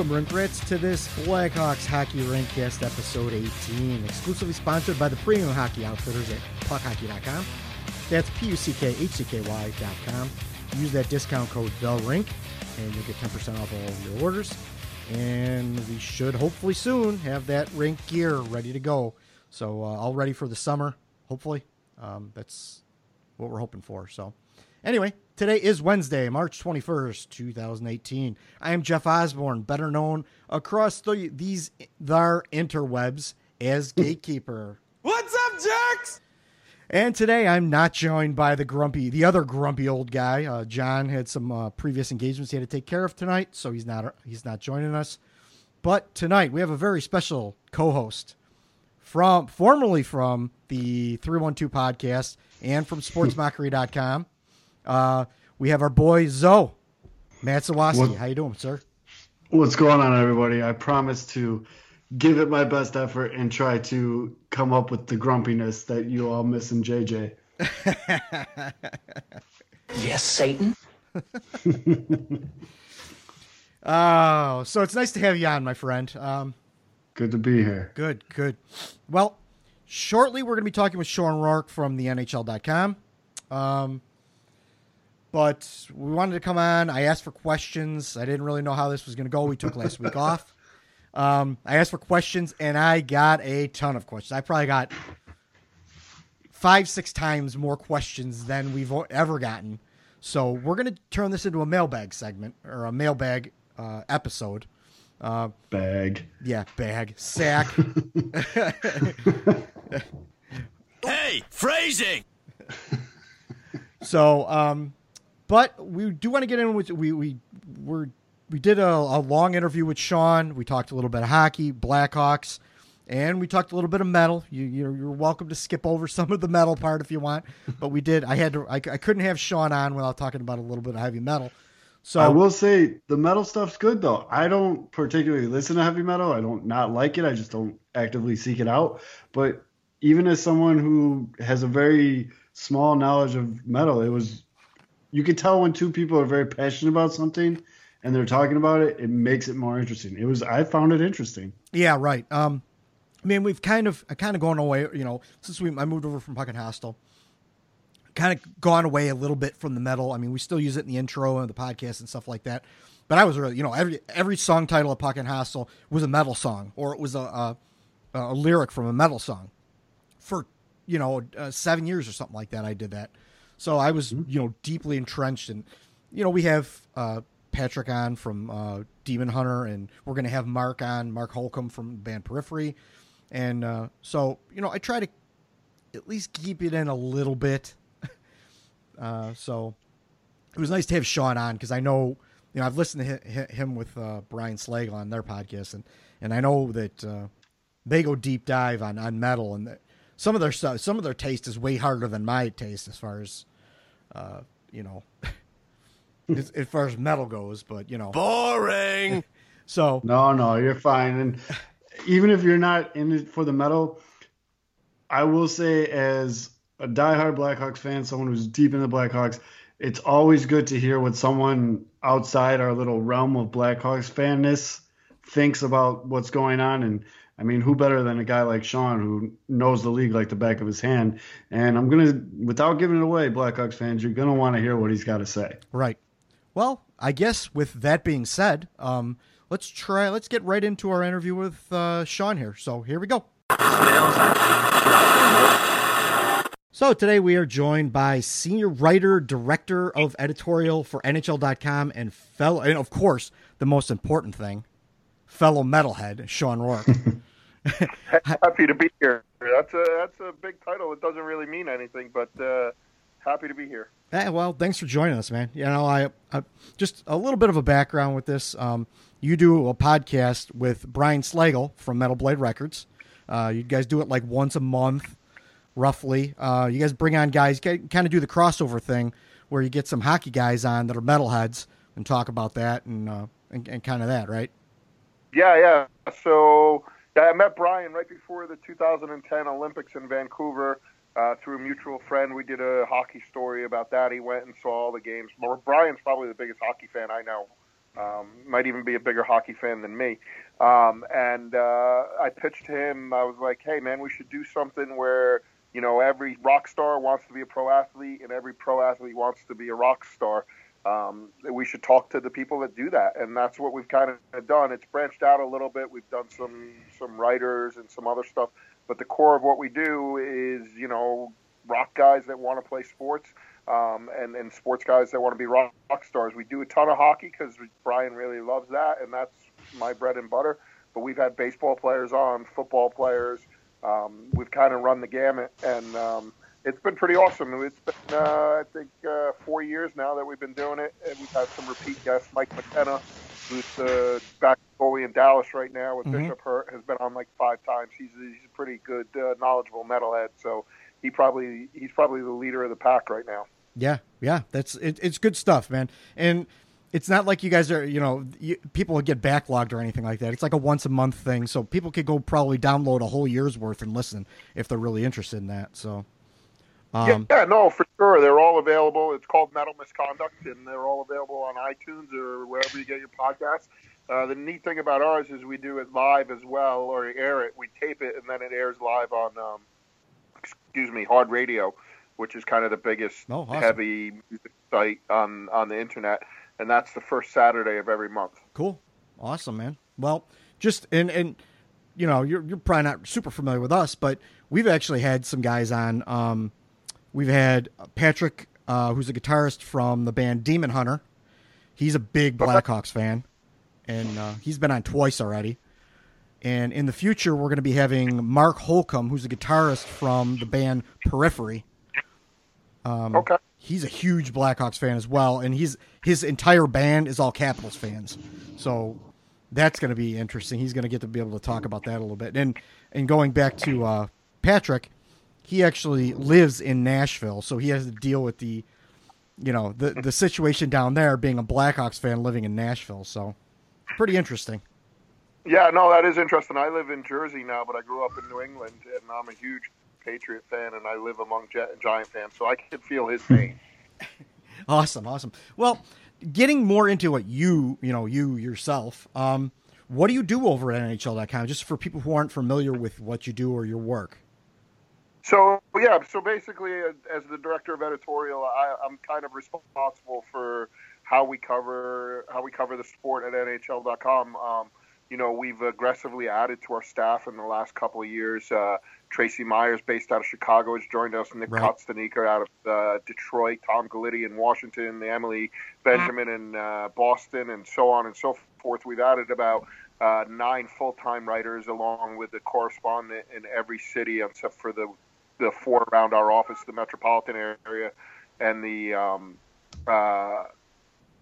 welcome, Rink Rats, to this Blackhawks Hockey Rinkcast episode 18, exclusively sponsored by the premium hockey outfitters at puckhockey.com. That's P-U-C-K-H-C-K-Y.com. Use that discount code THERINK, and you'll get 10% off all of your orders. And we should hopefully soon have that rink gear ready to go. So uh, all ready for the summer, hopefully. Um, that's what we're hoping for. So anyway, today is Wednesday, March 21st, 2018. I am Jeff Osborne, better known across the, these thar interwebs as Gatekeeper. What's up, jerks? And today I'm not joined by the grumpy, the other grumpy old guy. Uh, John had some uh, previous engagements he had to take care of tonight, so he's not he's not joining us. But tonight we have a very special co-host from formerly from the 312 podcast and from sportsmockery.com. Uh, we have our boy Zoe Matt Zawaski. How you doing, sir? What's going on, everybody? I promise to give it my best effort and try to come up with the grumpiness that you all miss in JJ. Yes, Satan. Oh, so it's nice to have you on, my friend. Um, Good to be here. Good, good. Well, shortly we're going to be talking with Shawn Roarke from the NHL.com. Um, but we wanted to come on. I asked for questions. I didn't really know how this was going to go. We took last week off. Um, I asked for questions, and I got a ton of questions. I probably got five, six times more questions than we've ever gotten. So we're going to turn this into a mailbag segment or a mailbag uh, episode. Bag. Yeah, bag, sack. Hey, phrasing. So, um, but we do want to get in with we we we're we did a, a long interview with Shawn. We talked a little bit of hockey, Blackhawks, and we talked a little bit of metal. You you're, you're welcome to skip over some of the metal part if you want, but we did. I had to. I, I couldn't have Shawn on without talking about a little bit of heavy metal. So I will say the metal stuff's good though. I don't particularly listen to heavy metal. I don't not like it. I just don't actively seek it out. But even as someone who has a very small knowledge of metal, it was you can tell when two people are very passionate about something and they're talking about it, it makes it more interesting. It was I found it interesting. Yeah, right. Um, I mean, we've kind of I kind of gone away. You know, since we I moved over from Puck and Hostel, kind of gone away a little bit from the metal. I mean, we still use it in the intro and the podcast and stuff like that. But I was really, you know, every every song title of and Hostel was a metal song, or it was a a, a lyric from a metal song. For you know, uh, seven years or something like that, I did that. So I was, you know, deeply entrenched, and you know, we have uh, Patrick on from uh, Demon Hunter, and we're going to have Mark on, Mark Holcomb from band Periphery, and uh, so you know, I try to at least keep it in a little bit. uh, so it was nice to have Shawn on because I know, you know, I've listened to hi- hi- him with uh, Brian Slagel on their podcast, and and I know that uh, they go deep dive on on metal, and that some of their stuff, some of their taste is way harder than my taste as far as, uh, you know, as, as far as metal goes. But you know, Boring. so No, no, you're fine. And even if you're not in it for the metal, I will say, as a diehard Blackhawks fan, someone who's deep in the Blackhawks, it's always good to hear what someone outside our little realm of Blackhawks fanness thinks about what's going on. And I mean, who better than a guy like Shawn who knows the league like the back of his hand? And I'm going to, without giving it away, Blackhawks fans, you're going to want to hear what he's got to say. Right. Well, I guess with that being said, um, let's try. Let's get right into our interview with uh, Shawn here. So here we go. So today we are joined by senior writer, director of editorial for NHL.com, and fellow, and of course, the most important thing, fellow metalhead Shawn Roarke. happy to be here. That's a that's a big title. It doesn't really mean anything, but uh, happy to be here. Eh, well, thanks for joining us, man. You know, I, I just a little bit of a background with this. Um, you do a podcast with Brian Slagel from Metal Blade Records. Uh, you guys do it like once a month, roughly. Uh, you guys bring on guys, kind of do the crossover thing where you get some hockey guys on that are metalheads and talk about that and uh, and, and kind of that, right? Yeah, yeah. So yeah, I met Brian right before the 2010 Olympics in Vancouver. Uh, through a mutual friend, we did a hockey story about that. He went and saw all the games. Brian's probably the biggest hockey fan I know Um, might even be a bigger hockey fan than me. Um, and uh, I pitched him. I was like, "Hey, man, we should do something where you know every rock star wants to be a pro athlete, and every pro athlete wants to be a rock star." Um, we should talk to the people that do that, and that's what we've kind of done. It's branched out a little bit. We've done some some writers and some other stuff, but the core of what we do is you know rock guys that want to play sports um, and, and sports guys that want to be rock, rock stars. We do a ton of hockey because Brian really loves that, and that's my bread and butter. But we've had baseball players on, football players. Um, we've kind of run the gamut, and um, it's been pretty awesome. It's been, uh, I think, uh, four years now that we've been doing it, and we've had some repeat guests. Mike McKenna, who's uh, back goalie in Dallas right now with Mhm. Bishop Hurt, has been on like five times. He's he's a pretty good, uh, knowledgeable metalhead. So he probably he's probably the leader of the pack right now. Yeah, yeah, that's it, it's good stuff, man. And it's not like you guys are, you know, you, people get backlogged or anything like that. It's like a once a month thing, so people could go probably download a whole year's worth and listen if they're really interested in that. So, um, yeah, no, for sure. They're all available. It's called Metal Misconduct, and they're all available on iTunes or wherever you get your podcasts. Uh, the neat thing about ours is we do it live as well, or air it. We tape it, and then it airs live on, um, excuse me, Hard Radio, which is kind of the biggest Oh, awesome. heavy music site on on the internet, and that's the first Saturday of every month. Cool. Awesome, man. Well, just and and you know, you're you're probably not super familiar with us, but we've actually had some guys on. Um, we've had Patrick, uh, who's a guitarist from the band Demon Hunter. He's a big Blackhawks fan, and uh, he's been on twice already. And in the future, we're going to be having Mark Holcomb, who's a guitarist from the band Periphery. Um, Okay. He's a huge Blackhawks fan as well, and he's his entire band is all Capitals fans. So that's going to be interesting. He's going to get to be able to talk about that a little bit. And and going back to uh, Patrick, he actually lives in Nashville, so he has to deal with the you know the the situation down there being a Blackhawks fan living in Nashville. So pretty interesting. Yeah, no, that is interesting. I live in Jersey now, but I grew up in New England, and I'm a huge Patriot fan, and I live among Jet- Giant fans, so I can feel his pain. Awesome, awesome. Well, getting more into what you, you know, you yourself, um, what do you do over at NHL.com? Just for people who aren't familiar with what you do or your work. So yeah, so basically, uh, as the director of editorial, I, I'm kind of responsible for how we cover how we cover the sport at NHL.com. Um, you know, we've aggressively added to our staff in the last couple of years. Uh, Tracy Myers, based out of Chicago, has joined us. Nick Right. Cotsonika out of uh, Detroit. Tom Gulitti in Washington. Amalie Benjamin in uh, Boston, and so on and so forth. We've added about uh, nine full-time writers, along with the correspondent in every city, except for the the four around our office, the metropolitan area, and the um, uh,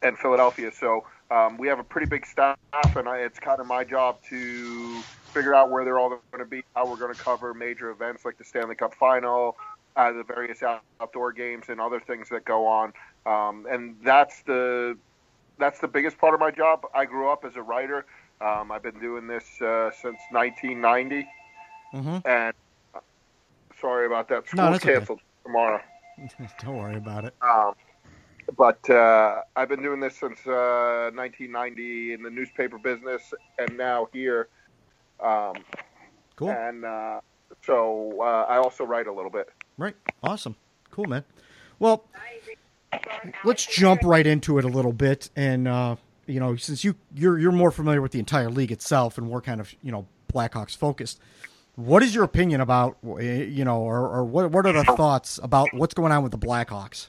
and Philadelphia. So um, we have a pretty big staff, and I, it's kind of my job to figure out where they're all going to be, how we're going to cover major events like the Stanley Cup Final, uh, the various outdoor games, and other things that go on. Um, and that's the that's the biggest part of my job. I grew up as a writer. Um, I've been doing this uh, since 1990, Mm-hmm. and sorry about that. No, School's okay. canceled tomorrow. Don't worry about it. Um, but uh, I've been doing this since uh, 1990 in the newspaper business, and now here. Um, Cool. And uh, so uh, I also write a little bit. Right. Awesome. Cool, man. Well, let's jump right into it a little bit, and uh, you know, since you you're you're more familiar with the entire league itself, and we're kind of you know Blackhawks focused. What is your opinion about you know, or, or what what are the thoughts about what's going on with the Blackhawks?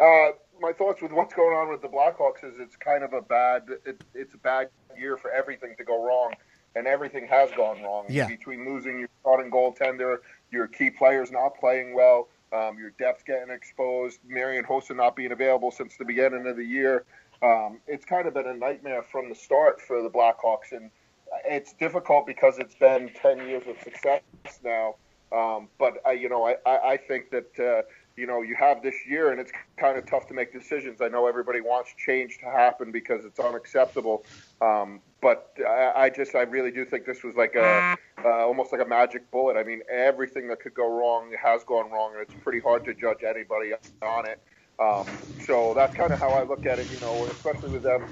Uh, my thoughts with what's going on with the Blackhawks is it's kind of a bad it, it's a bad year for everything to go wrong, and everything has gone wrong. Yeah. Between losing your starting goaltender, your key players not playing well, um, your depth getting exposed, Marian Hossa not being available since the beginning of the year. Um, it's kind of been a nightmare from the start for the Blackhawks, and it's difficult because it's been ten years of success now. Um, but I, you know, I, I, I think that uh, you know you have this year, and it's kind of tough to make decisions. I know everybody wants change to happen because it's unacceptable, um, but I, I just I really do think this was like a uh, almost like a magic bullet. I mean, everything that could go wrong has gone wrong, and it's pretty hard to judge anybody on it. Um, so that's kind of how I look at it, you know, especially with them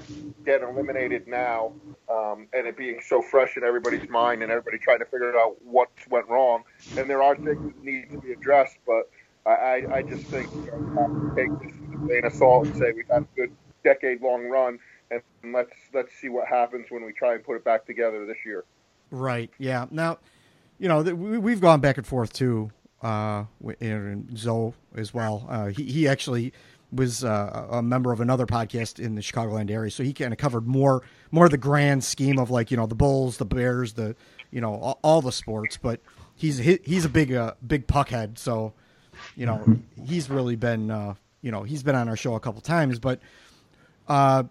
getting eliminated now um, and it being so fresh in everybody's mind and everybody trying to figure out what went wrong. And there are things that need to be addressed, but I, I just think you know, take this with grain of salt and say we've had a good decade long run, and let's let's see what happens when we try and put it back together this year. Right. Yeah. Now, you know, we, we've gone back and forth too uh, and Zoe as well. Uh, he he actually was uh, a member of another podcast in the Chicagoland area, so he kind of covered more more the grand scheme of like you know the Bulls, the Bears, the you know all, all the sports. But he's he's a big uh, big puckhead, so you know he's really been uh, you know he's been on our show a couple times. But uh,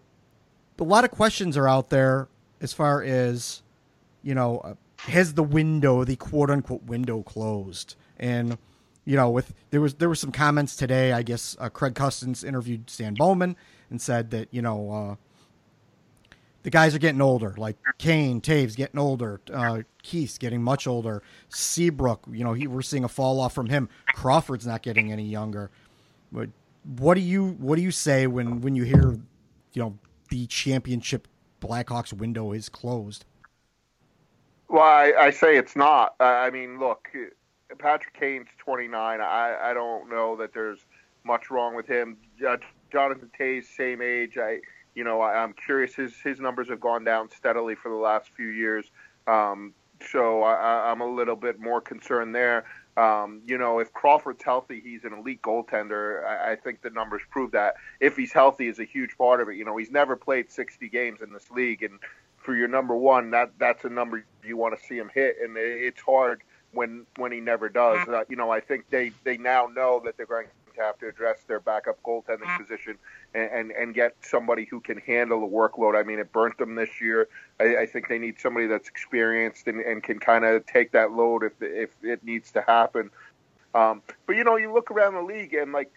a lot of questions are out there as far as you know uh, has the window, the quote unquote window, closed? And you know, with there was there were some comments today. I guess uh, Craig Custance interviewed Stan Bowman and said that you know uh, the guys are getting older. Like Kane, Toews getting older, uh, Keith's getting much older. Seabrook, you know, he, we're seeing a fall off from him. Crawford's not getting any younger. But what do you what do you say when when you hear you know the championship Blackhawks window is closed? Well, I, I say it's not. I mean, look, Patrick Kane's 29. I, I don't know that there's much wrong with him. Uh, Jonathan Toews's same age. I you know I, am curious. His his numbers have gone down steadily for the last few years. Um, so I, I'm a little bit more concerned there. Um, you know, if Crawford's healthy, he's an elite goaltender. I, I think the numbers prove that. If he's healthy, is a huge part of it. You know, he's never played 60 games in this league, and for your number one, that that's a number you want to see him hit, and it's hard when when he never does. Uh, you know, I think they they now know that they're going to have to address their backup goaltending position and, and and get somebody who can handle the workload. I mean, it burnt them this year. I, I think they need somebody that's experienced and, and can kind of take that load if if it needs to happen. Um, but you know, you look around the league and like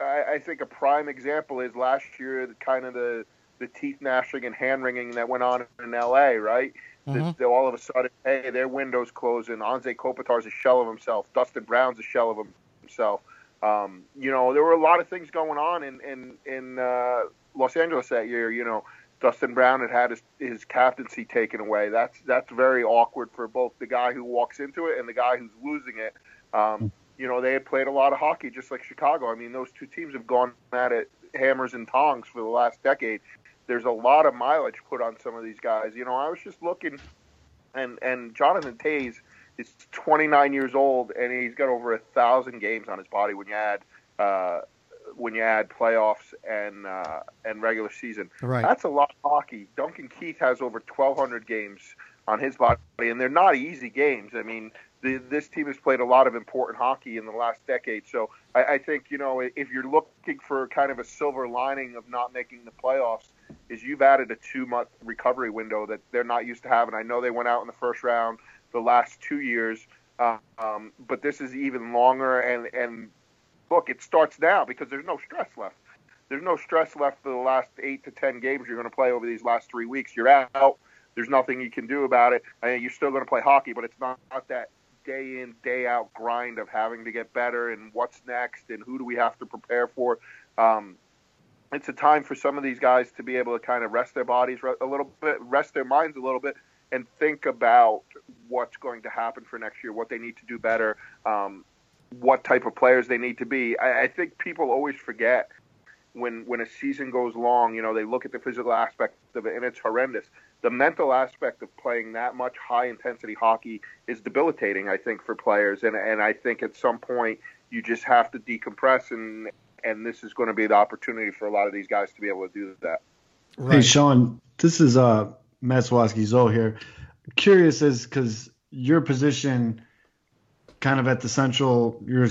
I, I think a prime example is last year, kind of the the teeth gnashing and hand wringing that went on in LA, right? Mm-hmm. all of a sudden, hey, their window's closing. Anze Kopitar's a shell of himself. Dustin Brown's a shell of himself. Um, you know, there were a lot of things going on in in in uh, Los Angeles that year. You know, Dustin Brown had had his, his captaincy taken away. That's that's very awkward for both the guy who walks into it and the guy who's losing it. Um, you know, they had played a lot of hockey, just like Chicago. I mean, those two teams have gone at it hammers and tongs for the last decade there's a lot of mileage put on some of these guys. You know, I was just looking, and and Jonathan Toews is 29 years old, and he's got over a thousand games on his body when you add uh, when you add playoffs and uh, and regular season. Right. That's a lot of hockey. Duncan Keith has over 1,200 games on his body, and they're not easy games. I mean, the, this team has played a lot of important hockey in the last decade. So I, I think you know if you're looking for kind of a silver lining of not making the playoffs, is you've added a two month recovery window that they're not used to having. I know they went out in the first round the last two years, uh, um, but this is even longer. And and look, it starts now because there's no stress left. There's no stress left for the last eight to ten games you're going to play over these last three weeks. You're out. There's nothing you can do about it. I mean, you're still going to play hockey, but it's not, not that day in day out grind of having to get better and what's next and who do we have to prepare for. Um, it's a time for some of these guys to be able to kind of rest their bodies a little bit, rest their minds a little bit, and think about what's going to happen for next year, what they need to do better, um, what type of players they need to be. I, I think people always forget when when a season goes long, you know, they look at the physical aspect of it and it's horrendous. The mental aspect of playing that much high intensity hockey is debilitating, I think, for players. And and I think at some point you just have to decompress and and this is going to be the opportunity for a lot of these guys to be able to do that. Right. Hey, Shawn, this is uh, Matt Swaski Zoe here. Curious is because your position kind of at the central, you're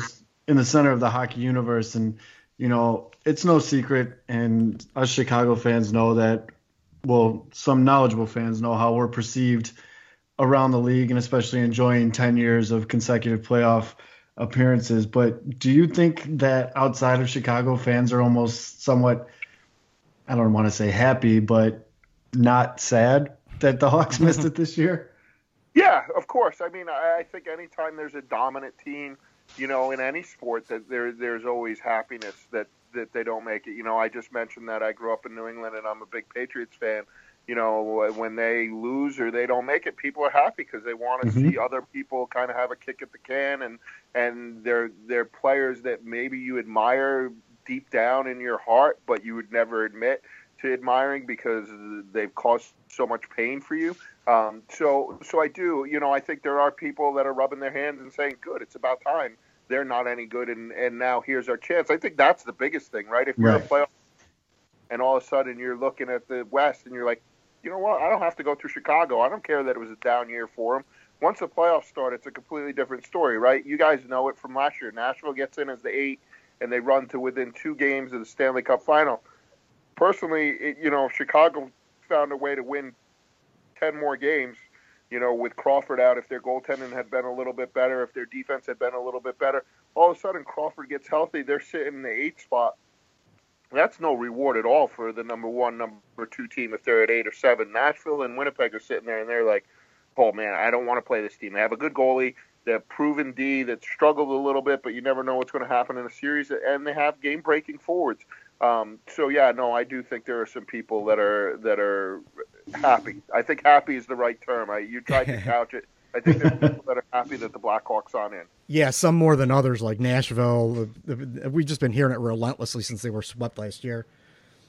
in the center of the hockey universe, and you know it's no secret, and us Chicago fans know that. Well, some knowledgeable fans know how we're perceived around the league, and especially enjoying 10 years of consecutive playoff appearances. But do you think that outside of Chicago, fans are almost somewhat, I don't want to say happy, but not sad that the Hawks missed it this year? Yeah, of course. I mean, I think anytime there's a dominant team, you know, in any sport, that there there's always happiness that that they don't make it. You know, I just mentioned that I grew up in New England and I'm a big Patriots fan. You know, when they lose or they don't make it, people are happy because they want to Mhm. see other people kind of have a kick at the can, and and they're they're players that maybe you admire deep down in your heart, but you would never admit to admiring because they've caused so much pain for you. Um, so, so I do. You know, I think there are people that are rubbing their hands and saying, "Good, it's about time." They're not any good, and and now here's our chance. I think that's the biggest thing, right? If you're Right. a playoff, and all of a sudden you're looking at the West, and you're like, you know what? I don't have to go through Chicago. I don't care that it was a down year for them. Once the playoffs start, it's a completely different story, right? You guys know it from last year. Nashville gets in as the eight, and they run to within two games of the Stanley Cup final. Personally, it, you know, Chicago found a way to win ten more games, you know, with Crawford out, if their goaltending had been a little bit better, if their defense had been a little bit better, all of a sudden Crawford gets healthy, they're sitting in the eighth spot. That's no reward at all for the number one, number two team if they're at eight or seven. Nashville and Winnipeg are sitting there and they're like, oh man, I don't want to play this team. They have a good goalie. They're proven D that struggled a little bit, but you never know what's going to happen in a series. And they have game breaking forwards. Um, so yeah, no, I do think there are some people that are that are happy. I think happy is the right term. I, you tried to couch it. I think there's people that are happy that the Blackhawks on in. Yeah, some more than others, like Nashville. We've just been hearing it relentlessly since they were swept last year.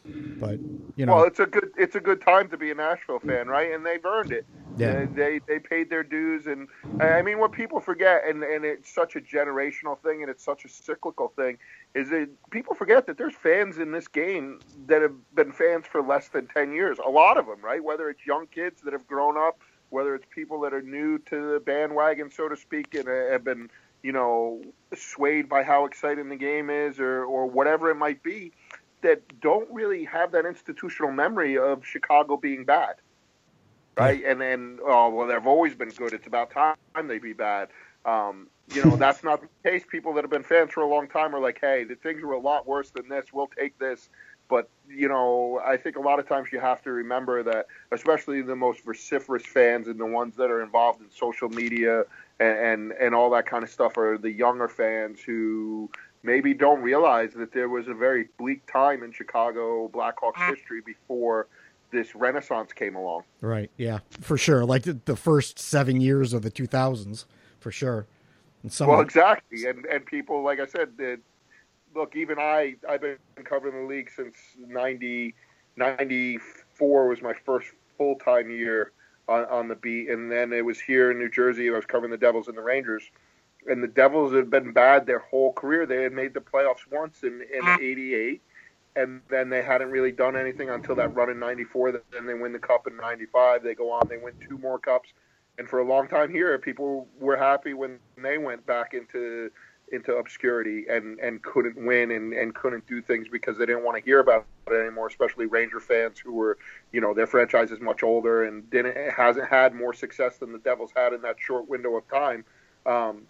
But you know, Well, it's a good it's a good time to be a Nashville fan, right? And they've earned it. Yeah. They, they they paid their dues, and I mean, what people forget, and and it's such a generational thing, and it's such a cyclical thing, is that people forget that there's fans in this game that have been fans for less than ten years. A lot of them, right? Whether it's young kids that have grown up, whether it's people that are new to the bandwagon, so to speak, and uh, have been you know swayed by how exciting the game is, or or whatever it might be that don't really have that institutional memory of Chicago being bad, right? And then, oh well, they've always been good. It's about time they be bad. Um, you know, that's not the case. People that have been fans for a long time are like, hey, the things were a lot worse than this. We'll take this. But you know, I think a lot of times you have to remember that, especially the most vociferous fans and the ones that are involved in social media and and, and all that kind of stuff are the younger fans who maybe don't realize that there was a very bleak time in Chicago Blackhawks ah. history before this renaissance came along. right? Yeah, for sure. Like the, the first seven years of the 2000s, for sure. And some Well, exactly, and and people, like I said, that look, even I, I've been covering the league since 90, 94 was my first full time year on, on the beat, and then it was here in New Jersey. I was covering the Devils and the Rangers, and the Devils had been bad their whole career. They had made the playoffs once in in '88. And then they hadn't really done anything until that run in '94. Then they win the cup in '95. They go on. They win two more cups and for a long time here, people were happy when they went back into into obscurity and and couldn't win and and couldn't do things because they didn't want to hear about it anymore. Especially Ranger fans who were, you know, their franchise is much older and didn't hasn't had more success than the Devils had in that short window of time. Um,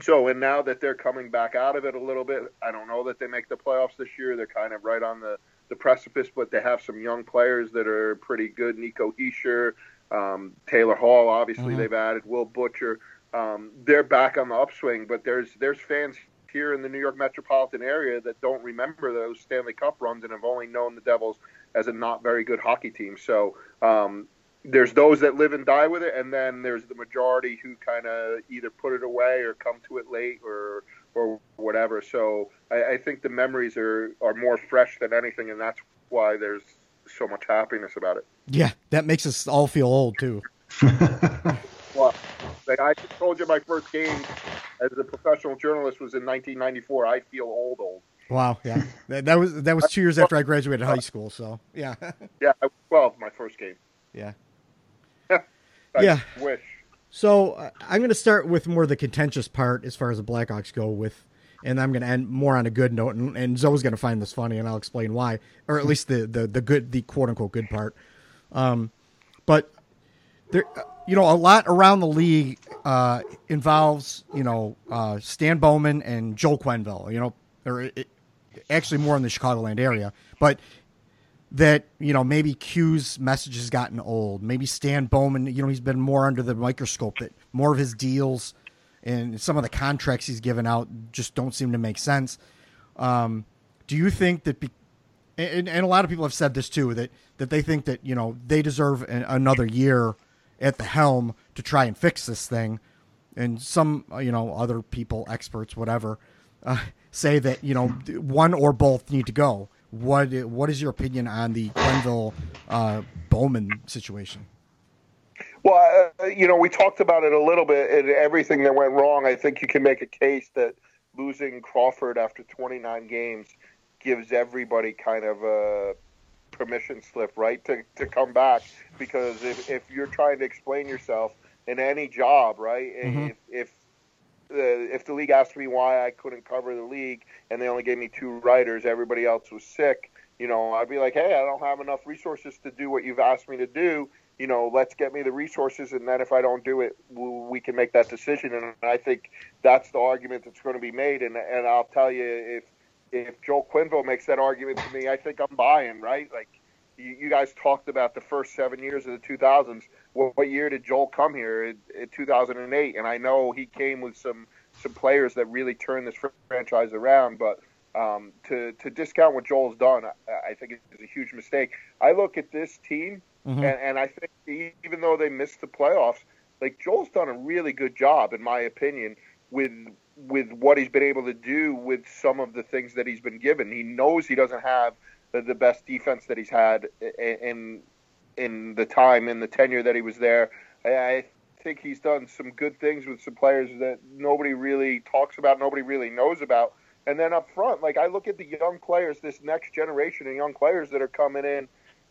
so and now that they're coming back out of it a little bit, I don't know that they make the playoffs this year. They're kind of right on the the precipice, but they have some young players that are pretty good. Nico Hischier, um, Taylor Hall, obviously Mhm. they've added Will Butcher. Um, they're back on the upswing, but there's there's fans here in the New York metropolitan area that don't remember those Stanley Cup runs and have only known the Devils as a not very good hockey team. So um, there's those that live and die with it, and then there's the majority who kind of either put it away or come to it late or or whatever. So I, I think the memories are are more fresh than anything, and that's why there's so much happiness about it. yeah, that makes us all feel old too. Well, like I told you, my first game as a professional journalist was in 1994. I feel old, old. Wow, yeah, that, that was that was two years after I graduated high school. So yeah, Yeah, I was 12 my first game. yeah. I Yeah. wish. So uh, I'm going to start with more the contentious part as far as the Blackhawks go with, and I'm going to end more on a good note. And, and Zoe's going to find this funny, and I'll explain why, or at least the the, the good, the quote unquote good part. Um, but there, you know, a lot around the league uh, involves you know uh, Stan Bowman and Joel Quenneville. You know, or it, actually more in the Chicagoland area, but that you know maybe Q's message has gotten old. Maybe Stan Bowman, you know, he's been more under the microscope. That more of his deals and some of the contracts he's given out just don't seem to make sense. Um, do you think that? Be, and, and a lot of people have said this too that that they think that you know they deserve an, another year at the helm to try and fix this thing, and some you know other people, experts, whatever, uh, say that you know one or both need to go. What what is your opinion on the Quenneville uh, Bowman situation? Well, uh, you know, we talked about it a little bit, and everything that went wrong. I think you can make a case that losing Crawford after 29 games gives everybody kind of a permission slip, right, to, to come back. Because if, if you're trying to explain yourself in any job, right, mm-hmm. if, if the if the league asked me why I couldn't cover the league and they only gave me two writers, everybody else was sick. You know, I'd be like, hey, I don't have enough resources to do what you've asked me to do you know, let's get me the resources, and then if I don't do it, we can make that decision. And I think that's the argument that's going to be made. And and I'll tell you, if if Joel Quenneville makes that argument to me, I think I'm buying. Right, like you, you guys talked about the first seven years of the 2000s. What, what year did Joel come here? In, in 2008, and I know he came with some some players that really turned this franchise around, but. Um, to to discount what Joel's done, I, I think it's a huge mistake. I look at this team Mm-hmm. And, and I think even though they missed the playoffs, like Joel's done a really good job, in my opinion, with with what he's been able to do with some of the things that he's been given. He knows he doesn't have the, best defense that he's had in in the time in the tenure that he was there. I, I think he's done some good things with some players that nobody really talks about, nobody really knows about. And then up front, like I look at the young players, this next generation of young players that are coming in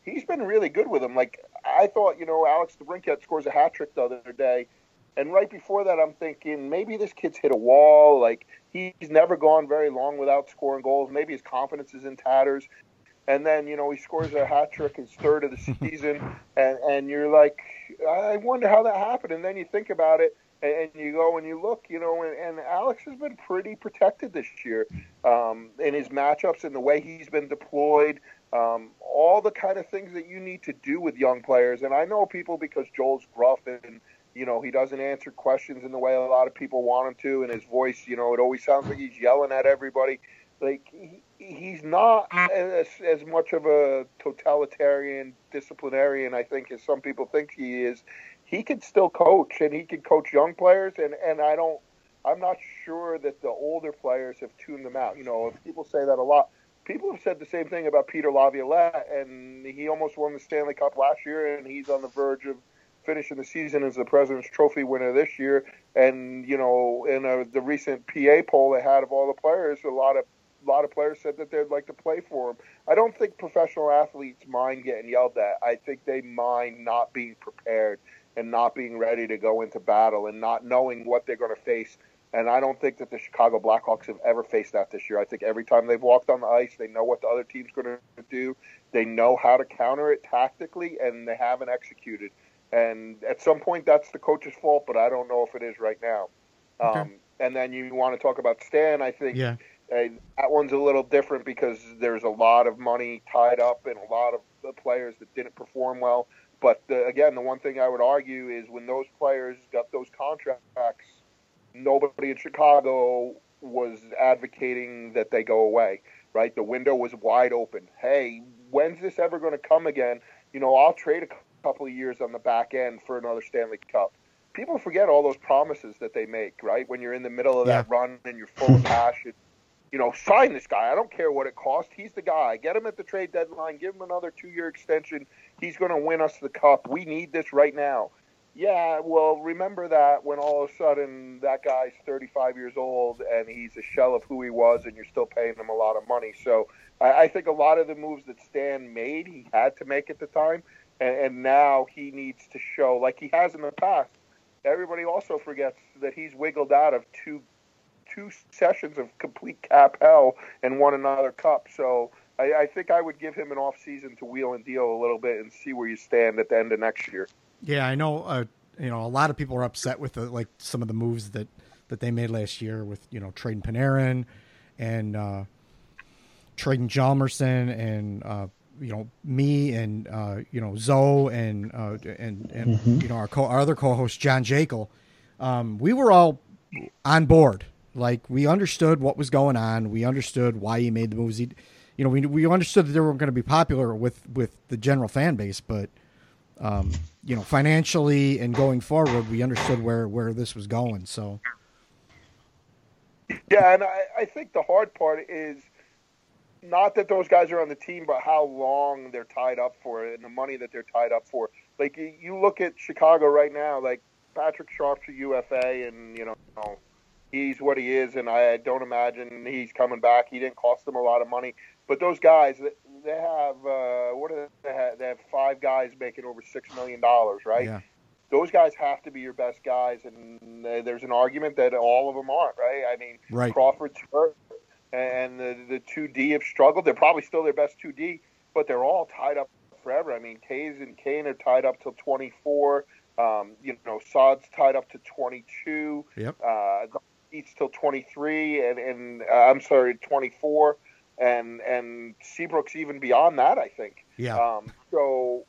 he's been really good with them. Like I thought, you know, Alex DeBrincat scores a hat trick the other day, and right before that, I'm thinking maybe this kid's hit a wall. Like he's never gone very long without scoring goals. Maybe his confidence is in tatters. And then you know he scores a hat trick, his third of the season, and and you're like, I wonder how that happened. And then you think about it, and you go and you look, you know, and, and Alex has been pretty protected this year um, in his matchups and the way he's been deployed um, all the kind of things that you need to do with young players. And I know people because Joel's gruff and you know he doesn't answer questions in the way a lot of people want him to, and his voice, you know, it always sounds like he's yelling at everybody. Like he, he's not as, as much of a totalitarian disciplinarian, I think, as some people think he is. He can still coach, and he can coach young players, and and I don't. I'm not sure that the older players have tuned them out. You know, people say that a lot people have said the same thing about Peter Laviolette, and he almost won the Stanley Cup last year, and he's on the verge of finishing the season as the President's Trophy winner this year. And you know, in a, the recent PA poll they had of all the players, a lot of a lot of players said that they'd like to play for him. I don't think professional athletes mind getting yelled at. I think they mind not being prepared and not being ready to go into battle and not knowing what they're going to face and I don't think that the Chicago Blackhawks have ever faced that this year. I think every time they've walked on the ice, they know what the other team's going to do. They know how to counter it tactically, and they haven't executed. And at some point, that's the coach's fault, but I don't know if it is right now. Okay. Um, and then you want to talk about Stan. I think yeah. Uh, that one's a little different because there's a lot of money tied up in a lot of the players that didn't perform well. But the, again, the one thing I would argue is when those players got those contracts nobody in Chicago was advocating that they go away, right? The window was wide open. Hey, when's this ever going to come again? You know, I'll trade a couple of years on the back end for another Stanley Cup. People forget all those promises that they make, right? When you're in the middle of yeah. that run and you're full of passion. You know, sign this guy. I don't care what it costs. He's the guy. Get him at the trade deadline. Give him another two year extension. He's going to win us the cup. We need this right now. Yeah, well, remember that when all of a sudden that guy's 35 years old and he's a shell of who he was, and you're still paying him a lot of money. So I, I think a lot of the moves that Stan made, he had to make at the time, and, and now he needs to show, like he has in the past. Everybody also forgets that he's wiggled out of two two sessions of complete cap hell and won another cup. So I, I think I would give him an off season to wheel and deal a little bit and see where you stand at the end of next year. Yeah, I know. Uh, you know, a lot of people are upset with the, like some of the moves that that they made last year with you know trading Panarin and uh, trading Hjalmarsson and uh, you know me and uh, you know Zoe and uh, and and mm-hmm. you know our co- our other co-host John Jekyll. Um, we were all on board Like we understood what was going on. We understood why he made the moves. He, you know, we we understood that they were going to be popular with with the general fan base, but um, you know, financially and going forward, we understood where where this was going. So Yeah, and I, I think the hard part is not that those guys are on the team, but how long they're tied up for and the money that they're tied up for. Like you- you look at Chicago right now, like Patrick Sharp's a UFA, and you know he's what he is, and I don't imagine he's coming back. He didn't cost them a lot of money, but those guys, they have uh, what do they have? They have five guys making over six million dollars, right? yeah, those guys have to be your best guys, and there's an argument that all of them aren't, right? I mean, Right. Crawford's hurt, and the the two D have struggled. They're probably still their best two D, but they're all tied up forever. I mean, Toews and Kane are tied up till 24. Um, you know, Saad's tied up to 22. Yep. Uh, Eats till 23, and and uh, I'm sorry, 24, and and Seabrook's even beyond that. I think. yeah, Um, so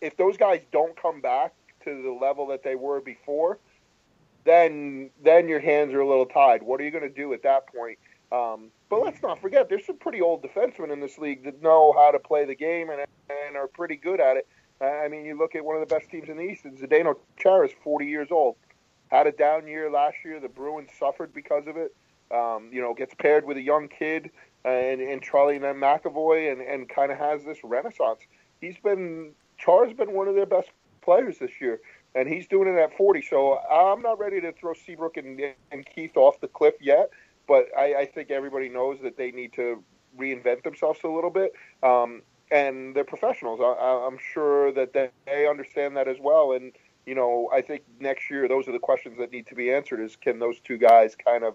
if those guys don't come back to the level that they were before, then then your hands are a little tied. What are you going to do at that point? Um, but let's not forget, there's some pretty old defensemen in this league that know how to play the game and, and are pretty good at it. I mean, you look at one of the best teams in the East, and Zdeno Chara is 40 years old. Had a down year last year. The Bruins suffered because of it. Um, you know, gets paired with a young kid and, and Charlie and McAvoy and, and kind of has this renaissance. He's been, Char's been one of their best players this year, and he's doing it at 40. So I'm not ready to throw Seabrook and, and Keith off the cliff yet, but I, I think everybody knows that they need to reinvent themselves a little bit. Um, and they're professionals. I, I'm sure that they understand that as well. And, you know, I think next year those are the questions that need to be answered is can those two guys kind of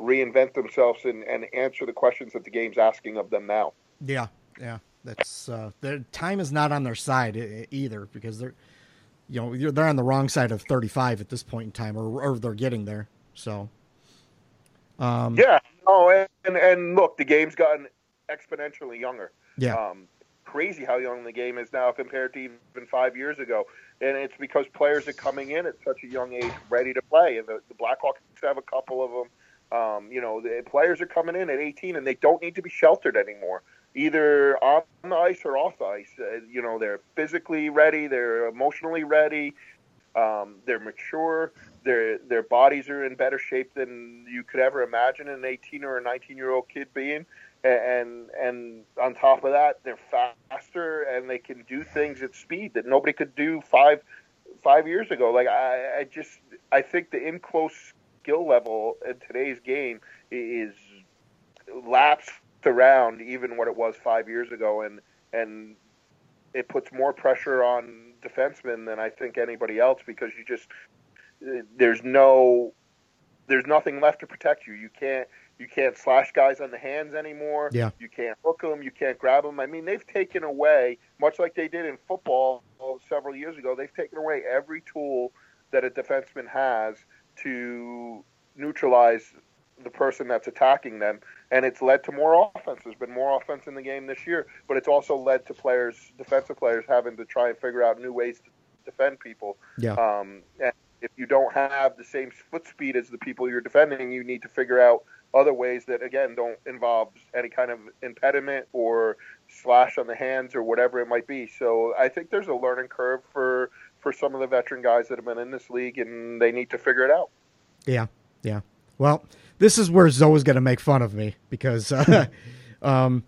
reinvent themselves and, and answer the questions that the game's asking of them now? yeah, yeah. That's uh, their time is not on their side either because they're, you know, you're- they're on the wrong side of 35 at this point in time, or or they're getting there. So, um, Yeah. Oh, and, and look, the game's gotten exponentially younger. yeah, Um, crazy how young the game is now compared to even five years ago. And it's because players are coming in at such a young age ready to play. And the, the Blackhawks have a couple of them. Um, you know, the players are coming in at 18 and they don't need to be sheltered anymore, either on the ice or off the ice. Uh, you know, they're physically ready, they're emotionally ready, um, they're mature, their their bodies are in better shape than you could ever imagine an 18 or a 19 year old kid being and and on top of that, they're faster and they can do things at speed that nobody could do five five years ago. Like I, I just I think the in close skill level in today's game is lapsed around even what it was five years ago, and and it puts more pressure on defensemen than I think anybody else because you just there's no there's nothing left to protect you. You can't you can't slash guys on the hands anymore. Yeah. You can't hook them. You can't grab them. I mean, they've taken away, much like they did in football several years ago, they've taken away every tool that a defenseman has to neutralize the person that's attacking them. And it's led to more offense. There's been more offense in the game this year, but it's also led to players, defensive players, having to try and figure out new ways to defend people. yeah, Um, and if you don't have the same foot speed as the people you're defending, you need to figure out other ways that, again, don't involve any kind of impediment or slash on the hands or whatever it might be. So I think there's a learning curve for, for some of the veteran guys that have been in this league, and they need to figure it out. yeah, yeah. Well, this is where Zoe's going to make fun of me because uh, um,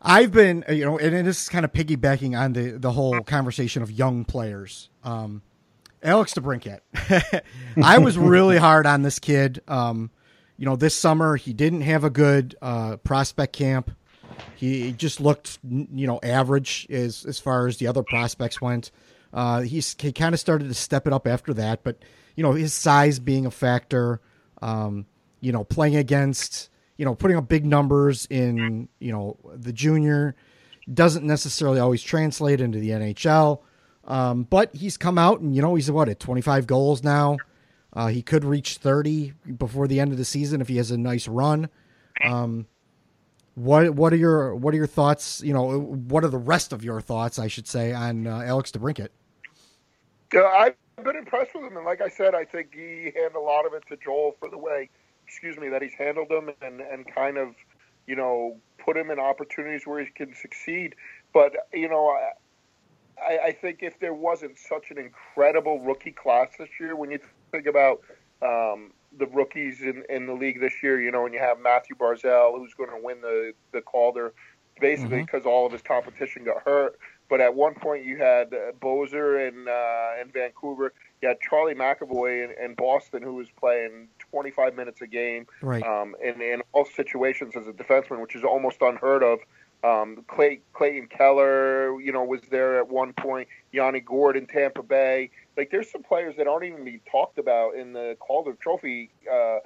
I've been, you know, and this is kind of piggybacking on the the whole conversation of young players. Um, Alex DeBrincat, I was really hard on this kid. Um, you know, this summer he didn't have a good uh, prospect camp. He just looked, you know, average as as far as the other prospects went. Uh, he's he kind of started to step it up after that, but you know, his size being a factor. Um, you know, playing against, you know, putting up big numbers in, you know, the junior doesn't necessarily always translate into the NHL. Um, but he's come out and, you know, he's what, at 25 goals now. Uh, he could reach 30 before the end of the season if he has a nice run. Um, what what are your what are your thoughts? You know, what are the rest of your thoughts, I should say, on uh, Alex DeBrincat? Yeah, I've been impressed with him, and like I said, I think he handed a lot of it to Joel for the way, excuse me, that he's handled them and and kind of, you know, put him in opportunities where he can succeed. But you know, I, I, I think if there wasn't such an incredible rookie class this year, when you think about um, the rookies in, in the league this year, you know, and you have Mathew Barzal, who's going to win the the Calder, basically because all of his competition got hurt. But at one point, you had uh, Boeser in uh, in Vancouver. You had Charlie McAvoy in, in Boston, who was playing 25 minutes a game, Right. um, in, in all situations as a defenseman, which is almost unheard of. Um, Clay, Clayton Keller, you know, was there at one point. Yanni Gourde in Tampa Bay. Like, there's some players that aren't even being talked about in the Calder Trophy, uh,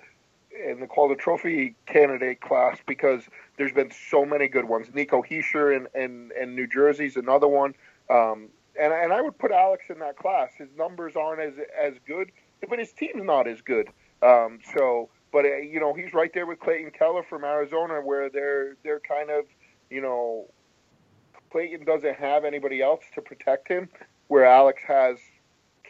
in the Calder Trophy candidate class because there's been so many good ones. Nico Hischier and in, in New Jersey's another one. Um, and, and I would put Alex in that class. His numbers aren't as as good, but his team's not as good. Um, so, but uh, you know, he's right there with Clayton Keller from Arizona, where they're they're kind of, you know, Clayton doesn't have anybody else to protect him, where Alex has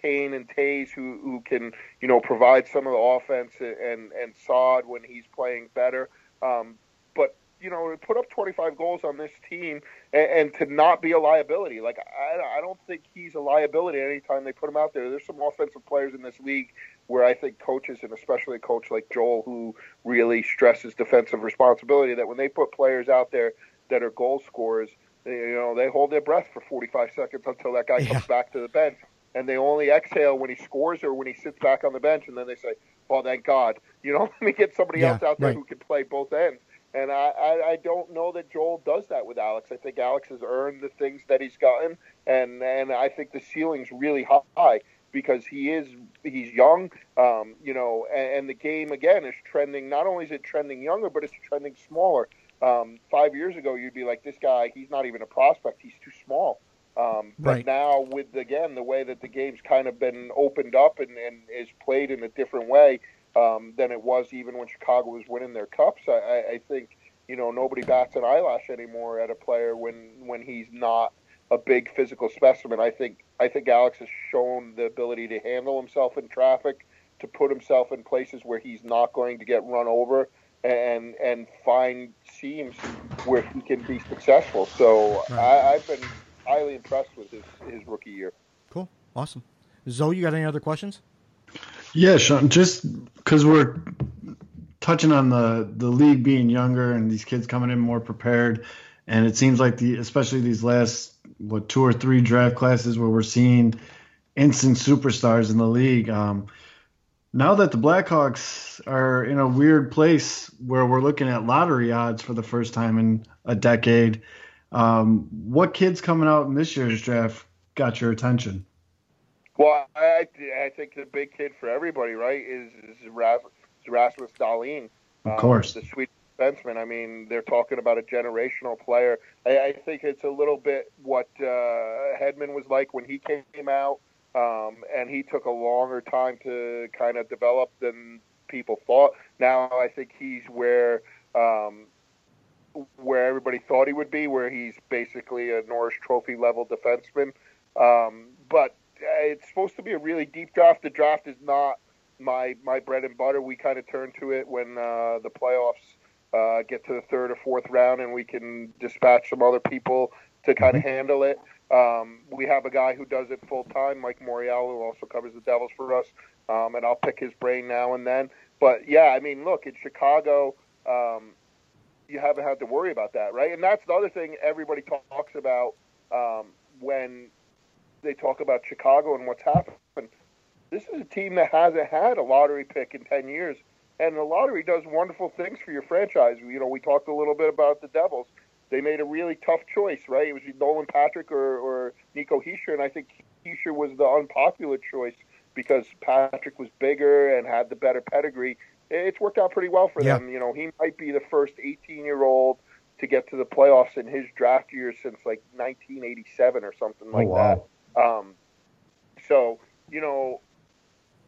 Kane and Toews who who can you know provide some of the offense and and Saad when he's playing better. Um, but you know, to put up 25 goals on this team and, and to not be a liability. Like I, I don't think he's a liability anytime they put him out there. There's some offensive players in this league where I think coaches and especially a coach like Joel who really stresses defensive responsibility that when they put players out there that are goal scorers, they, you know, they hold their breath for 45 seconds until that guy Yeah. comes back to the bench. And they only exhale when he scores or when he sits back on the bench, and then they say, "Oh, thank God!" You know, let me get somebody Yeah, else out there right. who can play both ends. And I, I, I don't know that Joel does that with Alex. I think Alex has earned the things that he's gotten, and and I think the ceiling's really high because he is he's young, um, you know, and, and the game again is trending. Not only is it trending younger, but it's trending smaller. Um, five years ago, you'd be like, this guy, he's not even a prospect. He's too small. Um, but Right. now, with again the way that the game's kind of been opened up and, and is played in a different way um, than it was even when Chicago was winning their cups, I, I, think you know nobody bats an eyelash anymore at a player when when he's not a big physical specimen. I think I think Alex has shown the ability to handle himself in traffic, to put himself in places where he's not going to get run over, and and find seams where he can be successful. So Right. I, I've been highly impressed with his his rookie year. Cool. Awesome. Zoe, you got any other questions? Yeah, Shawn, just because we're touching on the, the league being younger and these kids coming in more prepared, and it seems like the especially these last what two or three draft classes where we're seeing instant superstars in the league. Um, now that the Blackhawks are in a weird place where we're looking at lottery odds for the first time in a decade, um, what kids coming out in this year's draft got your attention? Well, I, I think the big kid for everybody, right, is, is Rasmus, Dahlin. Of course. the Swedish defenseman. I mean, they're talking about a generational player. I, I think it's a little bit what uh, Hedman was like when he came out, um, and he took a longer time to kind of develop than people thought. Now I think he's where um, where everybody thought he would be, where he's basically a Norris Trophy level defenseman. Um, but uh, it's supposed to be a really deep draft. The draft is not my my bread and butter. We kind of turn to it when uh, the playoffs uh, get to the third or fourth round, and we can dispatch some other people to kind of handle it. Um, we have a guy who does it full time, Mike Morreale, who also covers the Devils for us, um, and I'll pick his brain now and then. But yeah, I mean, look, in Chicago, um, you haven't had to worry about that, right? And that's the other thing everybody talks about um, when they talk about Chicago and what's happened. This is a team that hasn't had a lottery pick in 10 years. And the lottery does wonderful things for your franchise. You know, we talked a little bit about the Devils. They made a really tough choice, right? It was Nolan Patrick or, or Nico Hischier, and I think Hischier was the unpopular choice because Patrick was bigger and had the better pedigree. It's worked out pretty well for Yeah. them. You know, he might be the first 18 year old to get to the playoffs in his draft year since like 1987 or something like wow. that. Um, so, you know,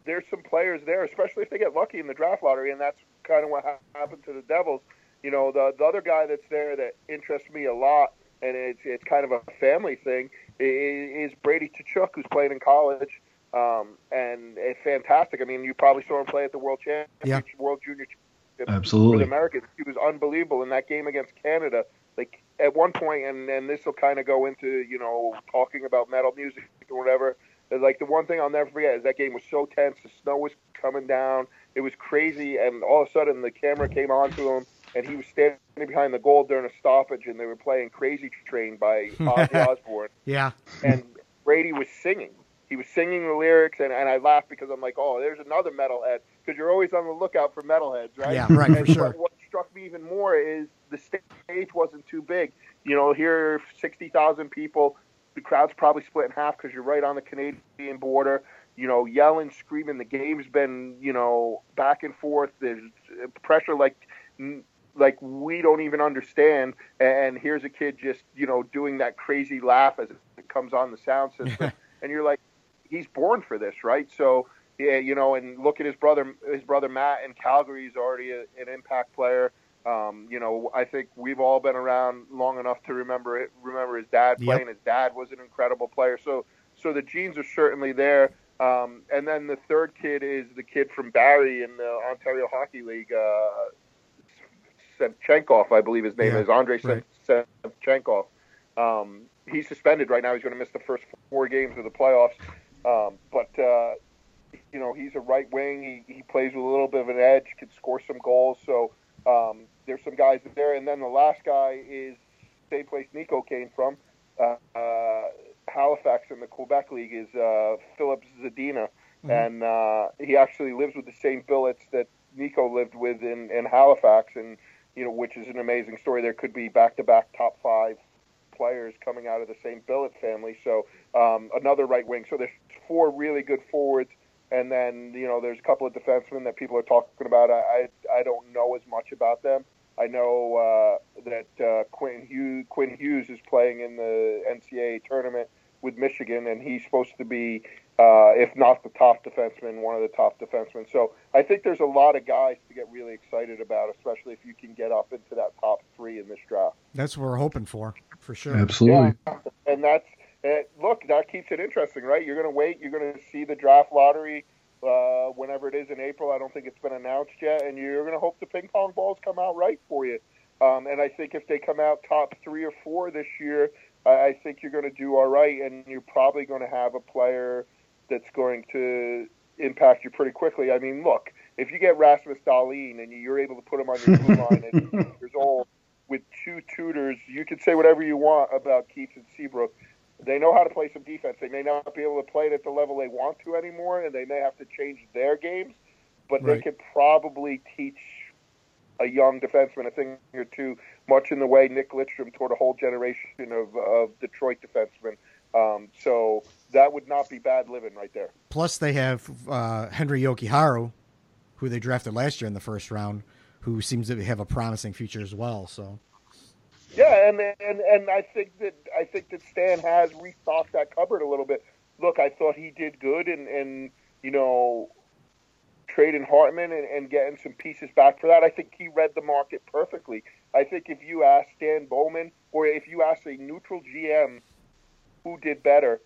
there's some players there, especially if they get lucky in the draft lottery, and that's kind of what ha- happened to the Devils. You know, the the other guy that's there that interests me a lot, and it's it's kind of a family thing, is, is Brady Tkachuk, who's playing in college. Um, and it's fantastic. I mean, you probably saw him play at the World Championship, World Junior Championship Absolutely. for the Americans. He was unbelievable in that game against Canada. Like at one point, and and this will kind of go into you know talking about metal music or whatever. Like the one thing I'll never forget is that game was so tense. The snow was coming down. It was crazy, and all of a sudden the camera came on to him, and he was standing behind the goal during a stoppage, and they were playing "Crazy Train" by Ozzy Osbourne, Yeah. and Brady was singing. He was singing the lyrics, and, and I laughed because I'm like, oh, there's another metalhead, because you're always on the lookout for metalheads, right? Yeah, right, for sure. What, what struck me even more is the stage wasn't too big. You know, here, 60,000 people, the crowd's probably split in half because you're right on the Canadian border. You know, yelling, screaming. The game's been, you know, back and forth. There's pressure like, like we don't even understand. And here's a kid just, you know, doing that crazy laugh as it comes on the sound system, and you're like, he's born for this, right? So. Yeah, you know, and look at his brother. His brother Matt in Calgary is already a, an impact player. Um, you know, I think we've all been around long enough to remember it, remember his dad Yep. playing. His dad was an incredible player. So, so the genes are certainly there. Um, and then the third kid is the kid from Barrie in the Ontario Hockey League, uh, Svechnikov, I believe his name Yeah, is Andre right. Svechnikov. Um, he's suspended right now. He's going to miss the first four games of the playoffs. Um, but uh, you know, he's a right wing. He, he plays with a little bit of an edge, can score some goals. So um, there's some guys there. And then the last guy is same place Nico came from. Uh, uh, Halifax in the Quebec League is uh, Filip Zadina. And uh, he actually lives with the same billets that Nico lived with in, in Halifax, and you know, which is an amazing story. There could be back-to-back top five players coming out of the same billet family. So um, another right wing. So there's four really good forwards, and then you know there's a couple of defensemen that people are talking about. I I, I don't know as much about them. I know uh, that uh, Quinn Hughes Quinn Hughes is playing in the NCAA tournament with Michigan, and he's supposed to be, uh, if not the top defenseman, one of the top defensemen. So I think there's a lot of guys to get really excited about, especially if you can get up into that top three in this draft. That's what we're hoping for, for sure. Absolutely. Yeah, and that's uh, look that keeps it interesting, right? You're going to wait. You're going to see the draft lottery uh, whenever it is in April. I don't think it's been announced yet, and you're going to hope the ping pong balls come out right for you. Um, and I think if they come out top three or four this year, I, I think you're going to do all right, and you're probably going to have a player that's going to impact you pretty quickly. I mean, look, if you get Rasmus Dahlin and you're able to put him on your blue line at 18 years old with two tutors, you can say whatever you want about Keith and Seabrook. They know how to play some defense. They may not be able to play it at the level they want to anymore, and they may have to change their games, but they could probably teach a young defenseman a thing or two, much in the way Nick Lidstrom taught a whole generation of, of Detroit defensemen. Um, so that would not be bad living right there. Plus, they have uh, Henri Jokiharju, who they drafted last year in the first round, who seems to have a promising future as well. So, Yeah, and and and I think that I think that Stan has restocked that cupboard a little bit. Look, I thought he did good, and and you know, trading Hartman and, and getting some pieces back for that. I think he read the market perfectly. I think if you ask Stan Bowman, or if you ask a neutral GM, who did better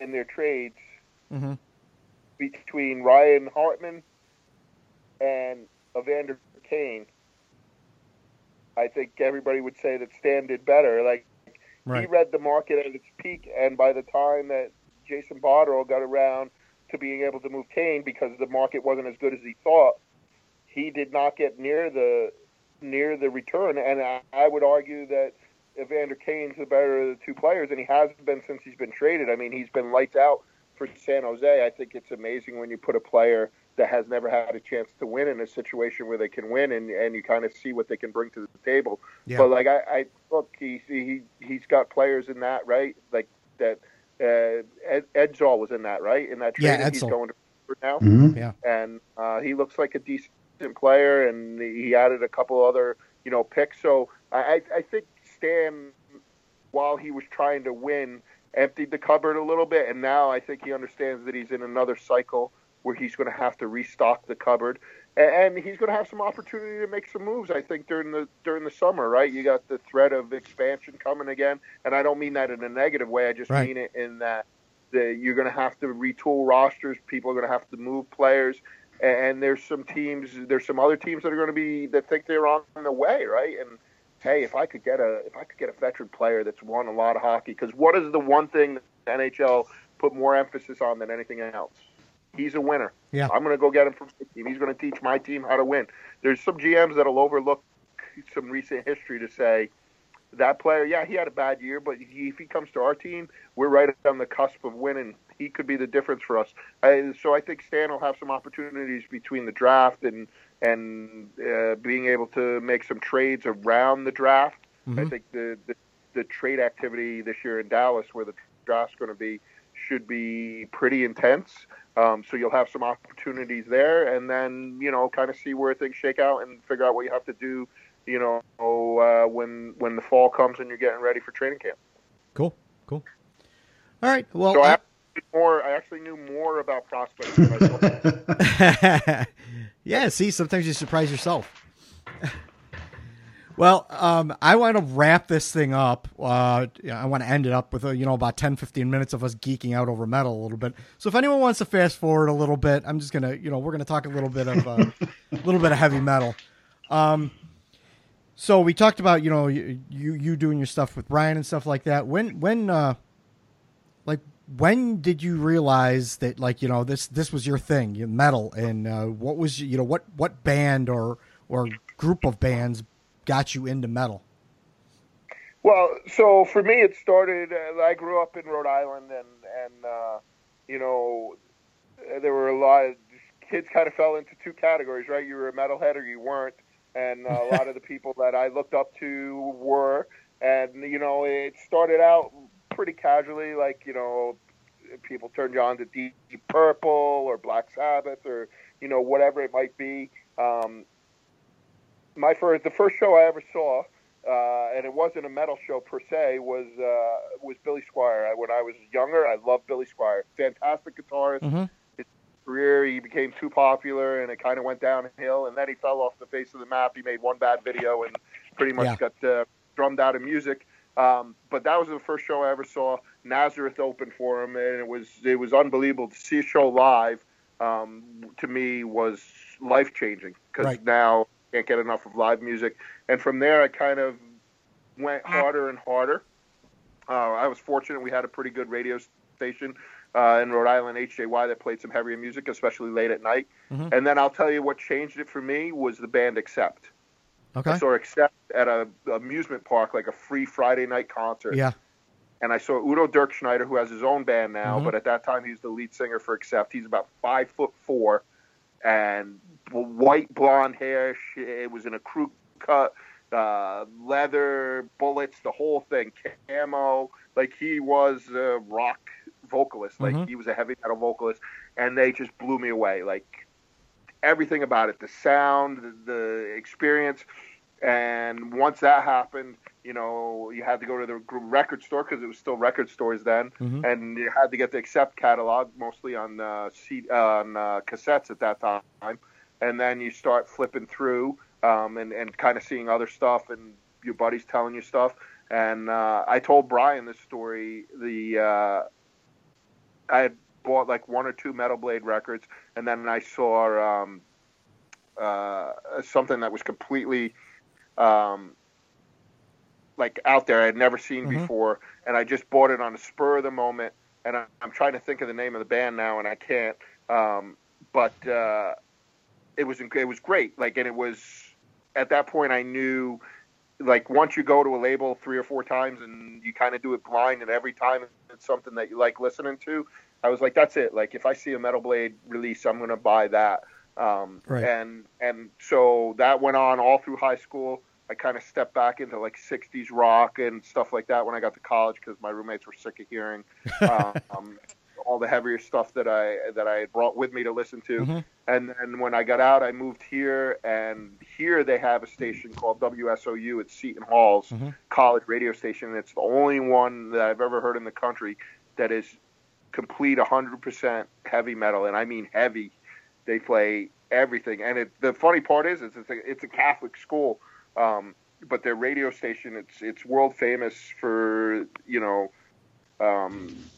in their trades Mhm. between Ryan Hartman and Evander Kane, I think everybody would say that Stan did better. Like he read the market at its peak, and by the time that Jason Botterill got around to being able to move Kane because the market wasn't as good as he thought, he did not get near the near the return. And I, I would argue that Evander Kane's the better of the two players, and he has been since he's been traded. I mean, he's been lights out for San Jose. I think it's amazing when you put a player that has never had a chance to win in a situation where they can win, and and you kind of see what they can bring to the table. Yeah. But like I, I look, he he he's got players in that right, like that. Uh, Ed, Ejdsell was in that right in that trade. Yeah, and he's going to now, Mhm. yeah, and uh, he looks like a decent player, and he added a couple other you know picks. So I I I think Stan, while he was trying to win, emptied the cupboard a little bit, and now I think he understands that he's in another cycle where he's going to have to restock the cupboard, and he's going to have some opportunity to make some moves. I think during the during the summer, right? You got the threat of expansion coming again, and I don't mean that in a negative way. I just Right. mean it in that The, you're going to have to retool rosters. People are going to have to move players, and there's some teams. There's some other teams that are going to be that think they're on the way, right? And hey, if I could get a if I could get a veteran player that's won a lot of hockey, because what is the one thing that the NHL put more emphasis on than anything else? He's a winner. Yeah. I'm going to go get him from my team. He's going to teach my team how to win. There's some GMs that'll overlook some recent history to say that player, yeah, he had a bad year, but he, if he comes to our team, we're right on the cusp of winning. He could be the difference for us. I, so I think Stan will have some opportunities between the draft and and uh, being able to make some trades around the draft. Mm-hmm. I think the, the the trade activity this year in Dallas, where the draft's going to be, should be pretty intense. Um, so you'll have some opportunities there, and then you know, kind of see where things shake out and figure out what you have to do. You know, uh, when when the fall comes and you're getting ready for training camp. Cool, cool. All right. Well, So I I- actually, more, I actually knew more about prospects than I yeah, see, sometimes you surprise yourself. Well, um, I want to wrap this thing up. Uh, I want to end it up with, uh, you know, about 10, 15 minutes of us geeking out over metal a little bit. So if anyone wants to fast forward a little bit, I'm just going to, you know, we're going to talk a little bit of, uh, a little bit of heavy metal. Um, so we talked about, you know, you, you, you doing your stuff with Brian and stuff like that. When, when, uh, like when did you realize that like you know this this was your thing you metal and uh, what was you know what what band or or group of bands got you into metal Well, so for me, it started. Uh, I grew up in Rhode Island, and and uh, you know, there were a lot of kids. Kind of fell into two categories, right? You were a metalhead or you weren't, and a lot of the people that I looked up to were. And you know, it started out pretty casually, like you know, people turned you on to Deep Purple or Black Sabbath or you know whatever it might be. Um, my first, the first show I ever saw uh, and it wasn't a metal show per se. Was uh, was Billy Squier? I, when I was younger, I loved Billy Squier. Fantastic guitarist. Mhm. His career, he became too popular, and it kind of went downhill. And then he fell off the face of the map. He made one bad video and pretty much Yeah. got uh, drummed out of music. Um, but that was the first show I ever saw. Nazareth opened for him, and it was it was unbelievable to see a show live. Um, to me, was life changing because Right. now can't get enough of live music. And from there, I kind of went harder and harder. Uh, I was fortunate; we had a pretty good radio station uh, in Rhode Island, HJY, that played some heavier music, especially late at night. Mhm. And then I'll tell you what changed it for me was the band Accept. okay I saw Accept at a amusement park, like a free Friday night concert yeah and I saw Udo Dirkschneider, who has his own band now, Mhm. but at that time he's the lead singer for Accept. He's about five foot four, and white blonde hair. Sh- It was in a crew cut, uh, leather, bullets, the whole thing, camo. Like he was a rock vocalist, like Mhm. he was a heavy metal vocalist, and they just blew me away. Like everything about it, the sound, the, the experience. And once that happened, you know, you had to go to the record store because it was still record stores then, Mhm. and you had to get the Accept catalog, mostly on uh, C- on uh, cassettes at that time. And then you start flipping through um, and and kind of seeing other stuff, and your buddies telling you stuff. And uh, I told Brian this story. The uh, I had bought like one or two Metal Blade records, and then I saw um, uh, something that was completely um, like out there I had never seen Mhm. before, and I just bought it on the spur of the moment. And I, I'm trying to think of the name of the band now, and I can't. Um, but uh, it was it was great. Like, and it was at that point I knew. Like once you go to a label three or four times and you kind of do it blind, and every time it's something that you like listening to, I was like, that's it. Like if I see a Metal Blade release, I'm gonna buy that. Um, Right. And and so that went on all through high school. I kind of stepped back into like '60s rock and stuff like that when I got to college because my roommates were sick of hearing um, all the heavier stuff that I that I had brought with me to listen to. Mhm. And then when I got out, I moved here, and here they have a station called WSOU. It's Seton Hall's Mhm. college radio station, it's the only one that I've ever heard in the country that is complete 100% heavy metal, and I mean heavy. They play everything, and it, the funny part is, it's it's a, it's a Catholic school, um, but their radio station it's it's world famous for you know um,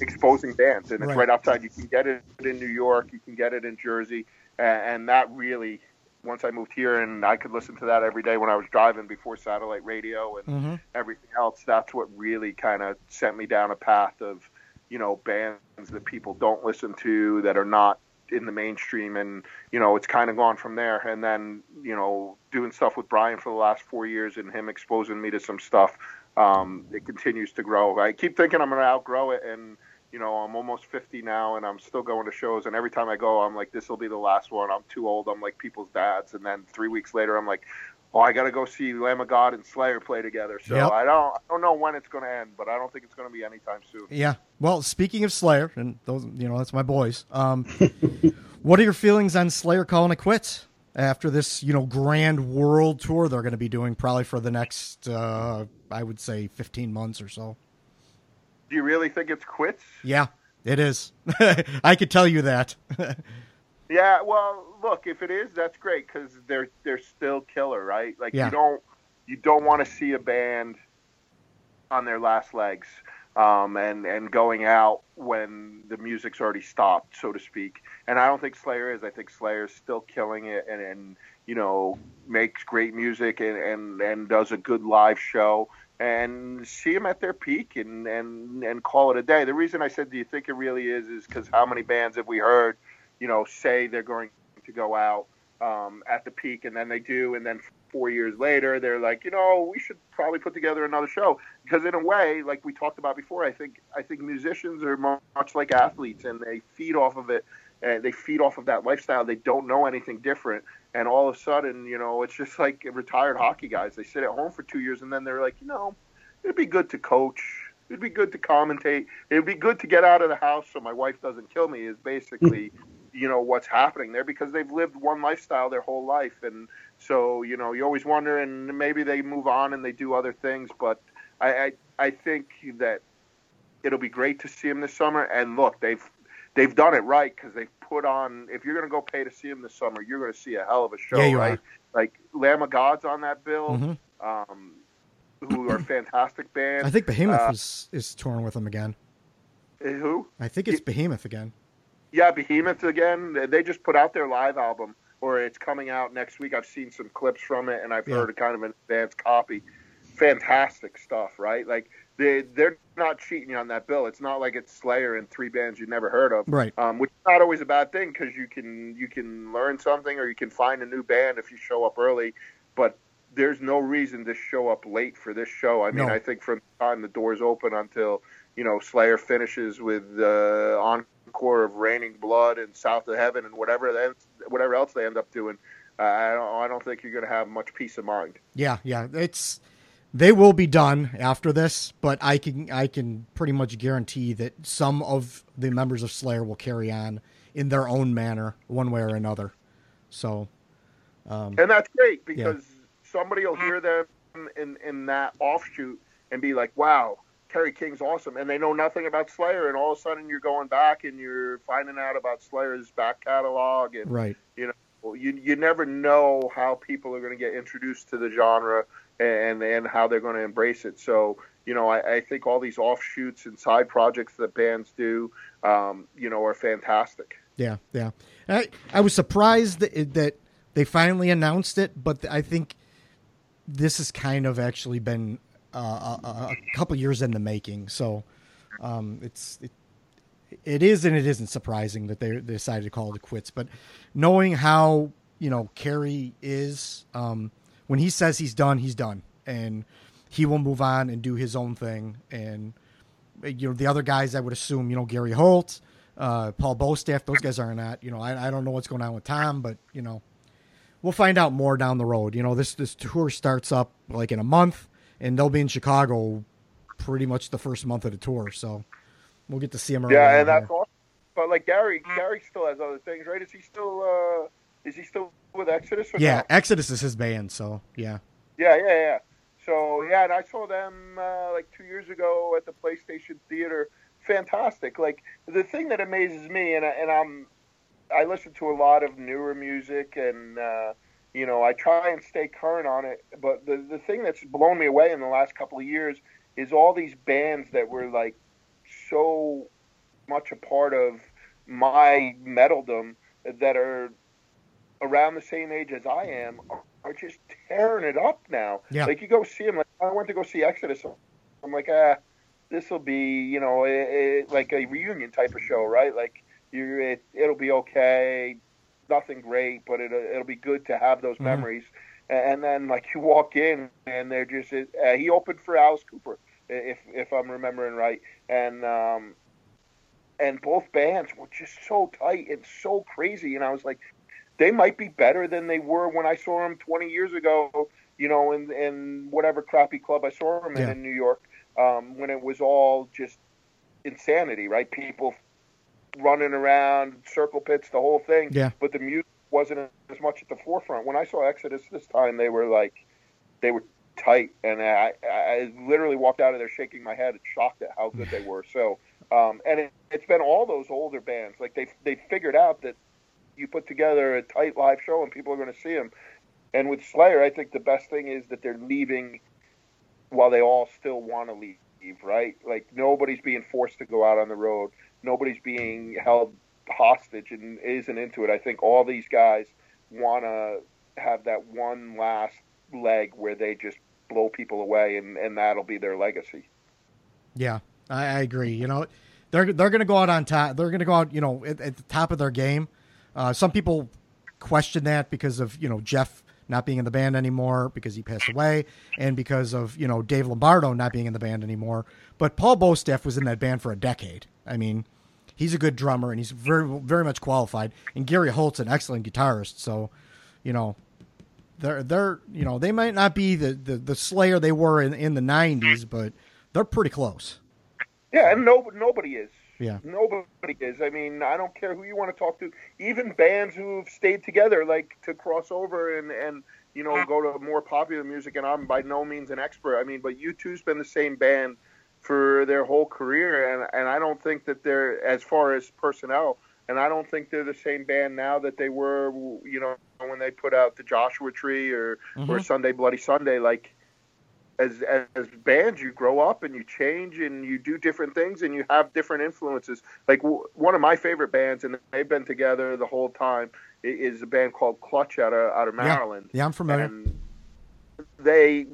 exposing bands, and it's Right. right. outside. You can get it in New York, you can get it in Jersey, and, that really. Once I moved here, and I could listen to that every day when I was driving before satellite radio and Mhm. everything else. That's what really kind of sent me down a path of, you know, bands that people don't listen to that are not in the mainstream, and you know, it's kind of gone from there. And then, you know, doing stuff with Brian for the last four years and him exposing me to some stuff, um, it continues to grow. I keep thinking I'm going to outgrow it, and you know, I'm almost 50 now, and I'm still going to shows. And every time I go, I'm like, this will be the last one. I'm too old. I'm like people's dads. And then three weeks later, I'm like, oh, I got to go see Lamb of God and Slayer play together. So Yep. I don't, I don't know when it's going to end, but I don't think it's going to be anytime soon. Yeah. Well, speaking of Slayer, and those, you know, that's my boys. Um, what are your feelings on Slayer calling it quits after this, you know, grand world tour they're going to be doing probably for the next, uh, I would say, fifteen months or so? Do you really think it's quits? Yeah, it is. I could tell you that. Yeah, well, look, if it is, that's great because they're they're still killer, right? Like Yeah. you don't you don't want to see a band on their last legs um, and and going out when the music's already stopped, so to speak. And I don't think Slayer is. I think Slayer's still killing it and and you know makes great music and and and does a good live show. And see them at their peak and, and, and call it a day. The reason I said, do you think it really is, is because how many bands have we heard you know, say they're going to go out um, at the peak, and then they do, and then four years later, they're like, you know, we should probably put together another show because, in a way, like we talked about before, I think I think musicians are much like athletes, and they feed off of it. And they feed off of that lifestyle. They don't know anything different, and all of a sudden, you know, it's just like retired hockey guys. They sit at home for two years, and then they're like, you know, it'd be good to coach. It'd be good to commentate. It'd be good to get out of the house so my wife doesn't kill me. Is basically you know what's happening there because they've lived one lifestyle their whole life and so you know you always wonder and maybe they move on and they do other things but i i, I think that it'll be great to see them this summer and look they've they've done it right because they've put on if you're going to go pay to see them this summer you're going to see a hell of a show Yeah, right like lamb of god's on that bill Mhm. um who are a fantastic band I think Behemoth Uh, is is touring with them again. who I think it's Behemoth again. Yeah, Behemoth again. They just put out their live album, or it's coming out next week. I've seen some clips from it, and I've Yeah. heard a kind of an advanced copy. Fantastic stuff, right? Like they they're not cheating you on that bill. It's not like it's Slayer and three bands you've never heard of, Right. um, which is not always a bad thing because you can you can learn something or you can find a new band if you show up early. But there's no reason to show up late for this show. I mean, No. I think from the time the doors open until you know Slayer finishes with uh, encore of Raining Blood and South of Heaven and whatever they, whatever else they end up doing, uh, I don't I don't think you're going to have much peace of mind. Yeah, yeah. It's they will be done after this, but I can I can pretty much guarantee that some of the members of Slayer will carry on in their own manner, one way or another. So, um, And that's great because somebody will hear them in in that offshoot and be like, "Wow, Kerry King's awesome," and they know nothing about Slayer, and all of a sudden you're going back and you're finding out about Slayer's back catalog, and right. you know, you you never know how people are going to get introduced to the genre and and how they're going to embrace it. So. You know, I, I think all these offshoots and side projects that bands do, um, you know, are fantastic. Yeah, yeah. I I was surprised that that they finally announced it, but I think this has kind of actually been uh, a, a couple years in the making. So um, it's it, it is and it isn't surprising that they, they decided to call it quits. But knowing how you know Kerry is, um, when he says he's done, he's done, and he will move on and do his own thing. And you know the other guys, I would assume, you know Gary Holt, uh, Paul Bostaph, those guys are not. You know, I, I don't know what's going on with Tom, but you know, we'll find out more down the road. You know, this this tour starts up like in a month, and they'll be in Chicago pretty much the first month of the tour. So we'll get to see them. Yeah, and that's awesome. But like Gary, Gary still has other things, right? Is he still uh is he still with Exodus? Or yeah. no? Exodus is his band, so yeah, yeah, yeah, yeah. So yeah, and I saw them uh, like two years ago at the PlayStation Theater. Fantastic. Like the thing that amazes me, and I, and I'm I listen to a lot of newer music, and uh, you know I try and stay current on it. But the the thing that's blown me away in the last couple of years is all these bands that were like so much a part of my metaldom that are around the same age as I am are just tearing it up now. Yeah. Like you go see them. Like I went to go see Exodus. I'm like, ah, this will be, you know, it, it, like a reunion type of show, right? Like you, it, it'll be okay, nothing great, but it, it'll be good to have those Mhm. memories. And then like you walk in and they're just, uh, he opened for Alice Cooper, if if I'm remembering right, and um, and both bands were just so tight and so crazy, and I was like, they might be better than they were when I saw them 20 years ago, you know, in in whatever crappy club I saw them in Yeah. in New York, um, when it was all just insanity, right? People running around, circle pits, the whole thing. Yeah. But the music wasn't as much at the forefront. When I saw Exodus this time, they were like, they were tight, and I, I literally walked out of there shaking my head and shocked at how good they were. So, um, and it, it's been all those older bands. Like they they figured out that you put together a tight live show and people are going to see them. And with Slayer, I think the best thing is that they're leaving while they all still want to leave, right? Like nobody's being forced to go out on the road. Nobody's being held hostage and isn't into it. I think all these guys want to have that one last leg where they just blow people away, and, and that'll be their legacy. Yeah, I, I agree. You know, they're they're going to go out on top. They're going to go out, you know, at, at the top of their game. Uh, some people question that because of you know Jeff not being in the band anymore because he passed away, and because of you know Dave Lombardo not being in the band anymore. But Paul Bostaph was in that band for a decade. I mean, he's a good drummer and he's very very much qualified. And Gary Holt's an excellent guitarist. So, you know, they're they're you know they might not be the the, the Slayer they were in in the '90s, but they're pretty close. Yeah, and no, nobody is. Yeah. Nobody is. I mean, I don't care who you want to talk to. Even bands who've stayed together, like to cross over and and you know go to more popular music. And I'm by no means an expert. I mean, but U two's been the same band for their whole career, and and I don't think that they're as far as personnel. And I don't think they're the same band now that they were, you know, when they put out the Joshua Tree or or Mhm. Sunday Bloody Sunday. Like as as bands you grow up and you change and you do different things and you have different influences like w- one of my favorite bands and they've been together the whole time is a band called clutch out of out of maryland Yeah, I'm familiar. and they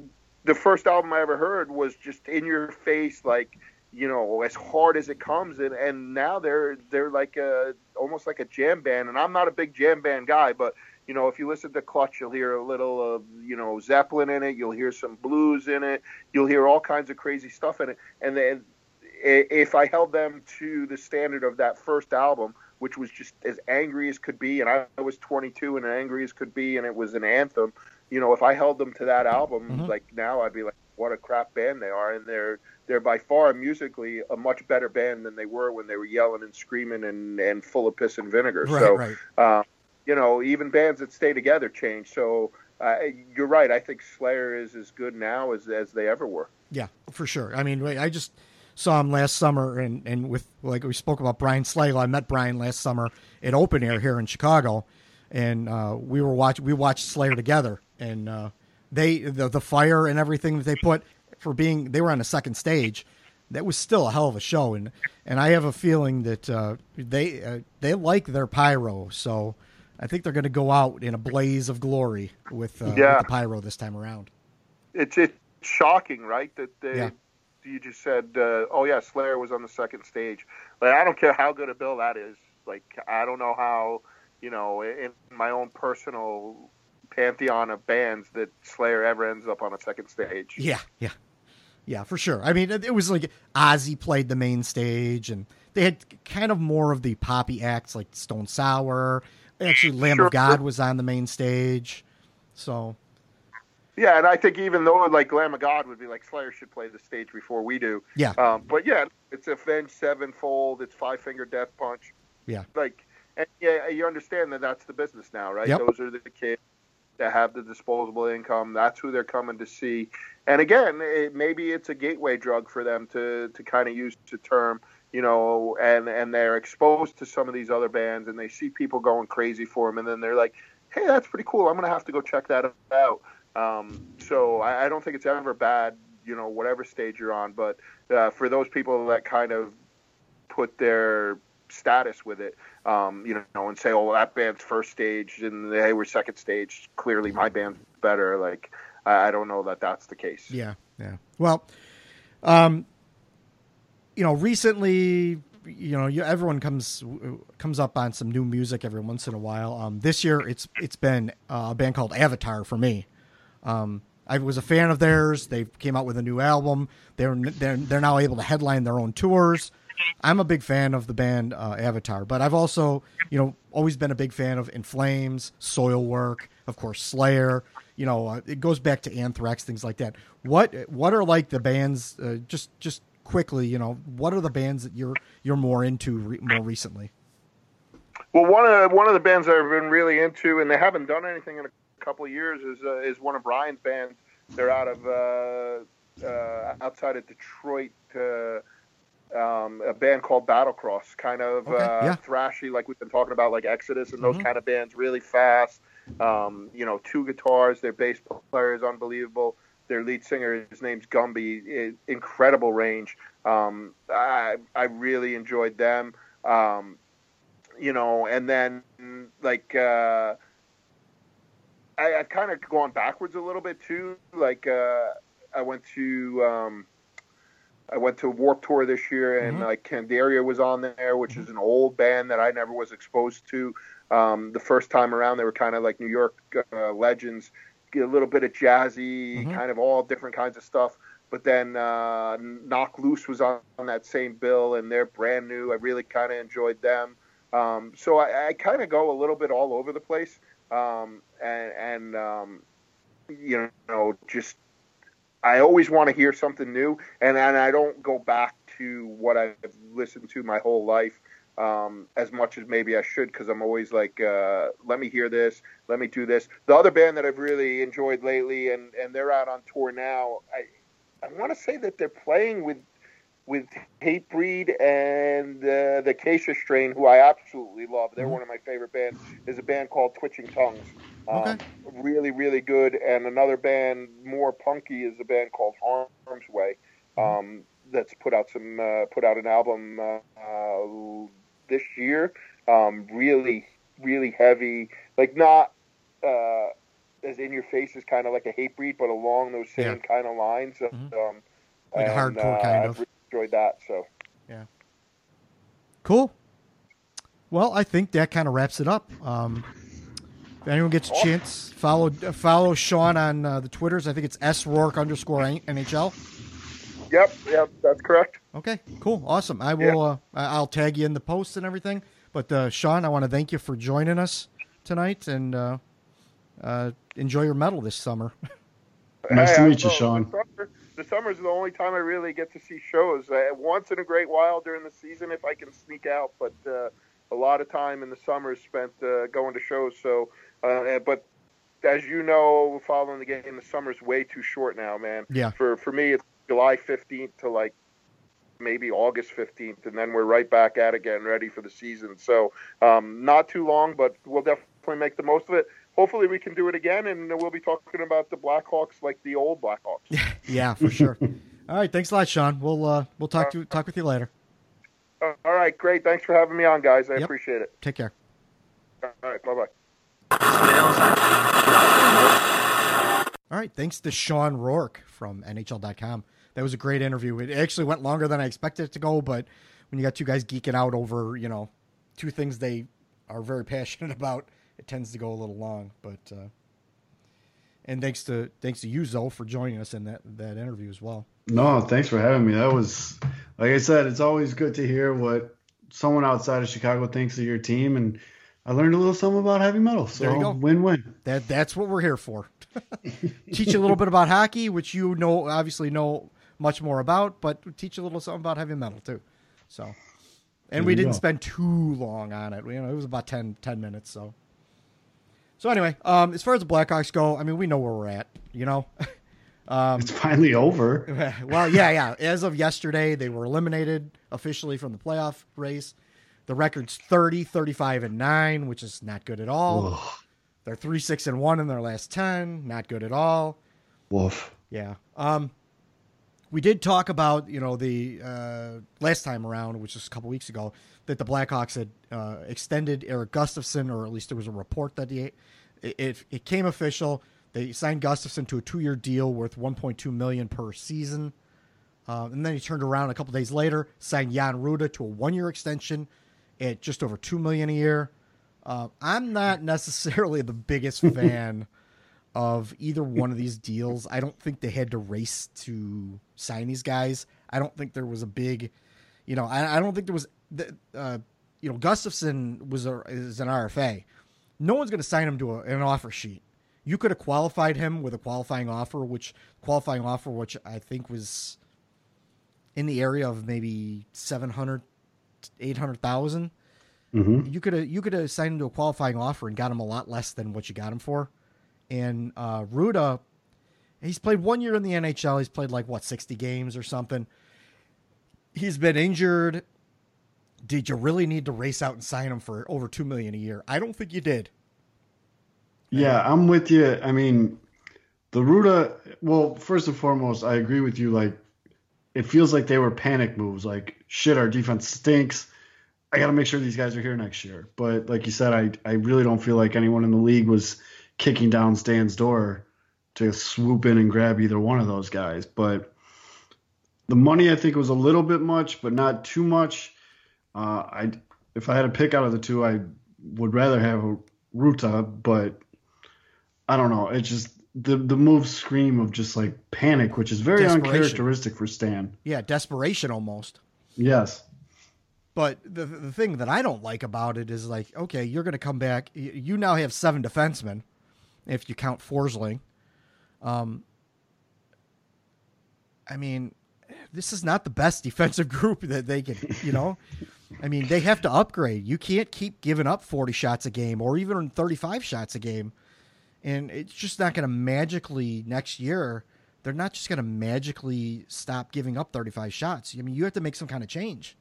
the first album i ever heard was just in your face like you know as hard as it comes. And and now they're they're like a almost like a jam band. And i'm not a big jam band guy but you know if you listen to clutch you'll hear a little of you know zeppelin in it. You'll hear some blues in it. You'll hear all kinds of crazy stuff in it. And then if i held them to the standard of that first album which was just as angry as could be and i was 22 and angry as could be and it was an anthem you know if i held them to that album Mhm. like now i'd be like what a crap band they are and they're they're by far musically a much better band than they were when they were yelling and screaming and and full of piss and vinegar right, so right. uh, you know, even bands that stay together change. So uh, you're right. I think Slayer is as good now as as they ever were. Yeah, for sure. I mean, I just saw him last summer, and and with like we spoke about Brian Slagel. I met Brian last summer at Open Air here in Chicago, and uh, we were watch we watched Slayer together, and uh, they the the fire and everything that they put for being they were on the second stage. That was still a hell of a show, and and I have a feeling that uh, they uh, they like their pyro, so I think they're going to go out in a blaze of glory with, uh, Yeah. with the pyro this time around. It's it's shocking, right? That they Yeah. you just said, uh, oh yeah, Slayer was on the second stage. Like I don't care how good a bill that is. Like I don't know how you know in my own personal pantheon of bands that Slayer ever ends up on a second stage. Yeah, yeah, yeah, for sure. I mean, it, was like Ozzy played the main stage, and they had kind of more of the poppy acts like Stone Sour. Actually, Lamb Sure. of God was on the main stage, so Yeah, and I think even though like Lamb of God would be like Slayer should play the stage before we do. yeah, Um, but yeah, it's Avenged Sevenfold. It's Five Finger Death Punch. Yeah. Like, and yeah, you understand that that's the business now, right? Yep. Those are the kids that have the disposable income. That's who they're coming to see. And again, it, maybe it's a gateway drug for them to to kind of use the term, you know, and and they're exposed to some of these other bands, and they see people going crazy for them, and then they're like, hey, that's pretty cool. I'm gonna have to go check that out. Um, so I, I don't think it's ever bad, you know, whatever stage you're on. But uh, for those people that kind of put their status with it, um, you know, and say, "Oh, well, that band's first stage, and they were second stage. Clearly, my band's better." Like, I, don't know that that's the case. Yeah, yeah. Well, um, you know, recently, you know, you, everyone comes comes up on some new music every once in a while. Um, this year, it's it's been uh, a band called Avatar for me. Um, I was a fan of theirs. They came out with a new album. They're they're they're now able to headline their own tours. I'm a big fan of the band uh, Avatar, but I've also, you know, always been a big fan of In Flames, Soilwork, of course, Slayer. You know, uh, it goes back to Anthrax, things like that. What what are like the bands? Uh, just just quickly, you know, what are the bands that you're you're more into re- more recently? Well, one of one of the bands I've been really into, and they haven't done anything in a couple of years, is uh, is one of Ryan's bands. They're out of uh, uh, outside of Detroit. Um, a band called Battlecross, kind of Okay, uh, yeah. thrashy, like we've been talking about, like Exodus and those Mhm. kind of bands, really fast. Um, you know, two guitars. Their bass player is unbelievable. Their lead singer, his name's Gumby. incredible range. Um, I I really enjoyed them. Um, you know, and then like uh, I, I've kind of gone backwards a little bit too. Like uh, I went to um, I went to Warped Tour this year, and Mhm. like Candiria was on there, which is an old band that I never was exposed to. Um, the first time around, they were kind of like New York uh, legends, get a little bit of jazzy, Mhm. kind of all different kinds of stuff. But then uh, Knocked Loose was on, on that same bill, and they're brand new. I really kind of enjoyed them. Um, so I, I kind of go a little bit all over the place, um, and, and um, you know, just I always want to hear something new, and and I don't go back to what I've listened to my whole life um, as much as maybe I should, because I'm always like, uh, let me hear this, let me do this. The other band that I've really enjoyed lately, and and they're out on tour now. I I want to say that they're playing with with Hatebreed and uh, the Acacia Strain, who I absolutely love. They're Mhm. one of my favorite bands. Is a band called Twitching Tongues. Um, Okay. Really, really good. And another band, more punky, is a band called Harm's Way. Um, that's put out some uh, put out an album uh, uh, this year. Um, really, really heavy. Like not uh, as in your face as kind of like a Hatebreed, but along those same kind of lines. Mhm. Um, Like and, hardcore uh, kind of. Really enjoyed that. So. Yeah, cool. Well, I think that kind of wraps it up. Um, if anyone gets a chance, follow uh, follow Shawn on uh, the Twitters. I think it's s rourke underscore NHL. Yep, yep, that's correct. Okay, cool, awesome. I will. Uh, I- I'll tag you in the post and everything. But uh, Shawn, I want to thank you for joining us tonight and uh, uh, enjoy your medal this summer. Nice to I- meet you, so Shawn. The, summer, summer's the only time I really get to see shows. Uh, once in a great while during the season, if I can sneak out, but uh, a lot of time in the summer is spent uh, going to shows. So, uh, but as you know, following the game, the summer's way too short now, man. Yeah. For for me, it's July fifteenth to like maybe August fifteenth, and then we're right back at it again, ready for the season. So, um, not too long, but we'll definitely make the most of it. Hopefully, we can do it again, and we'll be talking about the Blackhawks like the old Blackhawks. yeah, for sure. All right, thanks a lot, Shawn. We'll uh, we'll talk to talk with you later. Uh, All right, great. Thanks for having me on, guys. I Yep. appreciate it. Take care. All right, bye bye. All right, thanks to Shawn Roarke from NHL.com. That was a great interview. It actually went longer than I expected it to go, but when you got two guys geeking out over, you know, two things they are very passionate about, it tends to go a little long. But uh, and thanks to thanks to you, Zoe, for joining us in that that interview as well. No, thanks for having me. That was, like I said, it's always good to hear what someone outside of Chicago thinks of your team, and I learned a little something about heavy metal. So go. win-win. That that's what we're here for. teach a little bit about hockey, which you know obviously know much more about, but teach a little something about heavy metal too. So, and There we didn't go. spend too long on it. You know, it was about 10, 10 minutes. So, so anyway, um, as far as the Blackhawks go, I mean, we know where we're at. You know, It's finally over. well, yeah, yeah. As of yesterday, they were eliminated officially from the playoff race. The record's 30, 35, and 9, which is not good at all. Ugh, They're 3, 6, and 1 in their last 10. Not good at all. woof. Yeah. Um, we did talk about you know the uh, last time around, which was a couple weeks ago, that the Blackhawks had uh, extended Erik Gustafsson, or at least there was a report that he it, it, came official. They signed Gustafsson to a two-year deal worth 1.2 million per season, uh, and then he turned around a couple days later, signed Jan Rutta to a one-year extension at just over two million a year. Uh, I'm not necessarily the biggest fan of either one of these deals. I don't think they had to race to sign these guys. I don't think there was a big, you know, I, I don't think there was, uh, you know, Gustafsson was a, is an RFA. No one's going to sign him to a, an offer sheet. You could have qualified him with a qualifying offer, which qualifying offer, which I think was in the area of maybe 700, 800,000. Mm-hmm. You could have you could have signed him to a qualifying offer and got him a lot less than what you got him for. And uh, Rutta, he's played one year in the NHL. He's played like what sixty games or something. He's been injured. Did you really need to race out and sign him for over two million a year? I don't think you did. Yeah, I'm with you. I mean, the Rutta. Well, first and foremost, I agree with you. Like, it feels like they were panic moves. Like, shit, our defense stinks I got to make sure these guys are here next year. But like you said, I I really don't feel like anyone in the league was kicking down Stan's door to swoop in and grab either one of those guys. But the money I think was a little bit much, but not too much. Uh, I if I had to pick out of the two, I would rather have a Rutta, but I don't know. It's just the the moves scream of just like panic, which is very uncharacteristic for Stan. Yeah, desperation almost. Yes. But the the thing that I don't like about it is like, okay, you're going to come back. You now have seven defensemen, if you count Forsling. Um, I mean, this is not the best defensive group that they can, you know. I mean, they have to upgrade. You can't keep giving up 40 shots a game or even 35 shots a game. And it's just not going to magically next year, they're not just going to magically stop giving up 35 shots. I mean, you have to make some kind of change.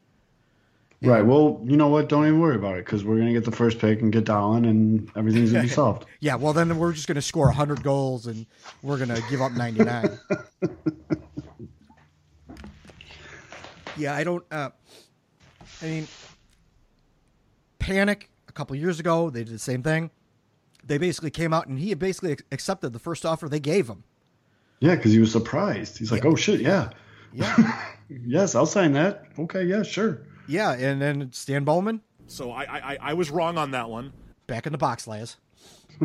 Right. Well, you know what? Don't even worry about it because we're going to get the first pick and get Dahlin and everything's going to be solved. yeah. Well, then we're just going to score 100 goals and we're going to give up 99. yeah. I don't. Uh, I mean, Panik a couple years ago, they did the same thing. They basically came out and he basically accepted the first offer they gave him. Yeah, because he was surprised. He's like, Yeah. "Oh shit, yeah, Yeah. yes, I'll sign that. Okay, yeah, sure." Yeah. And then Stan Bowman, So I, I I was wrong on that one. back in the box, Laz.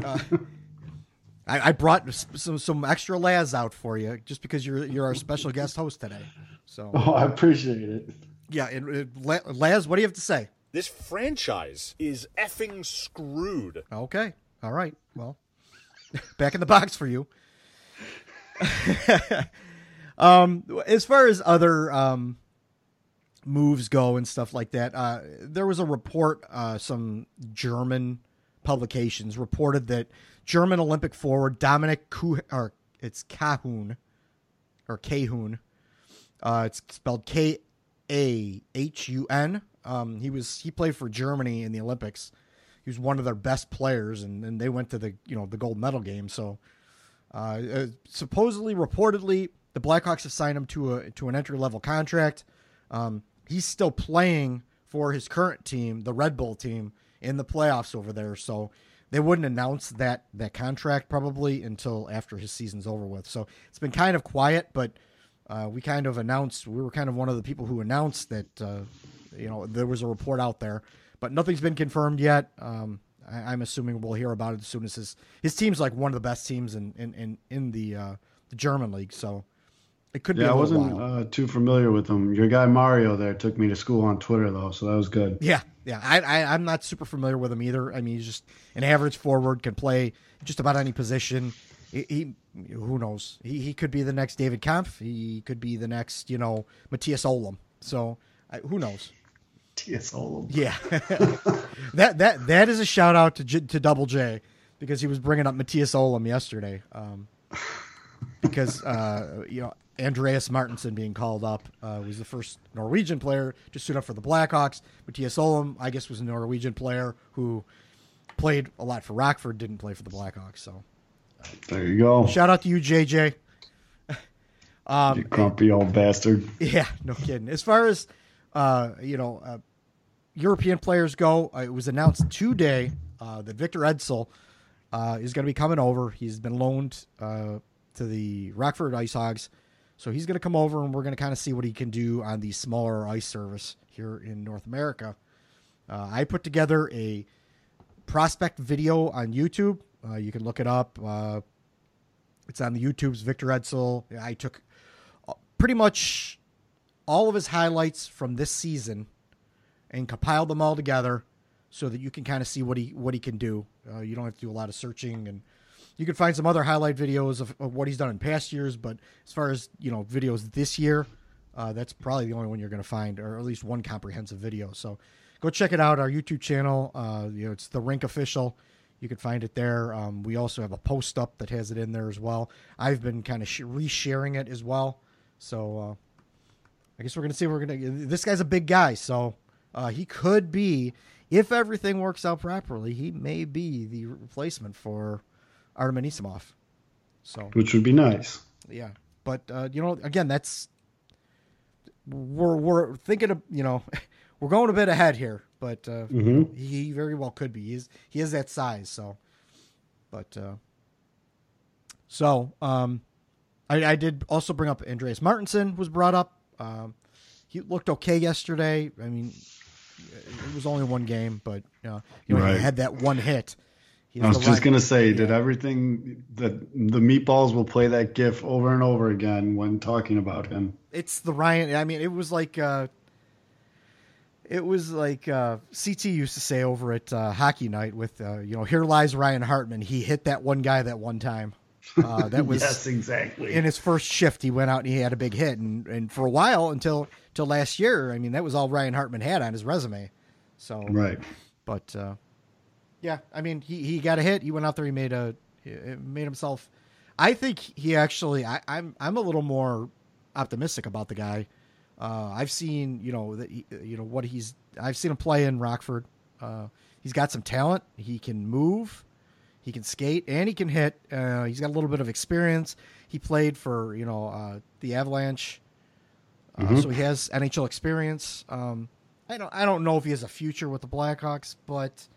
Uh, I, I brought some some extra Laz out for you just because you're you're our special guest host today. So Oh, I appreciate it. yeah, and, uh, Laz, what do you have to say? This franchise is effing screwed. Okay, all right. Well, back in the box for you. um, as far as other um moves go and stuff like that, uh, there was a report. Uh, some German publications reported that German Olympic forward Dominik Kuh or it's Kahun or Kahun. Uh, it's spelled K A H U N. Um, he was he played for Germany in the Olympics. He was one of their best players, and, and they went to the you know the gold medal game. So uh, uh, supposedly, reportedly, the Blackhawks have signed him to a to an entry level contract. Um, he's still playing for his current team, the Red Bull team, in the playoffs over there. So they wouldn't announce that that contract probably until after his season's over with. So it's been kind of quiet, but uh, we kind of announced we were kind of one of the people who announced that uh, you know there was a report out there, but nothing's been confirmed yet. Um, I, I'm assuming we'll hear about it as soon as his his team's like one of the best teams in in in, in the uh, the German league. So it could be Yeah, a I little wasn't uh, too familiar with him. Your guy Mario there took me to school on Twitter though, so that was good. Yeah, yeah. I, I I'm not super familiar with him either. I mean, he's just an average forward, can play just about any position. He, he who knows? He he could be the next David Kampf. He could be the next, you know, Mathis Olimb. So I, who knows? T.S. Olam. Yeah, that that that is a shout out to J, to Double J because he was bringing up Mathis Olimb yesterday. Um, because uh, you know Andreas Martinsen being called up uh, was the first Norwegian player to suit up for the Blackhawks. Mathis Olimb, I guess, was a Norwegian player who played a lot for Rockford, didn't play for the Blackhawks. So There you go. shout out to you, JJ. Um, You grumpy old bastard. Yeah, no kidding. As far as uh, you know, uh, European players go, uh, it was announced today uh, that Viktor Ejdsell uh, is going to be coming over. He's been loaned uh, to the Rockford Ice Hogs, so he's going to come over, and we're going to kind of see what he can do on the smaller ice service here in North America. Uh, I put together a prospect video on YouTube. Uh, you can look it up. Uh, it's on the YouTube's Viktor Ejdsell. I took uh, pretty much all of his highlights from this season and compiled them all together so that you can kind of see what he what he can do. Uh, you don't have to do a lot of searching, and you can find some other highlight videos of, of what he's done in past years. But as far as you know, videos this year, uh, that's probably the only one you're going to find, or at least one comprehensive video. So go check it out. Our YouTube channel, uh, you know, it's the Rink Official. You can find it there. Um, we also have a post up that has it in there as well. I've been kind of sh- resharing it as well. So uh, I guess we're gonna see. We're gonna. This guy's a big guy, so uh, he could be, if everything works out properly, he may be the replacement for Artem Anisimov. So Which would be nice. yeah, but uh, you know, again, that's we're we're thinking of you know, we're going a bit ahead here, but uh, Mhm. he very well could be. He's he is that size, so. But uh, so um, I, I did also bring up Andreas Martinsen was brought up. Um, he looked okay yesterday. I mean, it was only one game, but uh, you know, Right. he had that one hit. He's I was just gonna say, did everything that the meatballs will play that gif over and over again when talking about him. it's the Ryan. I mean, it was like uh, it was like uh, CT used to say over at uh, Hockey Night with uh, you know, here lies Ryan Hartman. He hit that one guy that one time. Uh, that was yes, exactly. in his first shift. He went out and he had a big hit, and and for a while until till last year, I mean, that was all Ryan Hartman had on his resume. So right. but uh, yeah, I mean, he, he got a hit. He went out there. He made a made himself. I think he actually. I, I'm I'm a little more optimistic about the guy. Uh, I've seen you know that you know what he's. I've seen him play in Rockford. Uh, he's got some talent. He can move. He can skate and he can hit. Uh, he's got a little bit of experience. He played for you know uh, the Avalanche, uh, so he has NHL experience. Um, I don't I don't know if he has a future with the Blackhawks, but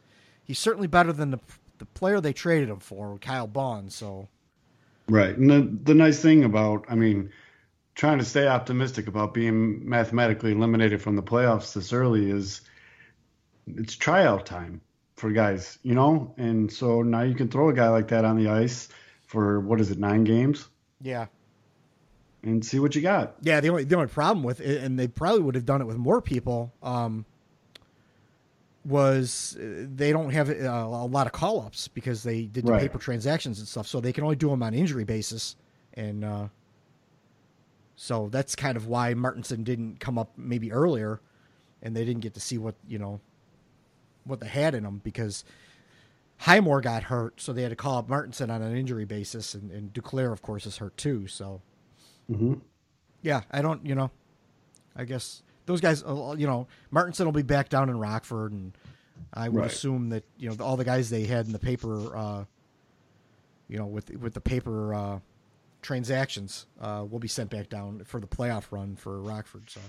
he's certainly better than the the player they traded him for, Kyle Baun. So Right. And the, the nice thing about, I mean, trying to stay optimistic about being mathematically eliminated from the playoffs this early is it's tryout time for guys, you know? And so now you can throw a guy like that on the ice for, what is it, nine games yeah, and see what you got. yeah. The only the only problem with it, and they probably would have done it with more people, um, was uh, they don't have uh, a lot of call ups because they did the Right. paper transactions and stuff, so they can only do them on injury basis, and uh, so that's kind of why Martinsen didn't come up maybe earlier, and they didn't get to see what you know what they had in them because Highmore got hurt, so they had to call up Martinsen on an injury basis, and, and Duclair, of course, is hurt too. So, hmm yeah, I don't, you know, I guess those guys, uh, you know, Martinsen will be back down in Rockford, and I would Right. assume that you know all the guys they had in the paper, uh, you know, with with the paper uh, transactions, uh, will be sent back down for the playoff run for Rockford. So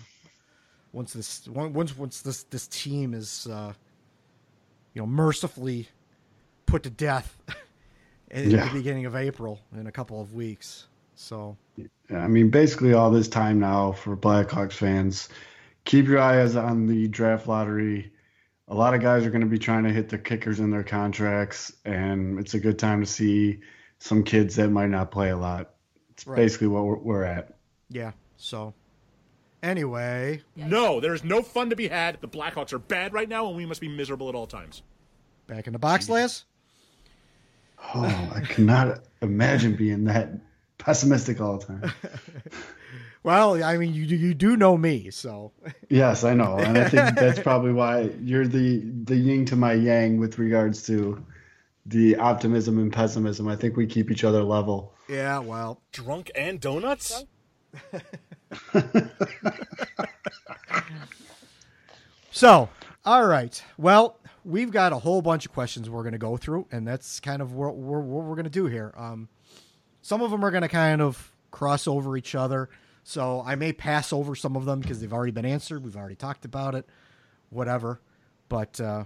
once this once once this this team is, uh, you know, mercifully put to death at Yeah. the beginning of April in a couple of weeks. So I mean, basically all this time now for Blackhawks fans, keep your eyes on the draft lottery. A lot of guys are going to be trying to hit the kickers in their contracts, and it's a good time to see some kids that might not play a lot. It's Right. basically what we're, we're at. yeah, so anyway, No, there's no fun to be had. The Blackhawks are bad right now, and we must be miserable at all times. back in the box, Les. Oh, I cannot imagine being that pessimistic all the time. Well, I mean, you you do know me, so Yes, I know, and I think that's probably why you're the the yin to my yang with regards to the optimism and pessimism. I think we keep each other level. yeah. Well, Drunk and donuts? so all right. Well, we've got a whole bunch of questions we're going to go through, and that's kind of what we're, what we're going to do here. Um, some of them are going to kind of cross over each other. So I may pass over some of them because they've already been answered. We've already talked about it, whatever. But uh,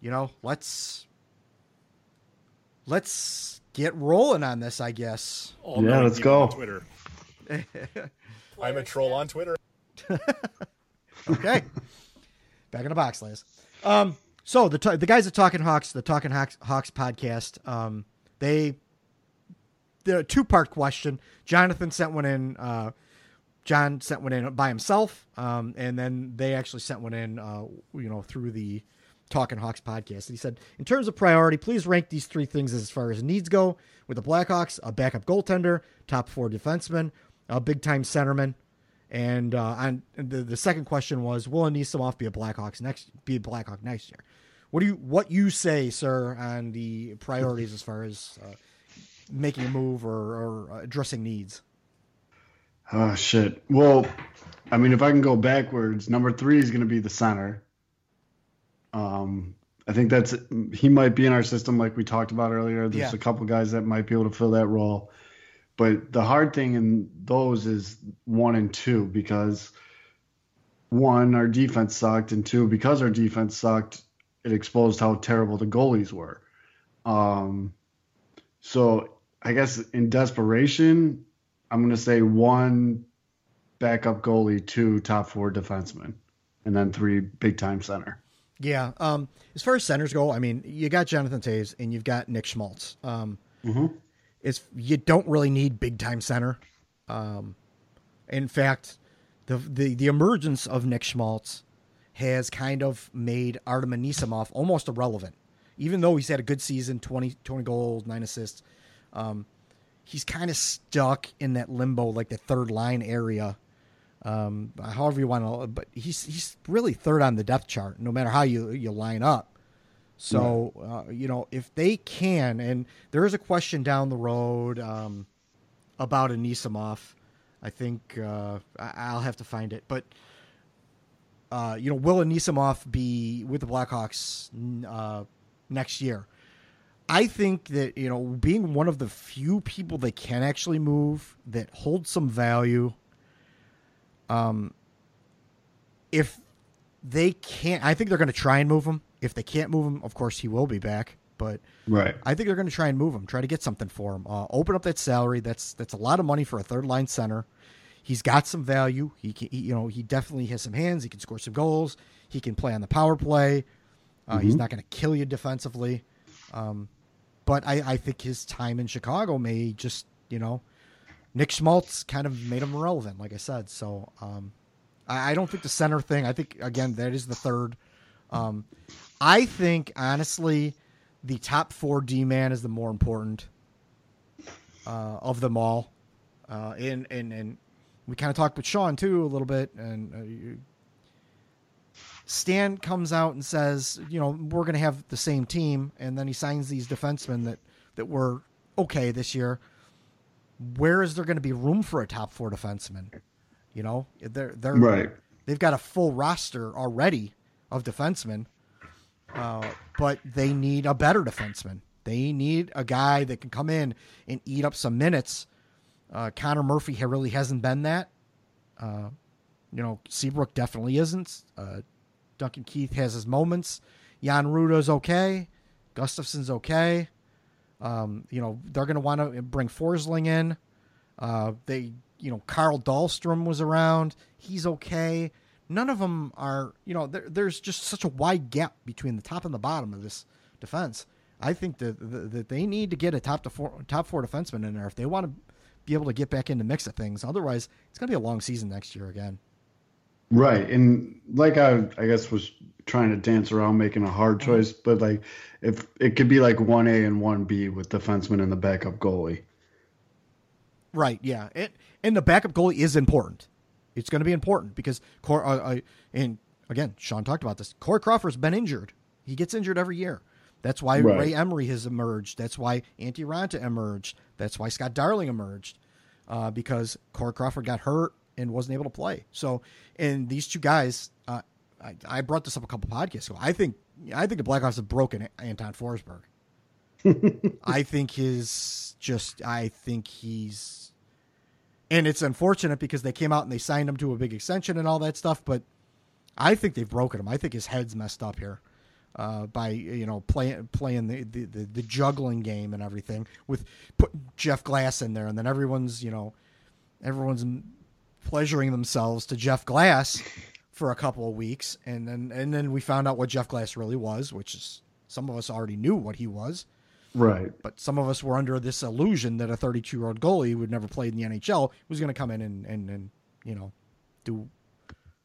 you know, let's let's get rolling on this. I guess. All Yeah, let's go. On Twitter. I'm a troll on Twitter. Okay. Back in the box, Liz. Um, so the t- the guys at Talking Hawks, the Talking Hawks, Hawks podcast, um, they the two part question. Jonathan sent one in. Uh, John sent one in by himself, um, and then they actually sent one in. Uh, you know, through the Talking Hawks podcast. And he said, in terms of priority, please rank these three things as far as needs go. With the Blackhawks, a backup goaltender, top four defenseman, a big time centerman, and uh, on the the second question was, will Anisimov be a Blackhawks next be a Blackhawk next year? What do you what you say, sir, on the priorities as far as uh, making a move or, or addressing needs? Oh shit. Well, I mean, if I can go backwards, number three is going to be the center. Um, I think that's he might be in our system like we talked about earlier. There's Yeah. a couple guys that might be able to fill that role, but the hard thing in those is one and two because one, our defense sucked, and two, because our defense sucked, it exposed how terrible the goalies were. Um, so I guess in desperation, I'm going to say one backup goalie, two top four defensemen, and then three big time center. Yeah. Um, as far as centers go, I mean, you got Jonathan Toews and you've got Nick Schmaltz. Um, it's you don't really need big time center. Um, in fact, the, the the emergence of Nick Schmaltz has kind of made Artem Anisimov almost irrelevant. Even though he's had a good season, 20, 20 goals, nine assists, um, he's kind of stuck in that limbo, like the third line area. Um, however you want to, but he's he's really third on the depth chart, no matter how you you line up. So uh, you know if they can, and there is a question down the road um, about Anisimov. I think uh, I'll have to find it, but uh, you know, will Anisimov be with the Blackhawks uh, next year? I think that you know, being one of the few people that can actually move, that hold some value. Um, if they can't, I think they're going to try and move him. If they can't move him, of course he will be back. But Right. I think they're going to try and move him, try to get something for him. Uh, open up that salary. That's that's a lot of money for a third line center. He's got some value. He, can, he you know he definitely has some hands. He can score some goals. He can play on the power play. Uh, He's not going to kill you defensively. Um, but I, I think his time in Chicago may just you know Nick Schmaltz kind of made him relevant, like I said. So um, I, I don't think the center thing. I think again that is the third. Um, I think honestly, the top four D man is the more important uh, of them all. Uh, and and and we kind of talked with Sean too a little bit, and uh, Stan comes out and says, you know, we're going to have the same team, and then he signs these defensemen that that were okay this year. Where is there going to be room for a top four defenseman? You know, they're they're Right. They've got a full roster already of defensemen, uh, but they need a better defenseman. They need a guy that can come in and eat up some minutes. Uh, Connor Murphy really hasn't been that. Uh, you know, Seabrook definitely isn't. Uh, Duncan Keith has his moments. Jan Rutta's okay. Gustafsson's okay. Um, you know, they're going to want to bring Forsling in. Uh, they, you know, Carl Dahlstrom was around. He's okay. None of them are, you know, there, there's just such a wide gap between the top and the bottom of this defense. I think that that they need to get a top to four, top four defenseman in there if they want to be able to get back in the mix of things. Otherwise, it's going to be a long season next year again. Right. And like I I guess was trying to dance around making a hard choice, but like if it could be like one A and one B with defenseman and the backup goalie. Right. Yeah. It, and the backup goalie is important. It's going to be important because Cor, uh, uh, and again, Sean talked about this. Corey Crawford's been injured. He gets injured every year. That's why Right. Ray Emery has emerged. That's why Antti Raanta emerged. That's why Scott Darling emerged uh, because Corey Crawford got hurt and wasn't able to play. So, and these two guys, uh, I, I brought this up a couple podcasts ago. I think I think the Blackhawks have broken Anton Forsberg. I think his just I think he's and it's unfortunate because they came out and they signed him to a big extension and all that stuff. But I think they've broken him. I think his head's messed up here uh, by you know playing playing the, the, the, the juggling game and everything with putting Jeff Glass in there, and then everyone's you know everyone's pleasuring themselves to Jeff Glass for a couple of weeks, and then and then we found out what Jeff Glass really was, which is some of us already knew what he was, Right. but some of us were under this illusion that a 32 year old goalie who had never played in the NHL was going to come in and, and and you know do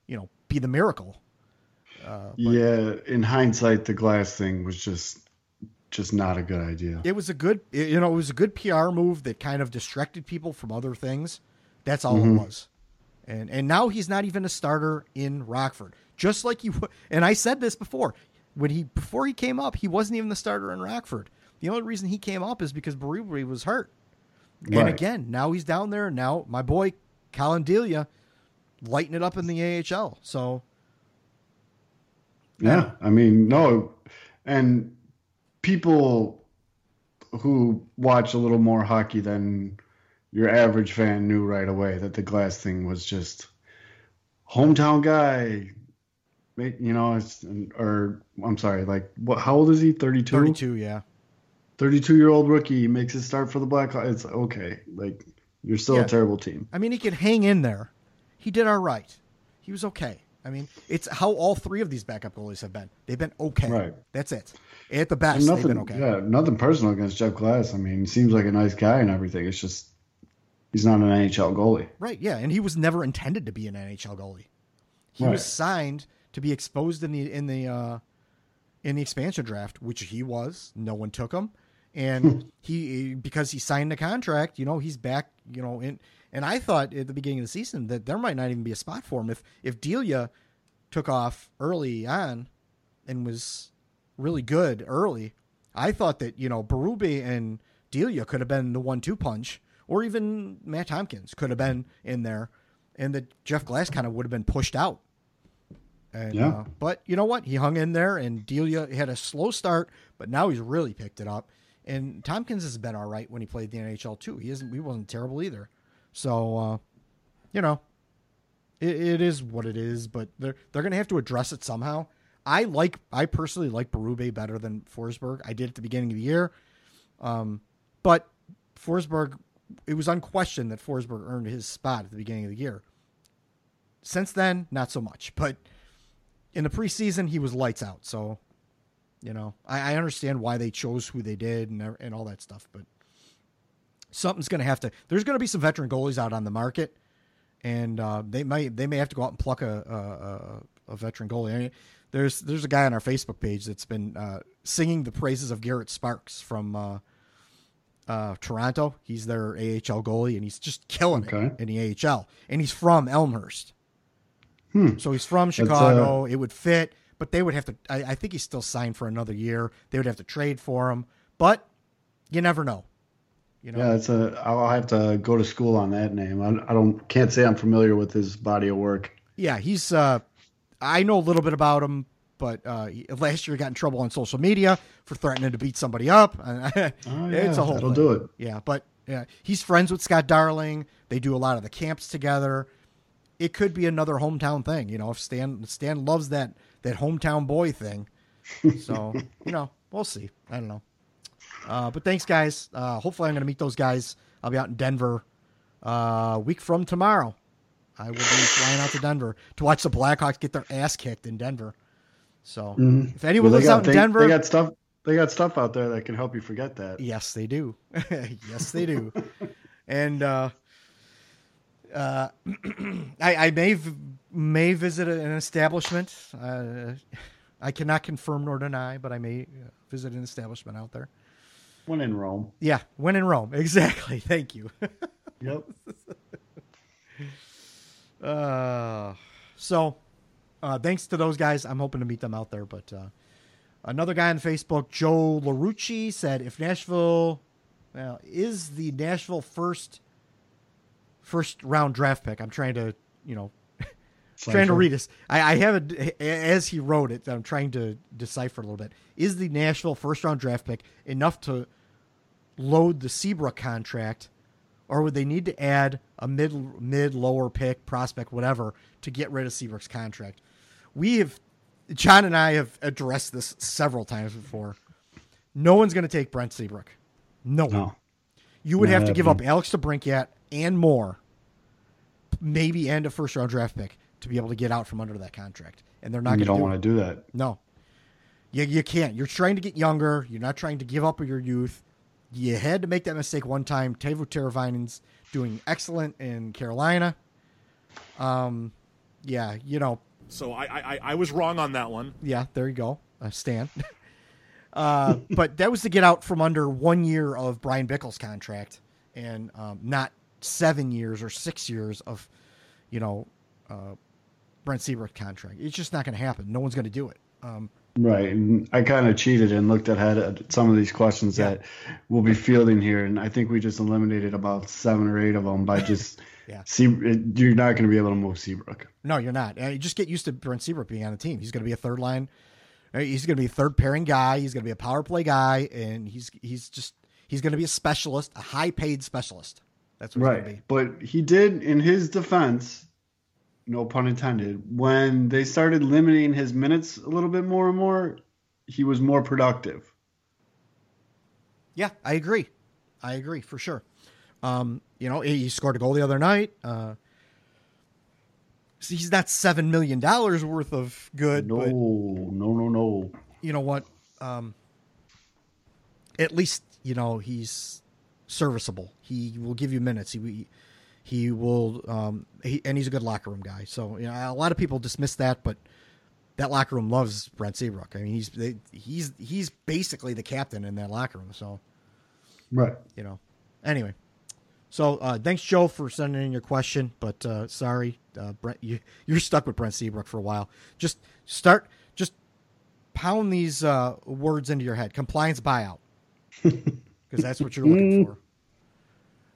you know be the miracle. Uh, but yeah. In hindsight, the glass thing was just just not a good idea. it was a good you know it was a good PR move that kind of distracted people from other things. That's all it was. And and now he's not even a starter in Rockford. Just like you and I said this before. When he before he came up, he wasn't even the starter in Rockford. The only reason he came up is because Berube was hurt. And again, now he's down there. Now my boy Collin Delia lighting it up in the AHL. So Yeah, I mean, no, and people who watch a little more hockey than your average fan knew right away that the glass thing was just hometown guy. You know, it's, or I'm sorry, like what? How old is he? 32. 32, yeah. 32 year old rookie makes his start for the Blackhawks. It's okay. Like you're still Yeah. a terrible team. I mean, he could hang in there. He did all right. He was okay. I mean, it's how all three of these backup goalies have been. They've been okay. Right. That's it. At the best, And nothing, been okay. yeah, nothing personal against Jeff Glass. I mean, he seems like a nice guy and everything. It's just he's not an NHL goalie. Right. Yeah. And he was never intended to be an NHL goalie. He Right. was signed to be exposed in the in the uh, in the expansion draft, which he was. No one took him, and he because he signed the contract. You know, he's back. You know, in and I thought at the beginning of the season that there might not even be a spot for him if if Delia took off early on and was really good early. I thought that you know Berube and Delia could have been the one-two punch, or even Matt Tomkins could have been in there, and that Jeff Glass kind of would have been pushed out. And, Yeah. uh, but you know what? He hung in there, and Delia had a slow start, but now he's really picked it up. And Tomkins has been all right when he played the NHL too. He isn't. He wasn't terrible either. So, uh, you know, it, it is what it is. But they're they're going to have to address it somehow. I like. I personally like Berube better than Forsberg. I did at the beginning of the year. Um, but Forsberg, it was unquestioned that Forsberg earned his spot at the beginning of the year. Since then, not so much. But in the preseason, he was lights out. So, you know, I, I understand why they chose who they did and and all that stuff. But something's going to have to. There's going to be some veteran goalies out on the market, and uh, they might they may have to go out and pluck a a, a, veteran goalie. I mean, there's there's a guy on our Facebook page that's been uh, singing the praises of Garrett Sparks from. Uh, uh, Toronto. He's their AHL goalie, and he's just killing Okay. it in the AHL. And he's from Elmhurst, Hmm. so he's from uh, Chicago. it would fit, but they would have to. I, I think he's still signed for another year. They would have to trade for him, but you never know. You know, Yeah, it's a. I'll have to go to school on that name. I, I don't can't say I'm familiar with his body of work. Yeah, he's. Uh, I know a little bit about him, but uh, last year he got in trouble on social media for threatening to beat somebody up. Oh, it's yeah, a whole. that'll thing. do it. Yeah, but yeah, he's friends with Scott Darling. They do a lot of the camps together. It could be another hometown thing, you know. If Stan Stan loves that that hometown boy thing, so you know, we'll see. I don't know. Uh, but thanks, guys. Uh, hopefully, I'm going to meet those guys. I'll be out in Denver uh, a week from tomorrow. I will be flying out to Denver to watch the Blackhawks get their ass kicked in Denver. So if anyone Well, lives got out in they, Denver, they got stuff. They got stuff out there that can help you forget that. Yes, they do. yes, they do. and uh, uh, I, I may v- may visit an establishment. Uh, I cannot confirm nor deny, but I may uh, visit an establishment out there. When in Rome. Yeah, when in Rome. Exactly. Thank you. Yep. Uh, so, uh, thanks to those guys. I'm hoping to meet them out there. But uh, another guy on Facebook, Joe Larucci, said if Nashville well, is the Nashville first first round draft pick. I'm trying to, you know, trying to read this. I, I have it as he wrote it. That I'm trying to decipher a little bit. Is the Nashville first round draft pick enough to load the Seabrook contract, or would they need to add a mid mid lower pick prospect, whatever, to get rid of Seabrook's contract? We have John and I have addressed this several times before. No one's going to take Brent Seabrook. No one. You would Not have to give up. Alex DeBrincat and more, maybe and a first round draft pick to be able to get out from under that contract. And they're not You going to don't do want it. to do that. No. You, you can't. You're trying to get younger. You're not trying to give up your youth. You had to make that mistake one time. Teuvo Teravainen's doing excellent in Carolina. Um, yeah, you know, So I, I I was wrong on that one. yeah, there you go. Uh, Stan. uh, but that was to get out from under one year of Bryan Bickell's contract and um, not seven years or six years of, you know, uh, Brent Seabrook contract. It's just not going to happen. No one's going to do it. Um, Right. And I kind of cheated and looked ahead at some of these questions that we'll be fielding here. And I think we just eliminated about seven or eight of them by just Yeah. see, you're not going to be able to move Seabrook. No, you're not. You just get used to Brent Seabrook being on the team. He's going to be a third line. uh, He's going to be a third pairing guy. He's going to be a power play guy, and he's he's just he's going to be a specialist, a high paid specialist. That's what he's going to Right. But he did, in his defense, no pun intended, when they started limiting his minutes a little bit more and more, he was more productive. Yeah, I agree. I agree for sure. Um, you know, he scored a goal the other night. Uh, he's not seven million dollars worth of good, No, but no, no, no. you know what? Um, at least you know he's serviceable. He will give you minutes. He he will, um, he, and he's a good locker room guy. So you know, a lot of people dismiss that, but that locker room loves Brent Seabrook. I mean, he's they, he's he's basically the captain in that locker room. So Right. you know, anyway. So uh, thanks, Joe, for sending in your question. But uh, sorry, uh, Brent, you, you're stuck with Brent Seabrook for a while. Just start, just pound these uh, words into your head. Compliance buyout, because that's what you're looking for.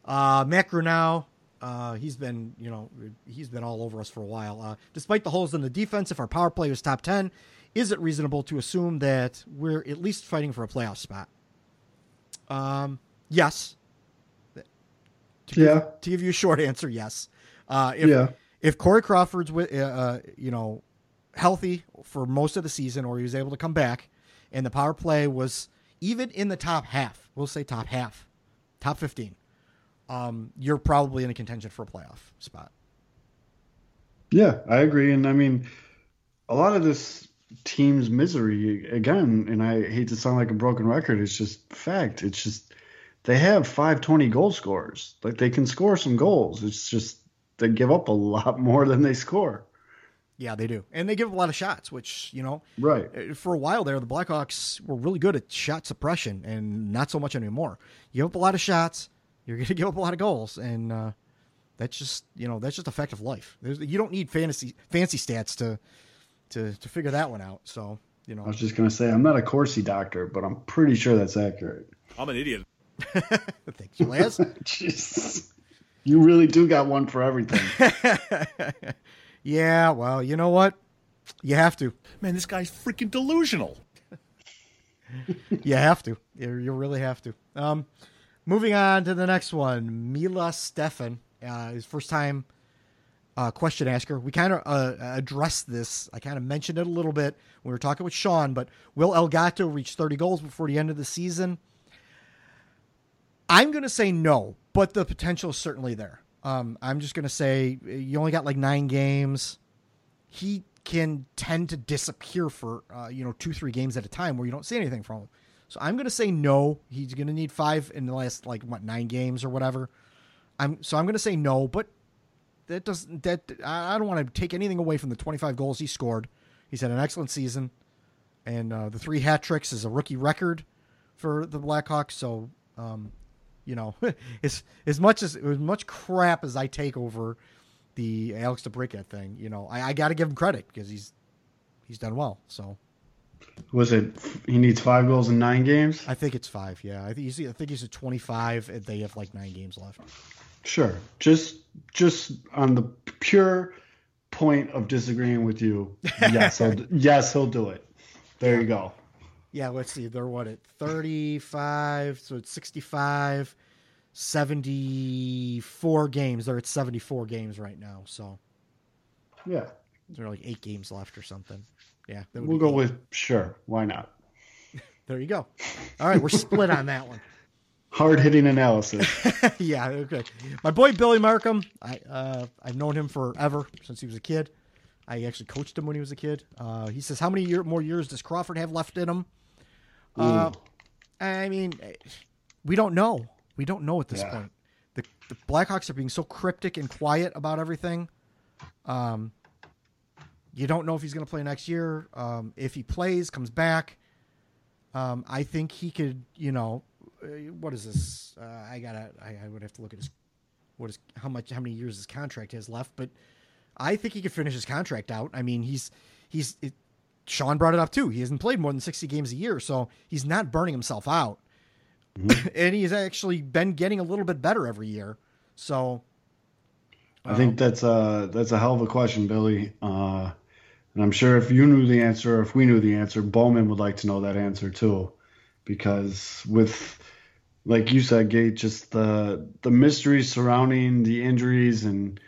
Uh, Matt Grunow, uh, he's been, you know, he's been all over us for a while. Uh, despite the holes in the defense, if our power play was top ten, is it reasonable to assume that we're at least fighting for a playoff spot? Um, yes. To Yeah. Give, to give you a short answer, yes. Uh, if, Yeah. If Corey Crawford's with, uh, uh, you know, healthy for most of the season, or he was able to come back, and the power play was even in the top half, we'll say top half, top fifteen, um, you're probably in a contention for a playoff spot. Yeah, I agree. And I mean, a lot of this team's misery, again, and I hate to sound like a broken record, it's just fact. It's just they have 520 goal scorers. Like they can score some goals. It's just they give up a lot more than they score. Yeah, they do, and they give up a lot of shots, which you know, Right. uh, for a while there, the Blackhawks were really good at shot suppression, and not so much anymore. You give up a lot of shots, you're going to give up a lot of goals, and uh, that's just you know that's just a fact of life. There's, you don't need fantasy fancy stats to to to figure that one out. So you know, I was just going to say, I'm not a Corsi doctor, but I'm pretty sure that's accurate. I'm an idiot. Thanks, Laz. Jesus. You really do got one for everything. yeah, well, you know what? You have to. Man, this guy's freaking delusional. You have to. You, you really have to. Um, moving on to the next one, Mila Stefan, uh, his first time uh, question asker. We kind of uh, addressed this. I kind of mentioned it a little bit when we were talking with Sean. But will Elgato reach 30 goals before the end of the season? I'm going to say no, but the potential is certainly there. Um, I'm just going to say you only got like nine games. He can tend to disappear for uh, you know two three games at a time where you don't see anything from him. So I'm going to say no. He's going to need five in the last like what nine games or whatever. I'm so I'm going to say no, but that doesn't that I don't want to take anything away from the 25 goals he scored. He's had an excellent season, and uh, the three hat tricks is a rookie record for the Blackhawks. So, um, you know, as as much as as much crap as I take over the Alex DeBrincat thing, you know, I, I got to give him credit because he's he's done well. So Was it he needs five goals in nine games? I think it's five. Yeah, I think he's I think he's at 25, and they have like nine games left. Sure. Just just on the pure point of disagreeing with you, yes, he'll, yes, he'll do it. There you go. Yeah, let's see. They're what at 35, so it's 65, 74 games. They're at 74 games right now. So Yeah, there are like eight games left or something. Yeah. we'll go eight. with sure. Why not? There you go. All right. We're split on that one. Hard hitting analysis. yeah. Okay. My boy Billy Markham. I uh, I've known him forever since he was a kid. I actually coached him when he was a kid. Uh, he says, "How many year, more years does Crawford have left in him?" Uh, I mean, we don't know. We don't know at this Yeah. point. The, the Blackhawks are being so cryptic and quiet about everything. Um, you don't know if he's going to play next year. Um, if he plays, comes back, um, I think he could. You know, uh, what is this? Uh, I gotta. I, I would have to look at his what is how much how many years his contract has left, but I think he could finish his contract out. I mean, he's he's it, Sean brought it up too. He hasn't played more than sixty games a year, so he's not burning himself out, and he's actually been getting a little bit better every year. So I think that's a that's a hell of a question, Billy. Uh, and I'm sure if you knew the answer, or if we knew the answer, Bowman would like to know that answer too, because with like you said, Gate, just the the mysteries surrounding the injuries, and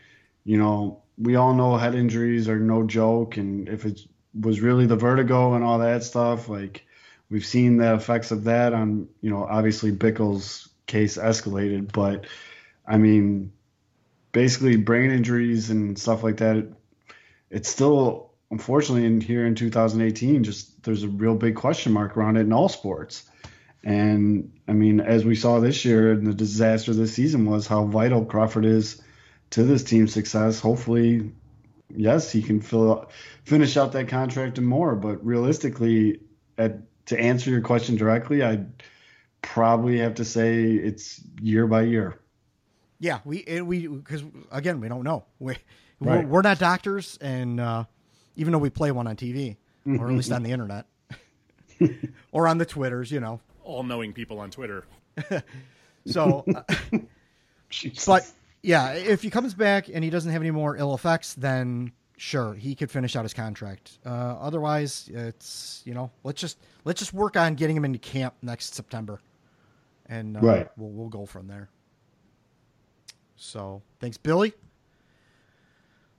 you know, we all know head injuries are no joke, and if it was really the vertigo and all that stuff, like we've seen the effects of that on, you know, obviously Bickell's case escalated, but I mean, basically brain injuries and stuff like that. It, it's still, unfortunately, in here in 2018, just there's a real big question mark around it in all sports. And I mean, as we saw this year, and the disaster this season was how vital Crawford is to this team's success. Hopefully, yes, he can fill finish out that contract and more. But realistically, at, to answer your question directly, I'd probably have to say it's year by year. yeah, we and we because again we don't know. We we're, Right. we're not doctors, and uh, even though we play one on TV or at least on the internet or on the twitters, you know. All knowing people on Twitter. So. uh, But yeah, if he comes back and he doesn't have any more ill effects, then sure he could finish out his contract. Uh, otherwise, it's you know let's just let's just work on getting him into camp next September, and uh, Right. we'll we'll go from there. So thanks, Billy.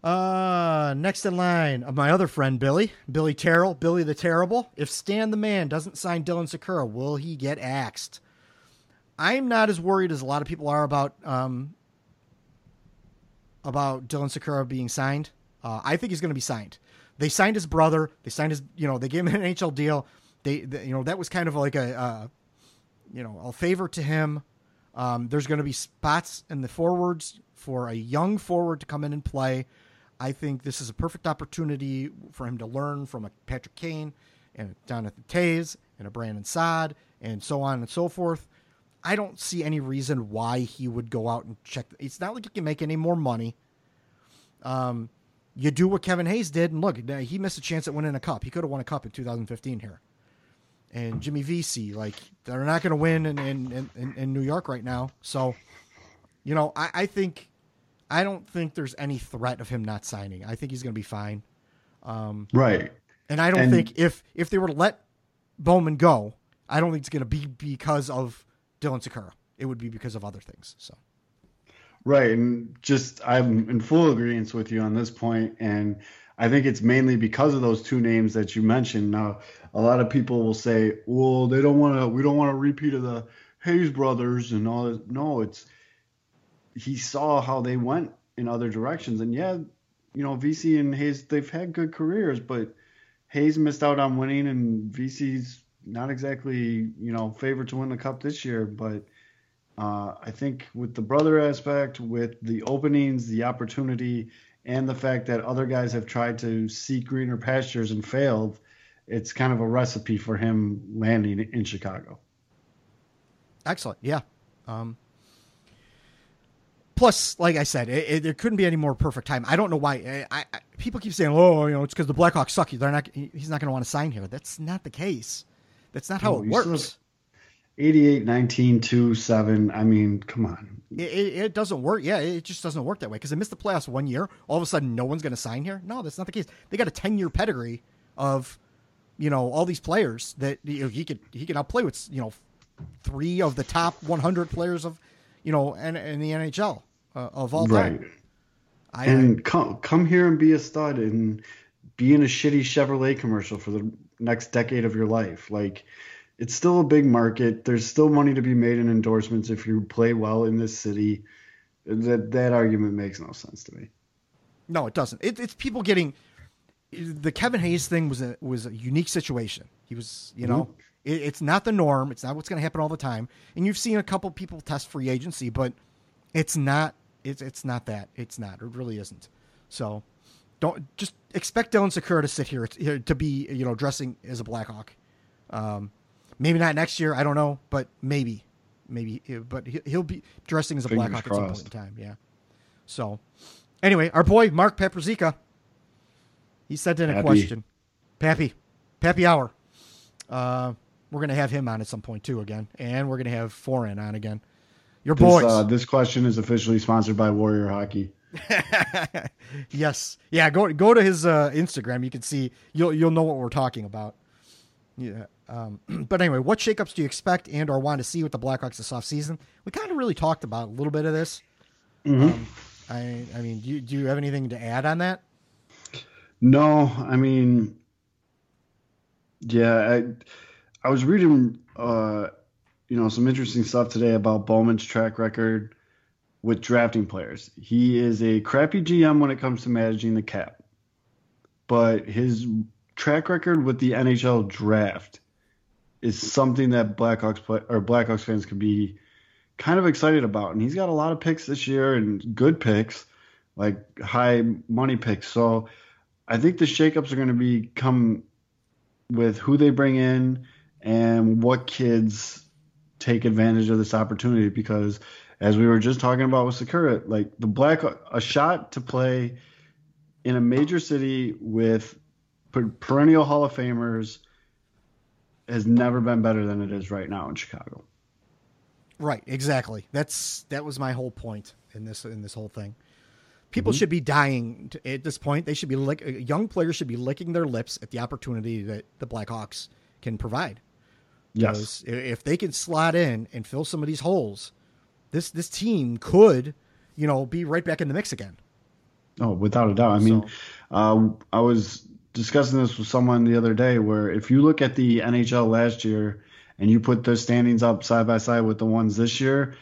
Uh, next in line, of my other friend Billy, Billy Terrell, Billy the Terrible. If Stan the Man doesn't sign Dylan Sikura, will he get axed? I'm not as worried as a lot of people are about um, about Dylan Sikura being signed. Uh, I think he's going to be signed. They signed his brother. They signed his, you know, they gave him an NHL deal. They, they you know, that was kind of like a, uh, you know, a favor to him. Um, there's going to be spots in the forwards for a young forward to come in and play. I think this is a perfect opportunity for him to learn from a Patrick Kane and Jonathan Toews and a Brandon Saad and so on and so forth. I don't see any reason why he would go out and check. It's not like he can make any more money. Um, you do what Kevin Hayes did, and look, he missed a chance at winning a cup. He could have won a cup in 2015 here. And Jimmy Vesey, like they're not going to win in, in, in, in New York right now. So, you know, I, I think I don't think there's any threat of him not signing. I think he's going to be fine. right. And I don't And- think if if they were to let Bowman go, I don't think it's going to be because of Dylan Sikura. It would be because of other things. So Right, and just I'm in full agreement with you on this point, and I think it's mainly because of those two names that you mentioned. Now, a lot of people will say, "Well, they don't want to. We don't want a repeat of the Hayes brothers and all this." No, it's he saw how they went in other directions, and yeah, you know, Vesey and Hayes they've had good careers, but Hayes missed out on winning, and Vesey's not exactly you know favored to win the cup this year, but. Uh, I think with the brother aspect, with the openings, the opportunity, and the fact that other guys have tried to seek greener pastures and failed, it's kind of a recipe for him landing in Chicago. excellent, yeah. Um, plus, like I said, it, it, there couldn't be any more perfect time. I don't know why. I, I, people keep saying, "Oh, you know, it's because the Blackhawks suck. They're not. He's not going to want to sign here." That's not the case. That's not how No, it works. 88, 19, 2, 7. I mean, come on. It, it, doesn't work. Yeah, it just doesn't work that way because they missed the playoffs one year. All of a sudden, no one's going to sign here. No, that's not the case. They got a ten year pedigree of, you know, all these players that you know, he could he could outplay with you know three of the top one hundred players of you know, and in the NHL uh, of all time. Right. I, And come come here and be a stud and be in a shitty Chevrolet commercial for the next decade of your life. Like it's still a big market. There's still money to be made in endorsements if you play well in this city. That that argument makes no sense to me. No, it doesn't. It, it's people getting the Kevin Hayes thing was a was a unique situation. He was, you know, mm-hmm. it, it's not the norm. It's not what's going to happen all the time. And you've seen a couple people test free agency, but it's not. It's it's not that. It's not. It really isn't. So don't just expect Dylan Sikura to sit here, to be, you know, dressing as a Blackhawk. Um, maybe not next year. I don't know, but maybe, maybe. But he- he'll be dressing as a Fingers Blackhawk at some point in time. Yeah. So, anyway, our boy Mark Paprika, he sent in a Pappy. question. Pappy, Pappy Hour. Uh, we're gonna have him on at some point too again, and we're gonna have Foreign on again. Your This, boys. uh, this question is officially sponsored by Warrior Hockey. yes, yeah. Go go to his uh, Instagram. You can see you'll you'll know what we're talking about. Yeah. Um, but anyway, what shakeups do you expect and or want to see with the Blackhawks this offseason? We kind of really talked about a little bit of this. Um, I I mean, do you, do you have anything to add on that? No, I mean, yeah, I I was reading, uh, you know, some interesting stuff today about Bowman's track record with drafting players. He is a crappy GM when it comes to managing the cap, but his track record with the NHL draft is something that Blackhawks play, or Blackhawks fans could be kind of excited about. And he's got a lot of picks this year and good picks, like high money picks. So. I think the shakeups are going to be come with who they bring in and what kids take advantage of this opportunity because as we were just talking about with Sikura, like the black a shot to play in a major city with perennial Hall of Famers has never been better than it is right now in Chicago. Right, exactly. That's that was my whole point in this in this whole thing. People should be dying to, at this point. They should be lick, uh, young players should be licking their lips at the opportunity that the Blackhawks can provide. Yes. If they can slot in and fill some of these holes, this this team could, you know, be right back in the mix again. Oh, without a doubt. I mean, uh, I was discussing this with someone the other day where if you look at the NHL last year and you put the standings up side by side with the ones this year,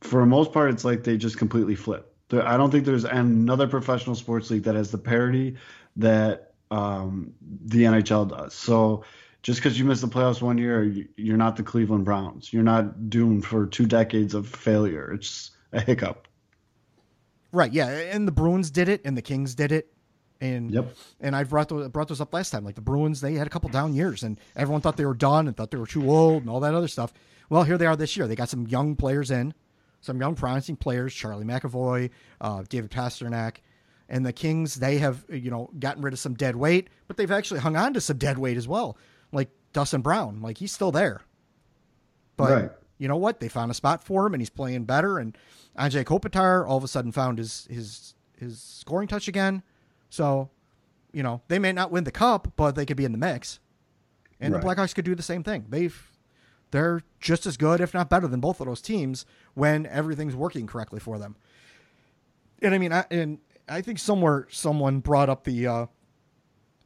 for the most part, it's like they just completely flip. There, I don't think there's another professional sports league that has the parity that um, the NHL does. So just because you miss the playoffs one year, you- you're not the Cleveland Browns. You're not doomed for two decades of failure. It's a hiccup. Right, yeah, and the Bruins did it, and the Kings did it, and Yep. and I brought those, brought those up last time. Like the Bruins, they had a couple down years, and everyone thought they were done and thought they were too old and all that other stuff. Well, here they are this year. They got some young players in, some young promising players: Charlie McAvoy, uh, David Pastrnak, and the Kings. They have you know gotten rid of some dead weight, but they've actually hung on to some dead weight as well. Like Dustin Brown, like he's still there, but Right. you know what? They found a spot for him, and he's playing better. And Anze Kopitar all of a sudden found his his his scoring touch again. So, you know, they may not win the cup, but they could be in the mix. And Right. the Blackhawks could do the same thing. They've they're just as good, if not better, than both of those teams when everything's working correctly for them. And I mean, I, and I think somewhere someone brought up the uh,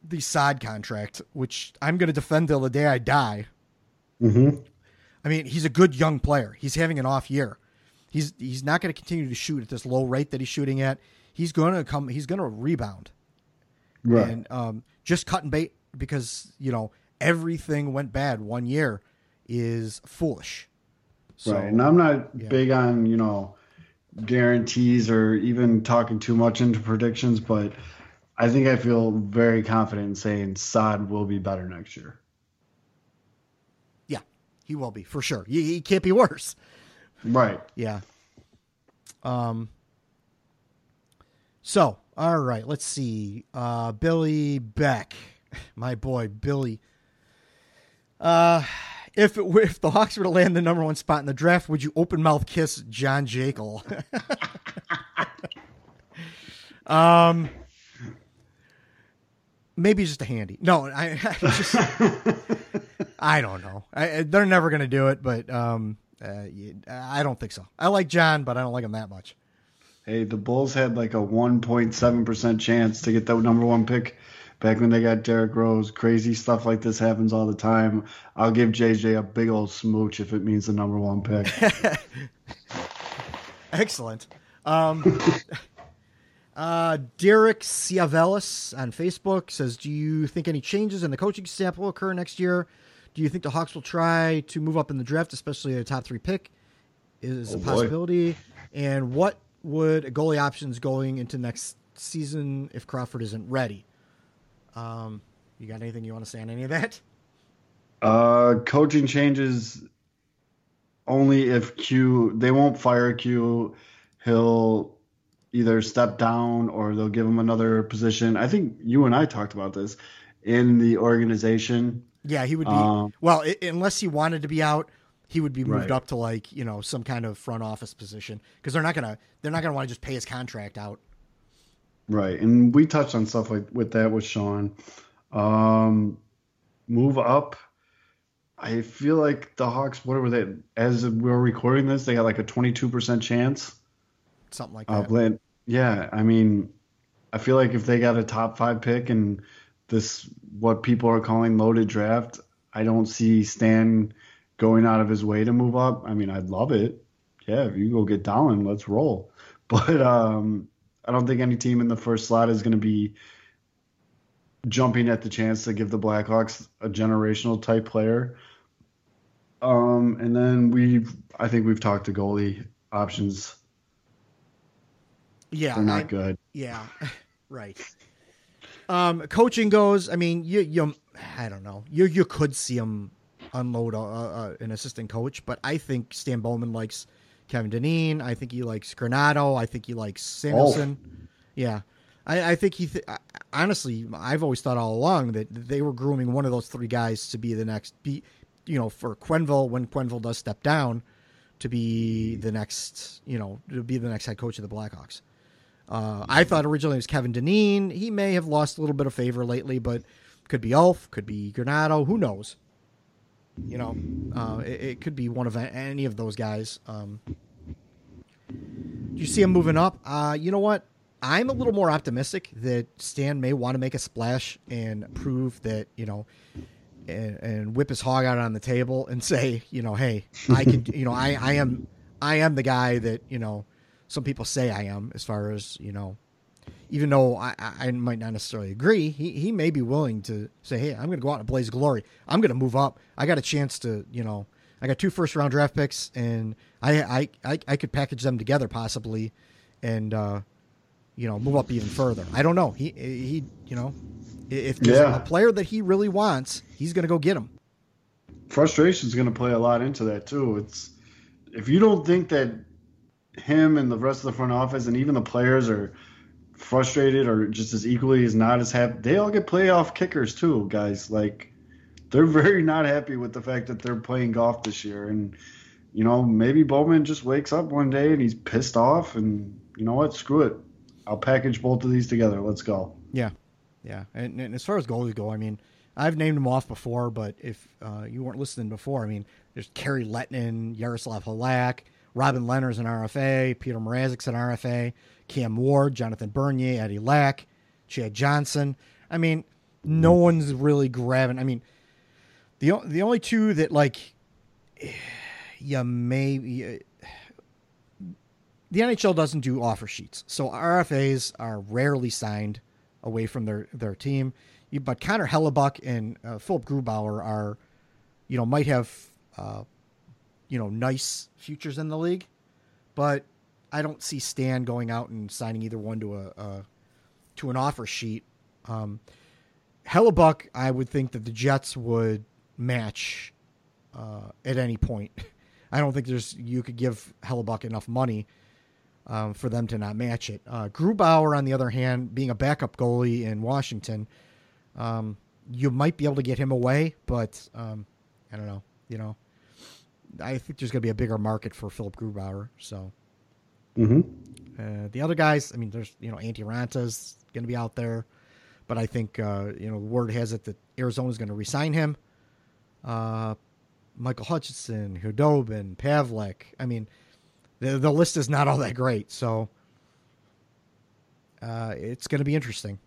the Saad contract, which I'm going to defend till the day I die. Mm-hmm. I mean, he's a good young player. He's having an off year. He's he's not going to continue to shoot at this low rate that he's shooting at. He's going to come. He's going to rebound. Right. And um, just cutting bait because you know everything went bad one year is foolish. So, right. And I'm not big on, you know, guarantees or even talking too much into predictions, but I think I feel very confident in saying Saad will be better next year. yeah, he will be for sure. He, he can't be worse. Right. Yeah. Um. So, all right, let's see. Uh, Billy Beck, my boy Billy. Uh, if it, if the Hawks were to land the number one spot in the draft, would you open mouth kiss John Jekyll? um, maybe just a handy. No, I, I just I don't know. I, they're never going to do it, but um, Uh, I don't think so. I like John, but I don't like him that much. Hey, the Bulls had like a 1.7% chance to get that number one pick back when they got Derrick Rose. Crazy stuff like this happens all the time. I'll give JJ a big old smooch if it means the number one pick. Excellent. Um, uh, Derek Ciavelis on Facebook says, "Do you think any changes in the coaching staff will occur next year? Do you think the Hawks will try to move up in the draft, especially a top three pick? Is Oh, a boy. possibility? And what would goalie options going into next season if Crawford isn't ready? Um, you got anything you want to say on any of that? Uh, coaching changes only if Q. They won't fire Q. He'll either step down or they'll give him another position. I think you and I talked about this in the organization. Yeah, he would be. Um, well, i unless he wanted to be out, he would be moved Right. up to like you know some kind of front office position because they're not gonna they're not gonna want to just pay his contract out. Right, and we touched on stuff like with that with Shawn. Um, move up. I feel like the Hawks. What were they? As we're recording this, they got like a twenty-two percent chance Something like that. land. Yeah, I mean, I feel like if they got a top five pick and this what people are calling loaded draft, I don't see Stan going out of his way to move up. I mean, I'd love it. Yeah, if you go get Dahlin, let's roll. But um, I don't think any team in the first slot is going to be jumping at the chance to give the Blackhawks a generational type player. Um, and then we've, I think we've talked to goalie options. Yeah, They're not I- good. Yeah, right. Um, coaching goes. I mean, you you I don't know. You you could see him unload a, a, an assistant coach, but I think Stan Bowman likes Kevin Dineen. I think he likes Granato. I think he likes Samuelsson. Yeah. I, I think he. Th- I- honestly, I've always thought all along that they were grooming one of those three guys to be the next. Be, you know, for Quenneville when Quenneville does step down, to be the next. You know, to be the next head coach of the Blackhawks. Uh, I thought originally it was Kevin Dineen. He may have lost a little bit of favor lately, but could be Ulf, could be Granato. Who knows? You know, uh, it, it could be one of any of those guys. Um, you see him moving up. Uh, you know what? I'm a little more optimistic that Stan may want to make a splash and prove that you know, and, and whip his hog out on the table and say, you know, hey, I could, you know, I, I am, I am the guy that you know, some people say I am as far as you know, even though I, I might not necessarily agree, he, he may be willing to say, hey, I'm going to go out and blaze glory. I'm going to move up. I got a chance to, you know, I got two first round draft picks, and I I, I, I could package them together possibly, and uh, you know, move up even further. I don't know. He he, you know, if there's Yeah. a player that he really wants, he's going to go get him. frustration is going to play a lot into that too. It's if you don't think that him and the rest of the front office and even the players are frustrated or just as equally as not as happy, they all get playoff kickers too, guys. Like they're very not happy with the fact that they're playing golf this year, and you know maybe Bowman just wakes up one day and he's pissed off, and you know what, screw it, I'll package both of these together. Let's go. Yeah, yeah. And, and as far as goalies go, I mean, I've named them off before, but if uh, you weren't listening before, I mean, there's Kari Lehtonen, Jaroslav Halak, Robin Lehner's an RFA, Petr Mrazek's an RFA, Cam Ward, Jonathan Bernier, Eddie Lack, Chad Johnson. I mean, no one's really grabbing. I mean, the the only two that like you may the NHL doesn't do offer sheets, so RFAs are rarely signed away from their their team. But Connor Hellebuyck and uh, Philipp Grubauer are, you know, might have, uh, you know, nice futures in the league, but I don't see Stan going out and signing either one to a, a to an offer sheet. Um, Hellebuyck, I would think that the Jets would match uh, at any point. I don't think there's you could give Hellebuyck enough money um, for them to not match it. Uh, Grubauer, on the other hand, being a backup goalie in Washington, um, you might be able to get him away, but um, I don't know. You know, I think there's going to be a bigger market for Philipp Grubauer. So Mm-hmm. uh, the other guys, I mean, there's you know Antti Raanta's going to be out there, but I think uh, you know the word has it that Arizona's going to resign him. Uh, Michael Hutchinson, Khudobin, Pavelec. I mean, the the list is not all that great. So uh, it's going to be interesting.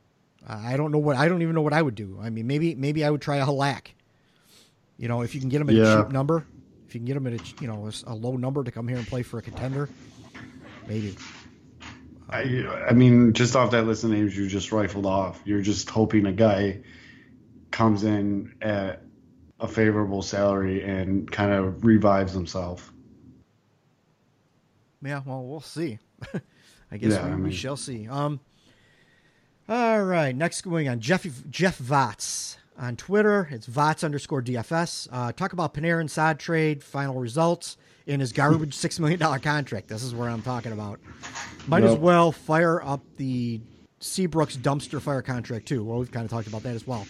I don't know what I don't even know what I would do. I mean, maybe maybe I would try a Halak. You know, if you can get him at Yeah. a cheap number, if you can get him at a you know a low number to come here and play for a contender, maybe. I, I mean, just off that list of names you just rifled off, you're just hoping a guy comes in at a favorable salary and kind of revives himself. Yeah, well, we'll see. I guess Yeah, we, I we shall see. Um, all right, next going on Jeff Jeff Vatz on Twitter. It's Vatz underscore DFS. Uh, talk about Panarin Saad trade, final results in his garbage six million dollar contract. This is where I'm talking about. Might as well fire up the Seabrooks dumpster fire contract too. Well, we've kind of talked about that as well.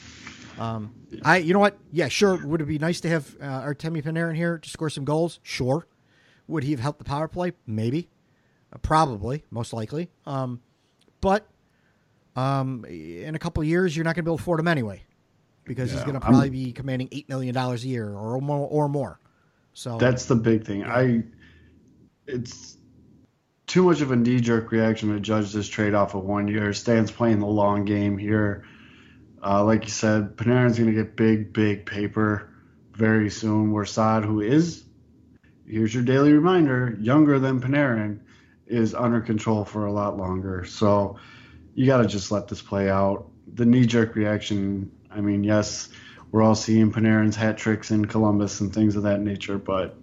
Um, I, you know what? Yeah, sure. Would it be nice to have uh, Artemi Panarin here to score some goals? Sure. Would he have helped the power play? Maybe. Uh, probably, most likely. Um, but um, in a couple of years, you're not going to be able to afford him anyway, because he's going to I'm- probably be commanding eight million dollars a year or more or more. So That's the big thing. I it's too much of a knee jerk reaction to judge this trade off of one year. Stan's playing the long game here. Uh, like you said, Panarin's going to get big, big paper very soon. Where Saad, who is, here's your daily reminder, younger than Panarin, is under control for a lot longer. So you got to just let this play out. The knee jerk reaction, I mean, yes, we're all seeing Panarin's hat tricks in Columbus and things of that nature, but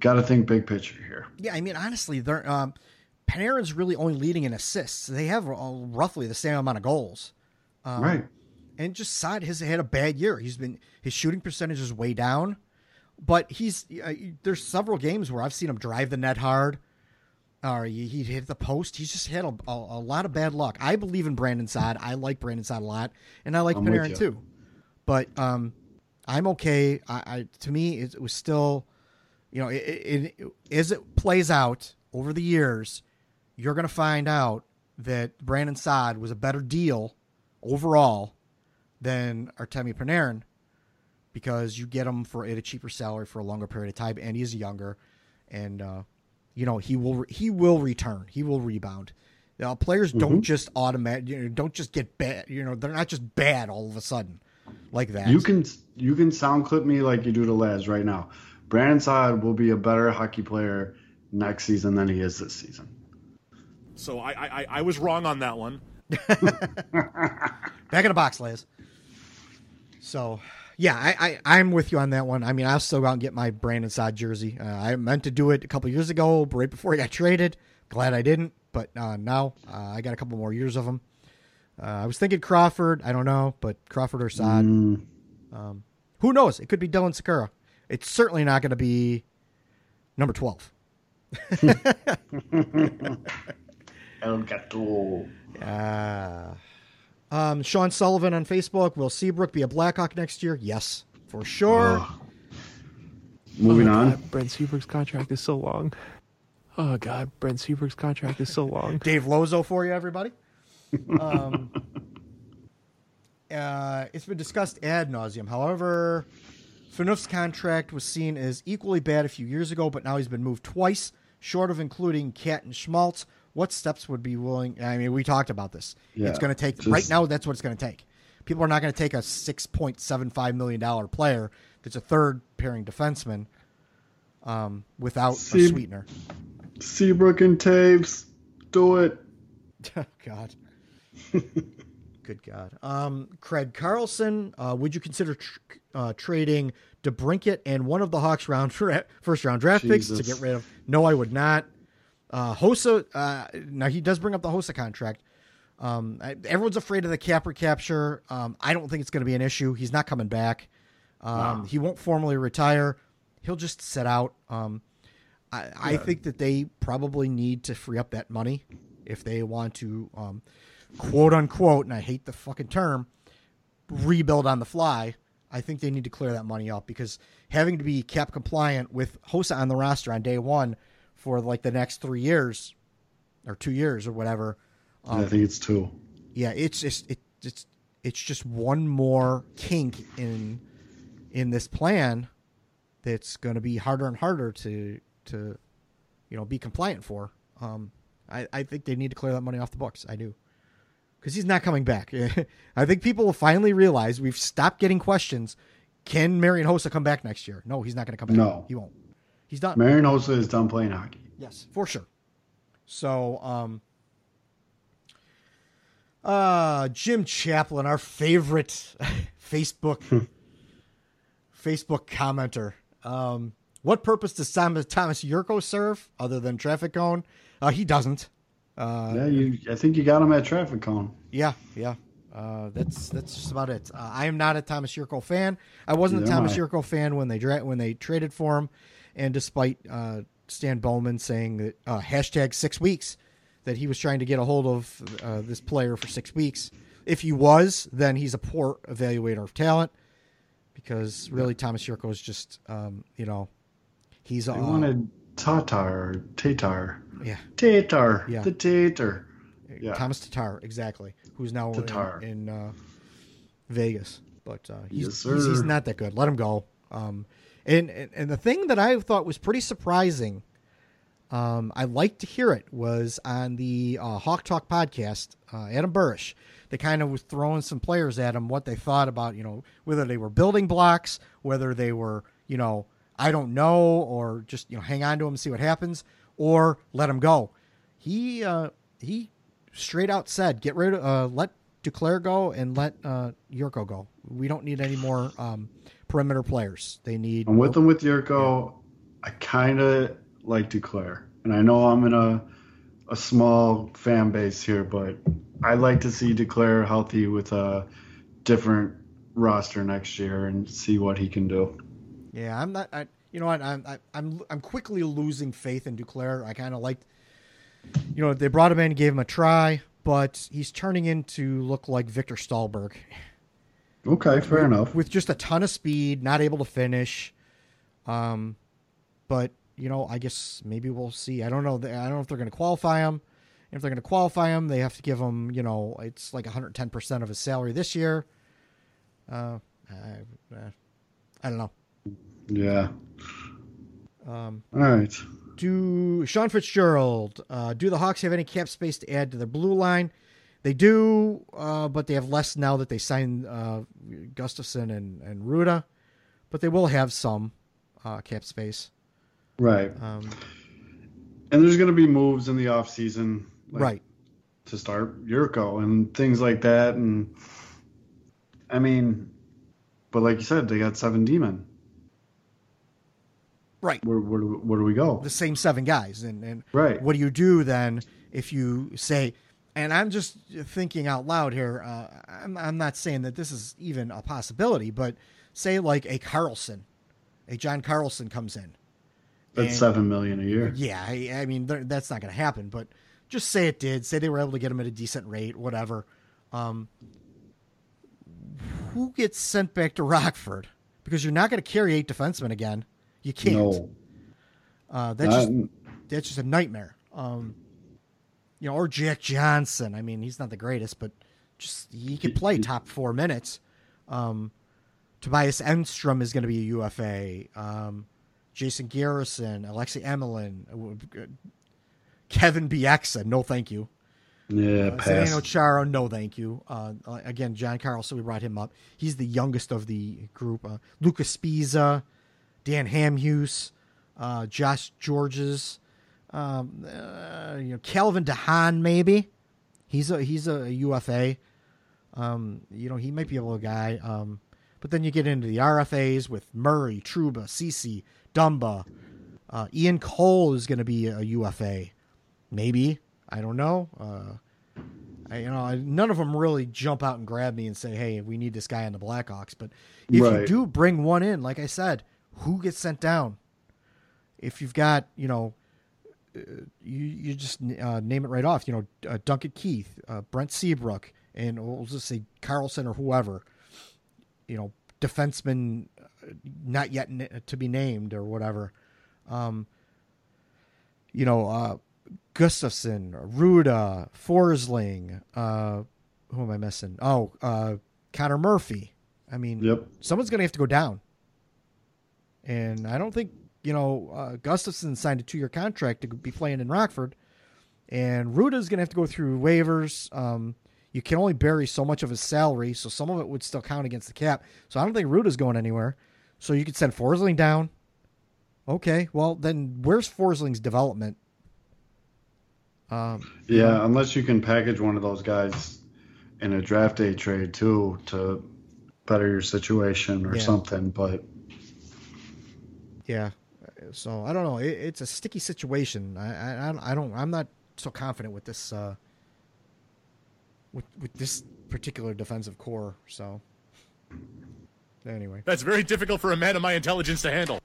got to think big picture here. Yeah, I mean, honestly, they're um, Panarin's really only leading in assists. They have roughly the same amount of goals. Um, right. And just Saad has had a bad year. He's been his shooting percentage is way down, but he's uh, there's several games where I've seen him drive the net hard, or he, he hit the post. He's just had a, a, a lot of bad luck. I believe in Brandon Saad. I like Brandon Saad a lot, and I like I'm Panarin too. But um, I'm okay. I, I to me it, it was still, you know, it, it, it, as it plays out over the years, you're going to find out that Brandon Saad was a better deal overall than Artemi Panarin because you get him for at a cheaper salary for a longer period of time, and he's younger, and uh, you know he will he will return, he will rebound. Uh, players don't just automatic, you know, don't just get bad. You know, they're not just bad all of a sudden like that. You can you can sound clip me like you do to Laz right now. Brandon Saad will be a better hockey player next season than he is this season. So I, I, I was wrong on that one. Back in the box, Liz. So, yeah, I, I, I'm with you on that one. I mean, I'll still go out and get my Brandon Saad jersey. Uh, I meant to do it a couple years ago, right before he got traded. Glad I didn't, but uh, now uh, I got a couple more years of him. Uh, I was thinking Crawford. I don't know, but Crawford or Saad. Um, who knows? It could be Dylan Sakura. It's certainly not going to be number 12. El Gato. Uh, um, Sean Sullivan on Facebook. Will Seabrook be a Blackhawk next year? Yes, for sure. Moving oh, on. God, Brent Seabrook's contract is so long. Oh God, Brent Seabrook's contract is so long. Dave Lozo for you, everybody. Um, uh, it's been discussed ad nauseum. However, Phaneuf's contract was seen as equally bad a few years ago, but now he's been moved twice, short of including Cat and Schmaltz. What steps would be willing? I mean, we talked about this. Yeah, it's going to take just- right now. That's what it's going to take. People are not going to take a six point seven five million dollar player that's a third pairing defenseman um, without a sweetener. Seabrook and Toews, do it. God. Good God. Um, Craig Carlson, uh, would you consider tr- uh, trading DeBrincat and one of the Hawks round first round draft picks to get rid of? No, I would not. Uh, Hossa, uh, now he does bring up the Hossa contract. Um, I, everyone's afraid of the cap recapture. Um, I don't think it's going to be an issue. He's not coming back. Um, He won't formally retire. He'll just sit out. Um, I, I think that they probably need to free up that money if they want to, um, quote unquote, and I hate the fucking term, rebuild on the fly. I think they need to clear that money up because having to be cap compliant with Hossa on the roster on day one for like the next three years or two years or whatever, I think it's two. yeah, it's just it, it's it's just one more kink in in this plan that's going to be harder and harder to to you know be compliant for. Um, I, I think they need to clear that money off the books. I do. Because he's not coming back. I think people will finally realize we've stopped getting questions. Can Marian Hossa come back next year? No, he's not going to come back. No. He won't. He's done. Marian Hossa is done playing hockey. Yes, for sure. So, um, uh, Jim Chaplin, our favorite Facebook Facebook commenter. Um, what purpose does Thomas, Thomas Jurco serve other than traffic cone? Uh, he doesn't. Uh, yeah, you. I think you got him at traffic cone. yeah, yeah. Uh, that's that's just about it. Uh, I am not a Thomas Jurco fan. I wasn't Neither a Thomas Jurco fan when they dra- when they traded for him, and despite uh, Stan Bowman saying that uh, hashtag six weeks that he was trying to get a hold of uh, this player for six weeks. If he was, then he's a poor evaluator of talent because really Thomas Jurco is just um, you know he's They uh, wanted Tatar Tatar. yeah Tatar. Yeah. The Tatar. Yeah. Thomas Tatar, exactly, who's now in- Tatar. in, uh, Vegas. But uh, he's, Yes, he's he's not that good. Let him go. Um, and, and and the thing that I thought was pretty surprising, um, I liked to hear it was on the uh, Hawk Talk podcast. Uh, Adam Burish, they kind of was throwing some players at him what they thought about you know whether they were building blocks, whether they were you know I don't know, or just you know hang on to him and see what happens, or let him go. He uh, he straight out said, "Get rid of uh, let Duclair go and let uh, Jurco go. We don't need any more um, perimeter players. They need I'm with them with Jurco. I kind of like Duclair, and I know I'm in a a small fan base here, but I like to see Duclair healthy with a different roster next year and see what he can do. Yeah, I'm not. I, you know what? I'm I, I'm I'm quickly losing faith in Duclair. I kind of liked. You know, they brought him in, gave him a try, but he's turning into look like Viktor Stalberg Okay, fair enough. with just a ton of speed, not able to finish. Um, but you know, I guess maybe we'll see. I don't know. I don't know if they're going to qualify him. If they're going to qualify him, they have to give him. You know, it's like 110 percent of his salary this year. Uh, I, uh, I don't know. Yeah. Um, All right. do Sean Fitzgerald? Uh, do the Hawks have any cap space to add to their blue line? They do, uh, but they have less now that they signed uh, Gustafsson and and Rutta. But they will have some uh, cap space. Right. Um, And there's going to be moves in the off season, like, right. to start Jurco and things like that. And I mean, but like you said, they got seven demon. Right. Where where do, where do we go? The same seven guys, and and Right. what do you do then if you say? And I'm just thinking out loud here. Uh, I'm I'm not saying that this is even a possibility, but say like a Carlson, a John Carlson comes in. That's and- seven million a year. Yeah, I, I mean that's not going to happen. But just say it did. Say they were able to get him at a decent rate, whatever. Um, who gets sent back to Rockford? Because you're not going to carry eight defensemen again. You can't. No, Uh, that's not, just that's just a nightmare. Um, you know, or Jack Johnson. I mean, he's not the greatest, but just he could play top four minutes. Um, Tobias Enstrom is going to be a UFA. Um, Jason Garrison, Alexi Emelin, uh, Kevin Bieksa. No, thank you. yeah, Uh, pass. Zdeno Chara, no thank you. Uh, again, John Carlson, we brought him up. He's the youngest of the group. Uh, Lucas Sbisa, Dan Hamhuse, uh, Josh Gorges, um, uh, you know, Calvin de Haan, maybe. He's a he's a UFA. Um, you know, he might be able to guy. Um, but then you get into the RFAs with Murray, Trouba, Cece, Dumba. Uh, Ian Cole is going to be a UFA. Maybe. I don't know. Uh, I, you know, I, none of them really jump out and grab me and say, "Hey, we need this guy on the Blackhawks." But if you do bring one in, like I said, who gets sent down? If you've got, you know, you you just uh, name it right off. You know, uh, Duncan Keith, uh, Brent Seabrook, and we'll just say Carlson or whoever. You know, defenseman uh, not yet to be named or whatever. Um, you know, uh, Gustafsson, Rutta, Forsling. Uh, who am I missing? Oh, uh, Connor Murphy. I mean, Yep. someone's going to have to go down. and I don't think you know uh, Gustafsson signed a two year contract to be playing in Rockford, and Rutta's going to have to go through waivers. Um, you can only bury so much of his salary, so some of it would still count against the cap. So I don't think Rutta's going anywhere. So you could send Forsling down. Okay, well then where's Forsling's development? Um, Yeah, unless you can package one of those guys in a draft day trade too to better your situation or Yeah. something. But Yeah. So I don't know. It, it's a sticky situation. I, I I don't- I don't I'm not so confident with this uh with with this particular defensive core. So anyway, That's very difficult for a man of my intelligence to handle.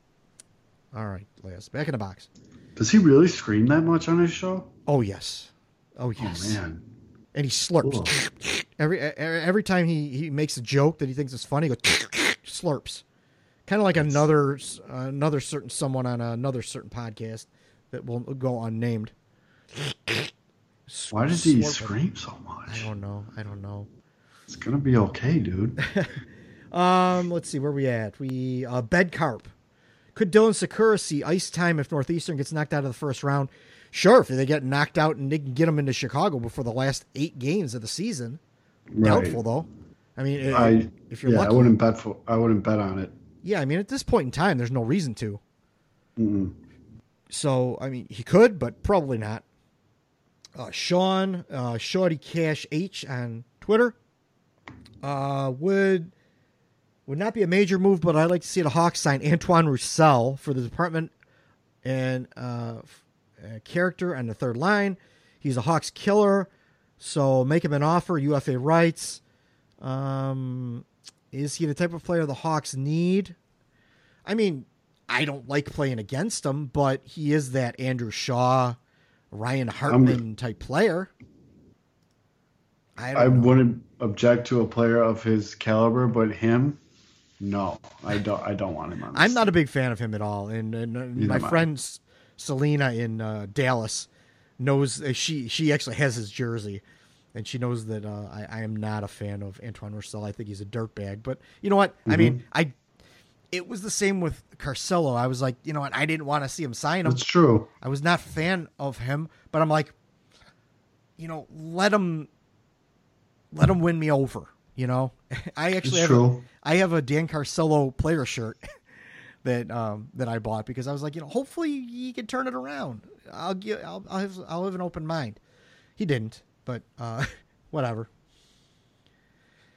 all right, Leas, back in the box. does he really scream that much on his show? Oh yes, oh yes. Oh man, and he slurps every every time he he makes a joke that he thinks is funny. He goes slurps, kind of like another s- another certain someone on another certain podcast that will go unnamed. why does he scream so much? I don't know. I don't know. It's gonna be okay, dude. Um, let's see where we at. We uh, bed carp. Could Dylan Sikura see ice time if Northeastern gets knocked out of the first round? Sure, if they get knocked out and they can get them into Chicago before the last eight games of the season. Doubtful though. I mean, I if you're yeah, lucky, I wouldn't bet for. I wouldn't bet on it. Yeah. I mean, at this point in time, there's no reason to. So I mean, he could, but probably not. Uh, Sean, uh, Shorty Cash H on Twitter, uh, would would not be a major move, but I'd like to see the Hawks sign Antoine Roussel for the department and uh, uh, character on the third line. He's a Hawks killer, so make him an offer. UFA rights. Um, is he the type of player the Hawks need? I mean, I don't like playing against him, but he is that Andrew Shaw, Ryan Hartman type player. I I wouldn't object to a player of his caliber, but him, no, I don't. I don't want him on. I'm not a big fan of him at all. And, and, uh, my friend Selena in uh, Dallas knows uh, she she actually has his jersey, and she knows that uh, I, I am not a fan of Antoine Roussel. I think he's a dirtbag. But you know what? I mean, Mm-hmm. I it was the same with Carcillo. I was like, you know what? I didn't want to see him sign him. That's true. I was not a fan of him, but I'm like, you know, let him let him win me over. You know, I actually have a. I have a Dan Carcillo player shirt that um that I bought because I was like, you know, hopefully he can turn it around. I'll give I'll I'll have, I'll have an open mind. He didn't, but uh whatever.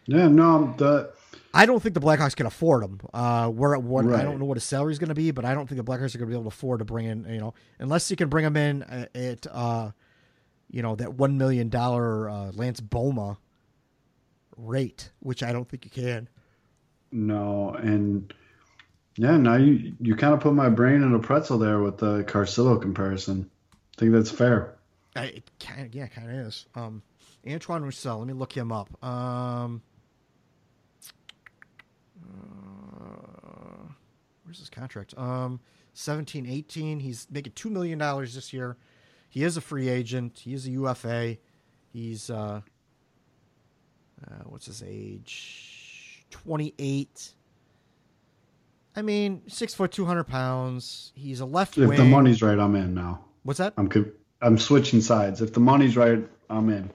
Yeah, no, the I don't think the Blackhawks can afford him. Uh, where what I don't know what his salary is going to be, but I don't think the Blackhawks are going to be able to afford to bring in. You know, unless you can bring him in at, at uh, you know, that one million dollar uh, Lance Bouma rate, which I don't think you can. no, and yeah, now you you kind of put my brain in a pretzel there with the Carcillo comparison. I think that's fair. I, it kind of, yeah, kind of is. Um, Antoine Roussel. Let me look him up. Um, uh, where's his contract? Um, 17, 18. He's making two million dollars this year. He is a free agent. He is a UFA. He's uh, uh what's his age? Twenty eight. I mean, six foot, two hundred pounds. He's a left If wing. the money's right, I'm in now. What's that? I'm co- I'm switching sides. If the money's right, I'm in.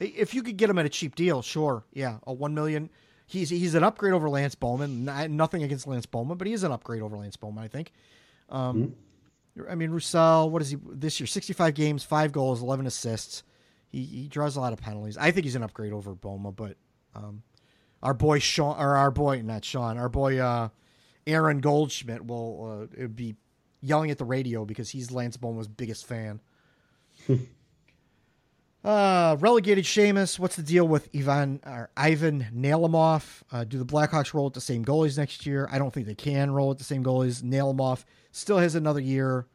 If you could get him at a cheap deal, sure, yeah, a one million. He's he's an upgrade over Lance Bouma. Nothing against Lance Bouma, but he is an upgrade over Lance Bouma, I think. Um, I mean, Roussel, what is he this year? Sixty-five games, five goals, eleven assists. He he draws a lot of penalties. I think he's an upgrade over Bouma, but um, our boy Sean or our boy not Sean, our boy uh, Aaron Goldschmidt will uh, be yelling at the radio because he's Lance Bouma's biggest fan. Uh, relegated Sheamus. What's the deal with Ivan or Ivan Nalimov? Uh, do the Blackhawks roll at the same goalies next year? I don't think they can roll at the same goalies. Nalimov still has another year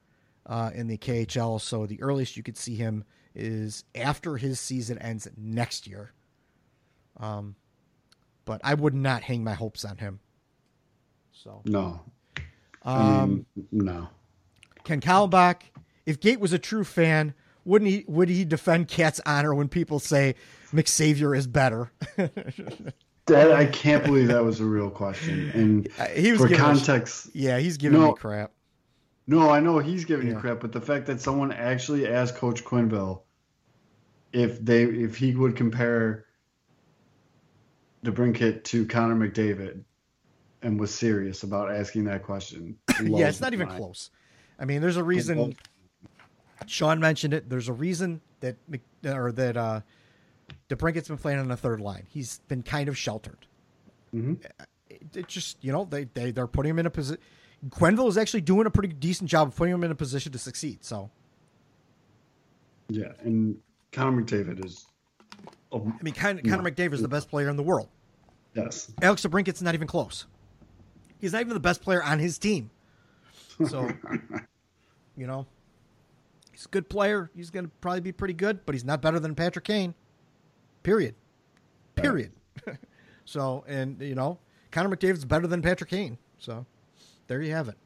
uh, in the KHL, so the earliest you could see him is after his season ends next year. Um, but I would not hang my hopes on him. So, No, um, no. Ken Kallenbach, if Gate was a true fan, wouldn't he? Would he defend Cat's honor when people say McSavior is better? That I can't believe that was a real question. And Uh, he was for us- context, Yeah, he's giving No. me crap. no, I know he's giving Yeah. you crap, but the fact that someone actually asked Coach Quenneville if they if he would compare DeBrincat to Connor McDavid and was serious about asking that question. yeah, it's not even mind. close. I mean, there's a reason. Shawn mentioned it. There's a reason that Mc- or that uh, DeBrincat's been playing on the third line. He's been kind of sheltered. Mhm. It, it just you know they they they're putting him in a position. Quenneville is actually doing a pretty decent job of putting him in a position to succeed. So Yeah, and Connor McDavid is. Oh, I mean, Con- Connor McDavid is the best player in the world. yes. Alex DeBrincat's not even close. He's not even the best player on his team. So, you know, he's a good player. He's going to probably be pretty good, but he's not better than Patrick Kane. Period. Period. so, and you know, Connor McDavid's better than Patrick Kane. So, there you have it.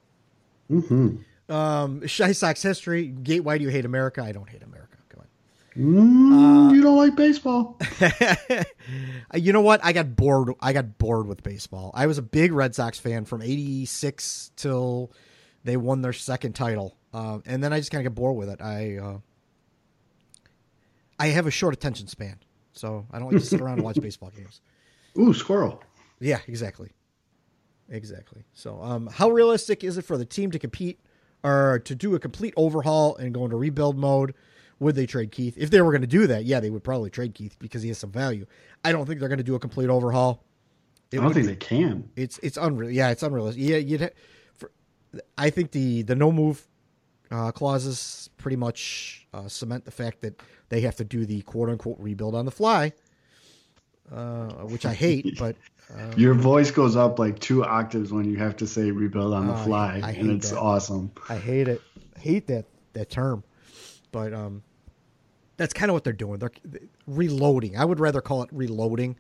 Mm-hmm. Um, Shy Sox history. Gate. Why do you hate America? I don't hate America. Come on. Mm, you don't like baseball? you know what? I got bored. I got bored with baseball. I was a big Red Sox fan from '86 till they won their second title, uh, and then I just kind of get bored with it. I uh, I have a short attention span, so I don't like to sit around and watch baseball games. Ooh, squirrel. Yeah, exactly, exactly. So, um, how realistic is it for the team to compete or to do a complete overhaul and go into rebuild mode? Would they trade Keith? If they were going to do that, yeah, they would probably trade Keith because he has some value. I don't think they're going to do a complete overhaul. It I don't think be- they can. it's it's unreal. Yeah, it's unrealistic. Yeah, you'd. Ha- I think the the no move uh, clauses pretty much uh, cement the fact that they have to do the quote unquote rebuild on the fly, uh, which I hate. but uh, Your voice goes up like two octaves when you have to say rebuild on the Oh, I- fly, I and it's that. awesome. I hate it. Hate that that term. But um, that's kind of what they're doing. They're reloading. I would rather call it reloading.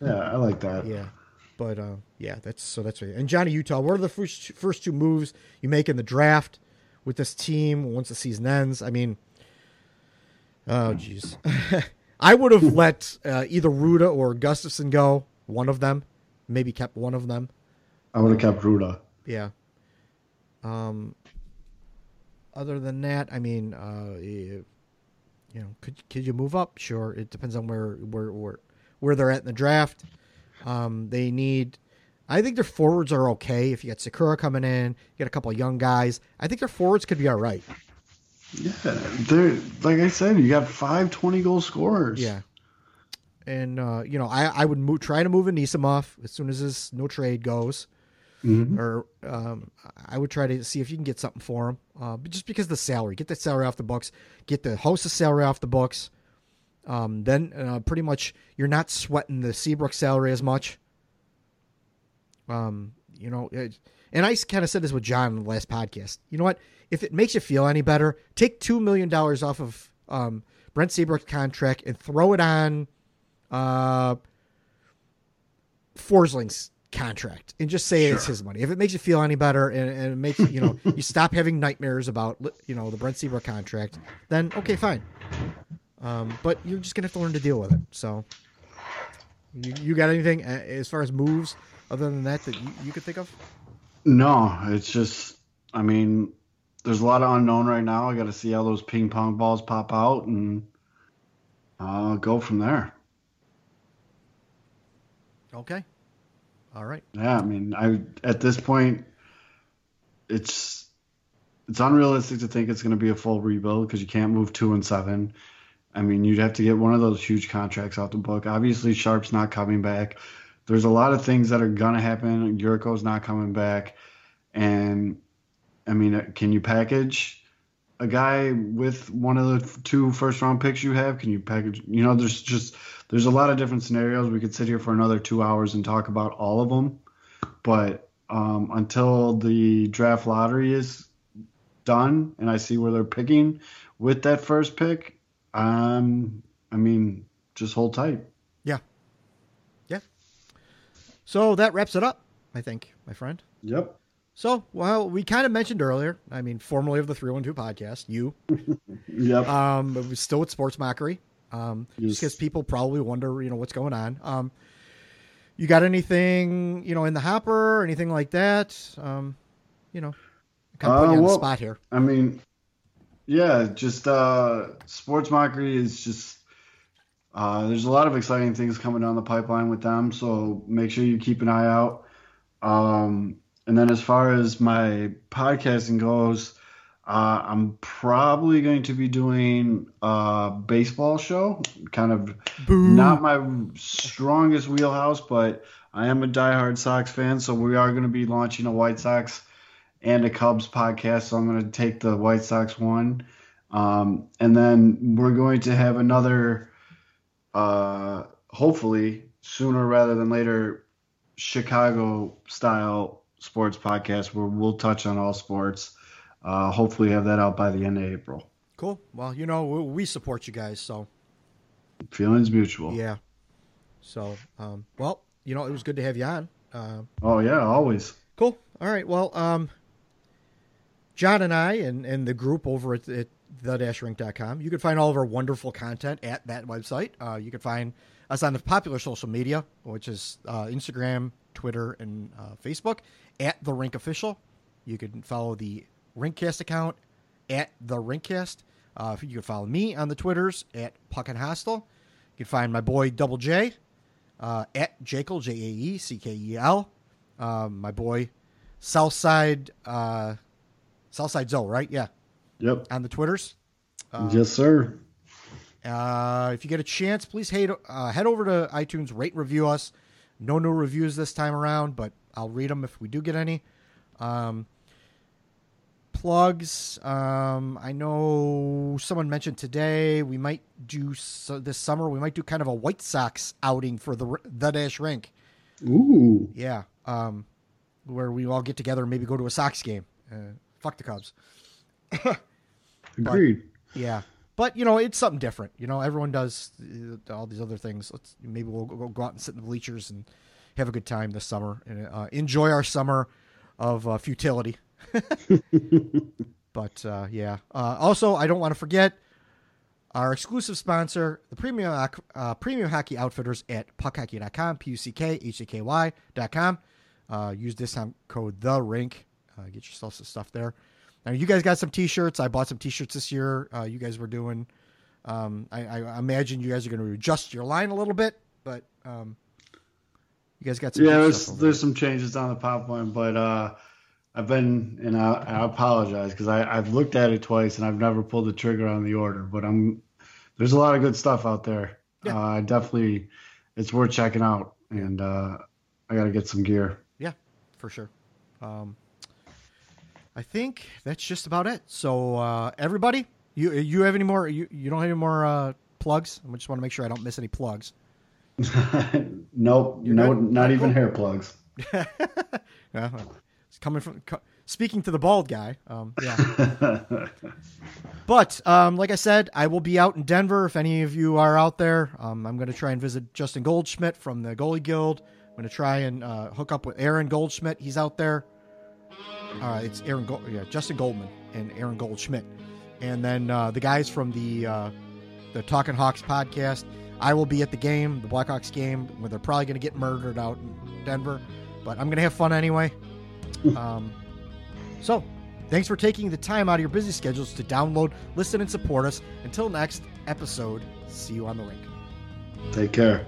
Yeah, I like that. Yeah. But uh, yeah, that's so that's right. And Johnny Utah, what are the first first two moves you make in the draft with this team once the season ends? I mean, oh jeez, I would have let uh, either Ruda or Gustafson go. One of them, maybe kept one of them. I would have kept Ruda. Yeah. Um. Other than that, I mean, uh, you you know, could could you move up? Sure, it depends on where where where where they're at in the draft. Um, they need. I think their forwards are okay. If you got Sikura coming in, you got a couple of young guys. I think their forwards could be all right. Yeah, they're like I said, you got five 20 goal scorers. Yeah. And uh, you know, I I would move, try to move Anisimov as soon as this no trade goes. Mhm. or um, I would try to see if you can get something for him. Uh, but just because of the salary, get the salary off the books, get the host's salary off the books. Um, then uh, pretty much you're not sweating the Seabrook salary as much. Um, you know, it, and I kind of said this with John in the last podcast. You know what? If it makes you feel any better, take two million dollars off of um, Brent Seabrook's contract and throw it on uh, Forsling's contract and just say it's his money. If it makes you feel any better and, and it makes you know you stop having nightmares about you know the Brent Seabrook contract, then okay, fine. Um, but you're just gonna have to learn to deal with it. So, you, you got anything uh, as far as moves other than that that you, you could think of? No, it's just, I mean, there's a lot of unknown right now. I got to see how those ping pong balls pop out and uh, go from there. Okay, all right. Yeah, I mean, I at this point, it's it's unrealistic to think it's going to be a full rebuild because you can't move two and seven. I mean, you'd have to get one of those huge contracts out the book. Obviously, Sharp's not coming back. There's a lot of things that are going to happen. Jurco's not coming back, and I mean, can you package a guy with one of the two first round picks you have? Can you package? You know, there's just there's a lot of different scenarios. We could sit here for another two hours and talk about all of them, but um, until the draft lottery is done and I see where they're picking with that first pick, um, I mean, just hold tight. Yeah, yeah. So that wraps it up, I think, my friend. Yep. So, well, we kind of mentioned earlier. I mean, formerly of the Three One Two podcast, you Yep. Um, but we're still with sports mockery. Um, just because people probably wonder, you know, what's going on. Um, you got anything you know in the hopper anything like that? Um, you know, kind of put Uh, you on well- the spot here. I mean, yeah, just uh, sports mockery is just. Uh, there's a lot of exciting things coming down the pipeline with them, so make sure you keep an eye out. Um, and then as far as my podcasting goes, uh, I'm probably going to be doing a baseball show. Kind of not my strongest wheelhouse, but I am a diehard Sox fan, so we are going to be launching a White Sox and a Cubs podcast. So I'm going to take the White Sox one. Um, and then we're going to have another, uh, hopefully sooner rather than later, Chicago style sports podcast where we'll touch on all sports. Uh, hopefully, have that out by the end of April. Cool. Well, you know, we, support you guys, so Feelings mutual. yeah. So, um, well, you know, it was good to have you on. Uh, Oh, yeah, always. Cool. All right. Well, um, John and I and, and the group over at, at the-rink.com, you can find all of our wonderful content at that website. Uh, you can find us on the popular social media, which is uh, Instagram, Twitter, and uh, Facebook, at The Rink Official. You can follow the Rinkcast account at The Rinkcast. Uh, you can follow me on the Twitters at Puck and Hostel. You can find my boy Double J uh, at Jaeckel, J A E C K E L. Um, my boy Southside, uh, Southside Zoe, right? Yeah, Yep. on the Twitters. yes, sir. Uh, if you get a chance, please head, uh, head over to iTunes, rate, review us. No new reviews this time around, but I'll read them if we do get any. Um, plugs. Um, I know someone mentioned today we might do so this summer. We might do kind of a White Sox outing for the the dash rink. Ooh. Yeah, um, where we all get together and maybe go to a Sox game. Uh, fuck the Cubs. Agreed. Yeah, but you know it's something different. You know everyone does uh, all these other things. Let's maybe we'll go, go out and sit in the bleachers and have a good time this summer and uh, enjoy our summer of uh, futility. but uh, yeah, uh, also I don't want to forget our exclusive sponsor, the premium uh, premium hockey outfitters at puckhockey.com, p u c k h a k y.com. Uh, use discount code the rink. Uh, get yourself some stuff there. Now you guys got some t-shirts. I bought some t-shirts this year. Uh, you guys were doing. Um, I, I imagine you guys are going to adjust your line a little bit, but um, you guys got some. Yeah, there's there's some changes on the pop one, but uh, I've been and I, I apologize because I I've looked at it twice and I've never pulled the trigger on the order. But I'm there's a lot of good stuff out there. Yeah. Uh, definitely, it's worth checking out, and uh, I got to get some gear. Yeah, for sure. Um, I think that's just about it. So uh, everybody, you you have any more? You you don't have any more uh, plugs? I just want to make sure I don't miss any plugs. nope, You're no, good? not even hair plugs. Yeah, well, it's coming from co- speaking to the bald guy. Um, yeah. But um, like I said, I will be out in Denver. If any of you are out there, um, I'm going to try and visit Justin Goldschmidt from the Goalie Guild. I'm going to try and uh, hook up with Aaron Goldschmidt. He's out there. Uh, it's Aaron, Gold, yeah, Justin Goldman and Aaron Goldschmidt, and then uh, the guys from the uh, the Talking Hawks podcast. I will be at the game, the Blackhawks game, where they're probably going to get murdered out in Denver, but I'm going to have fun anyway. um, so, thanks for taking the time out of your busy schedules to download, listen, and support us. Until next episode, see you on the rink. Take care.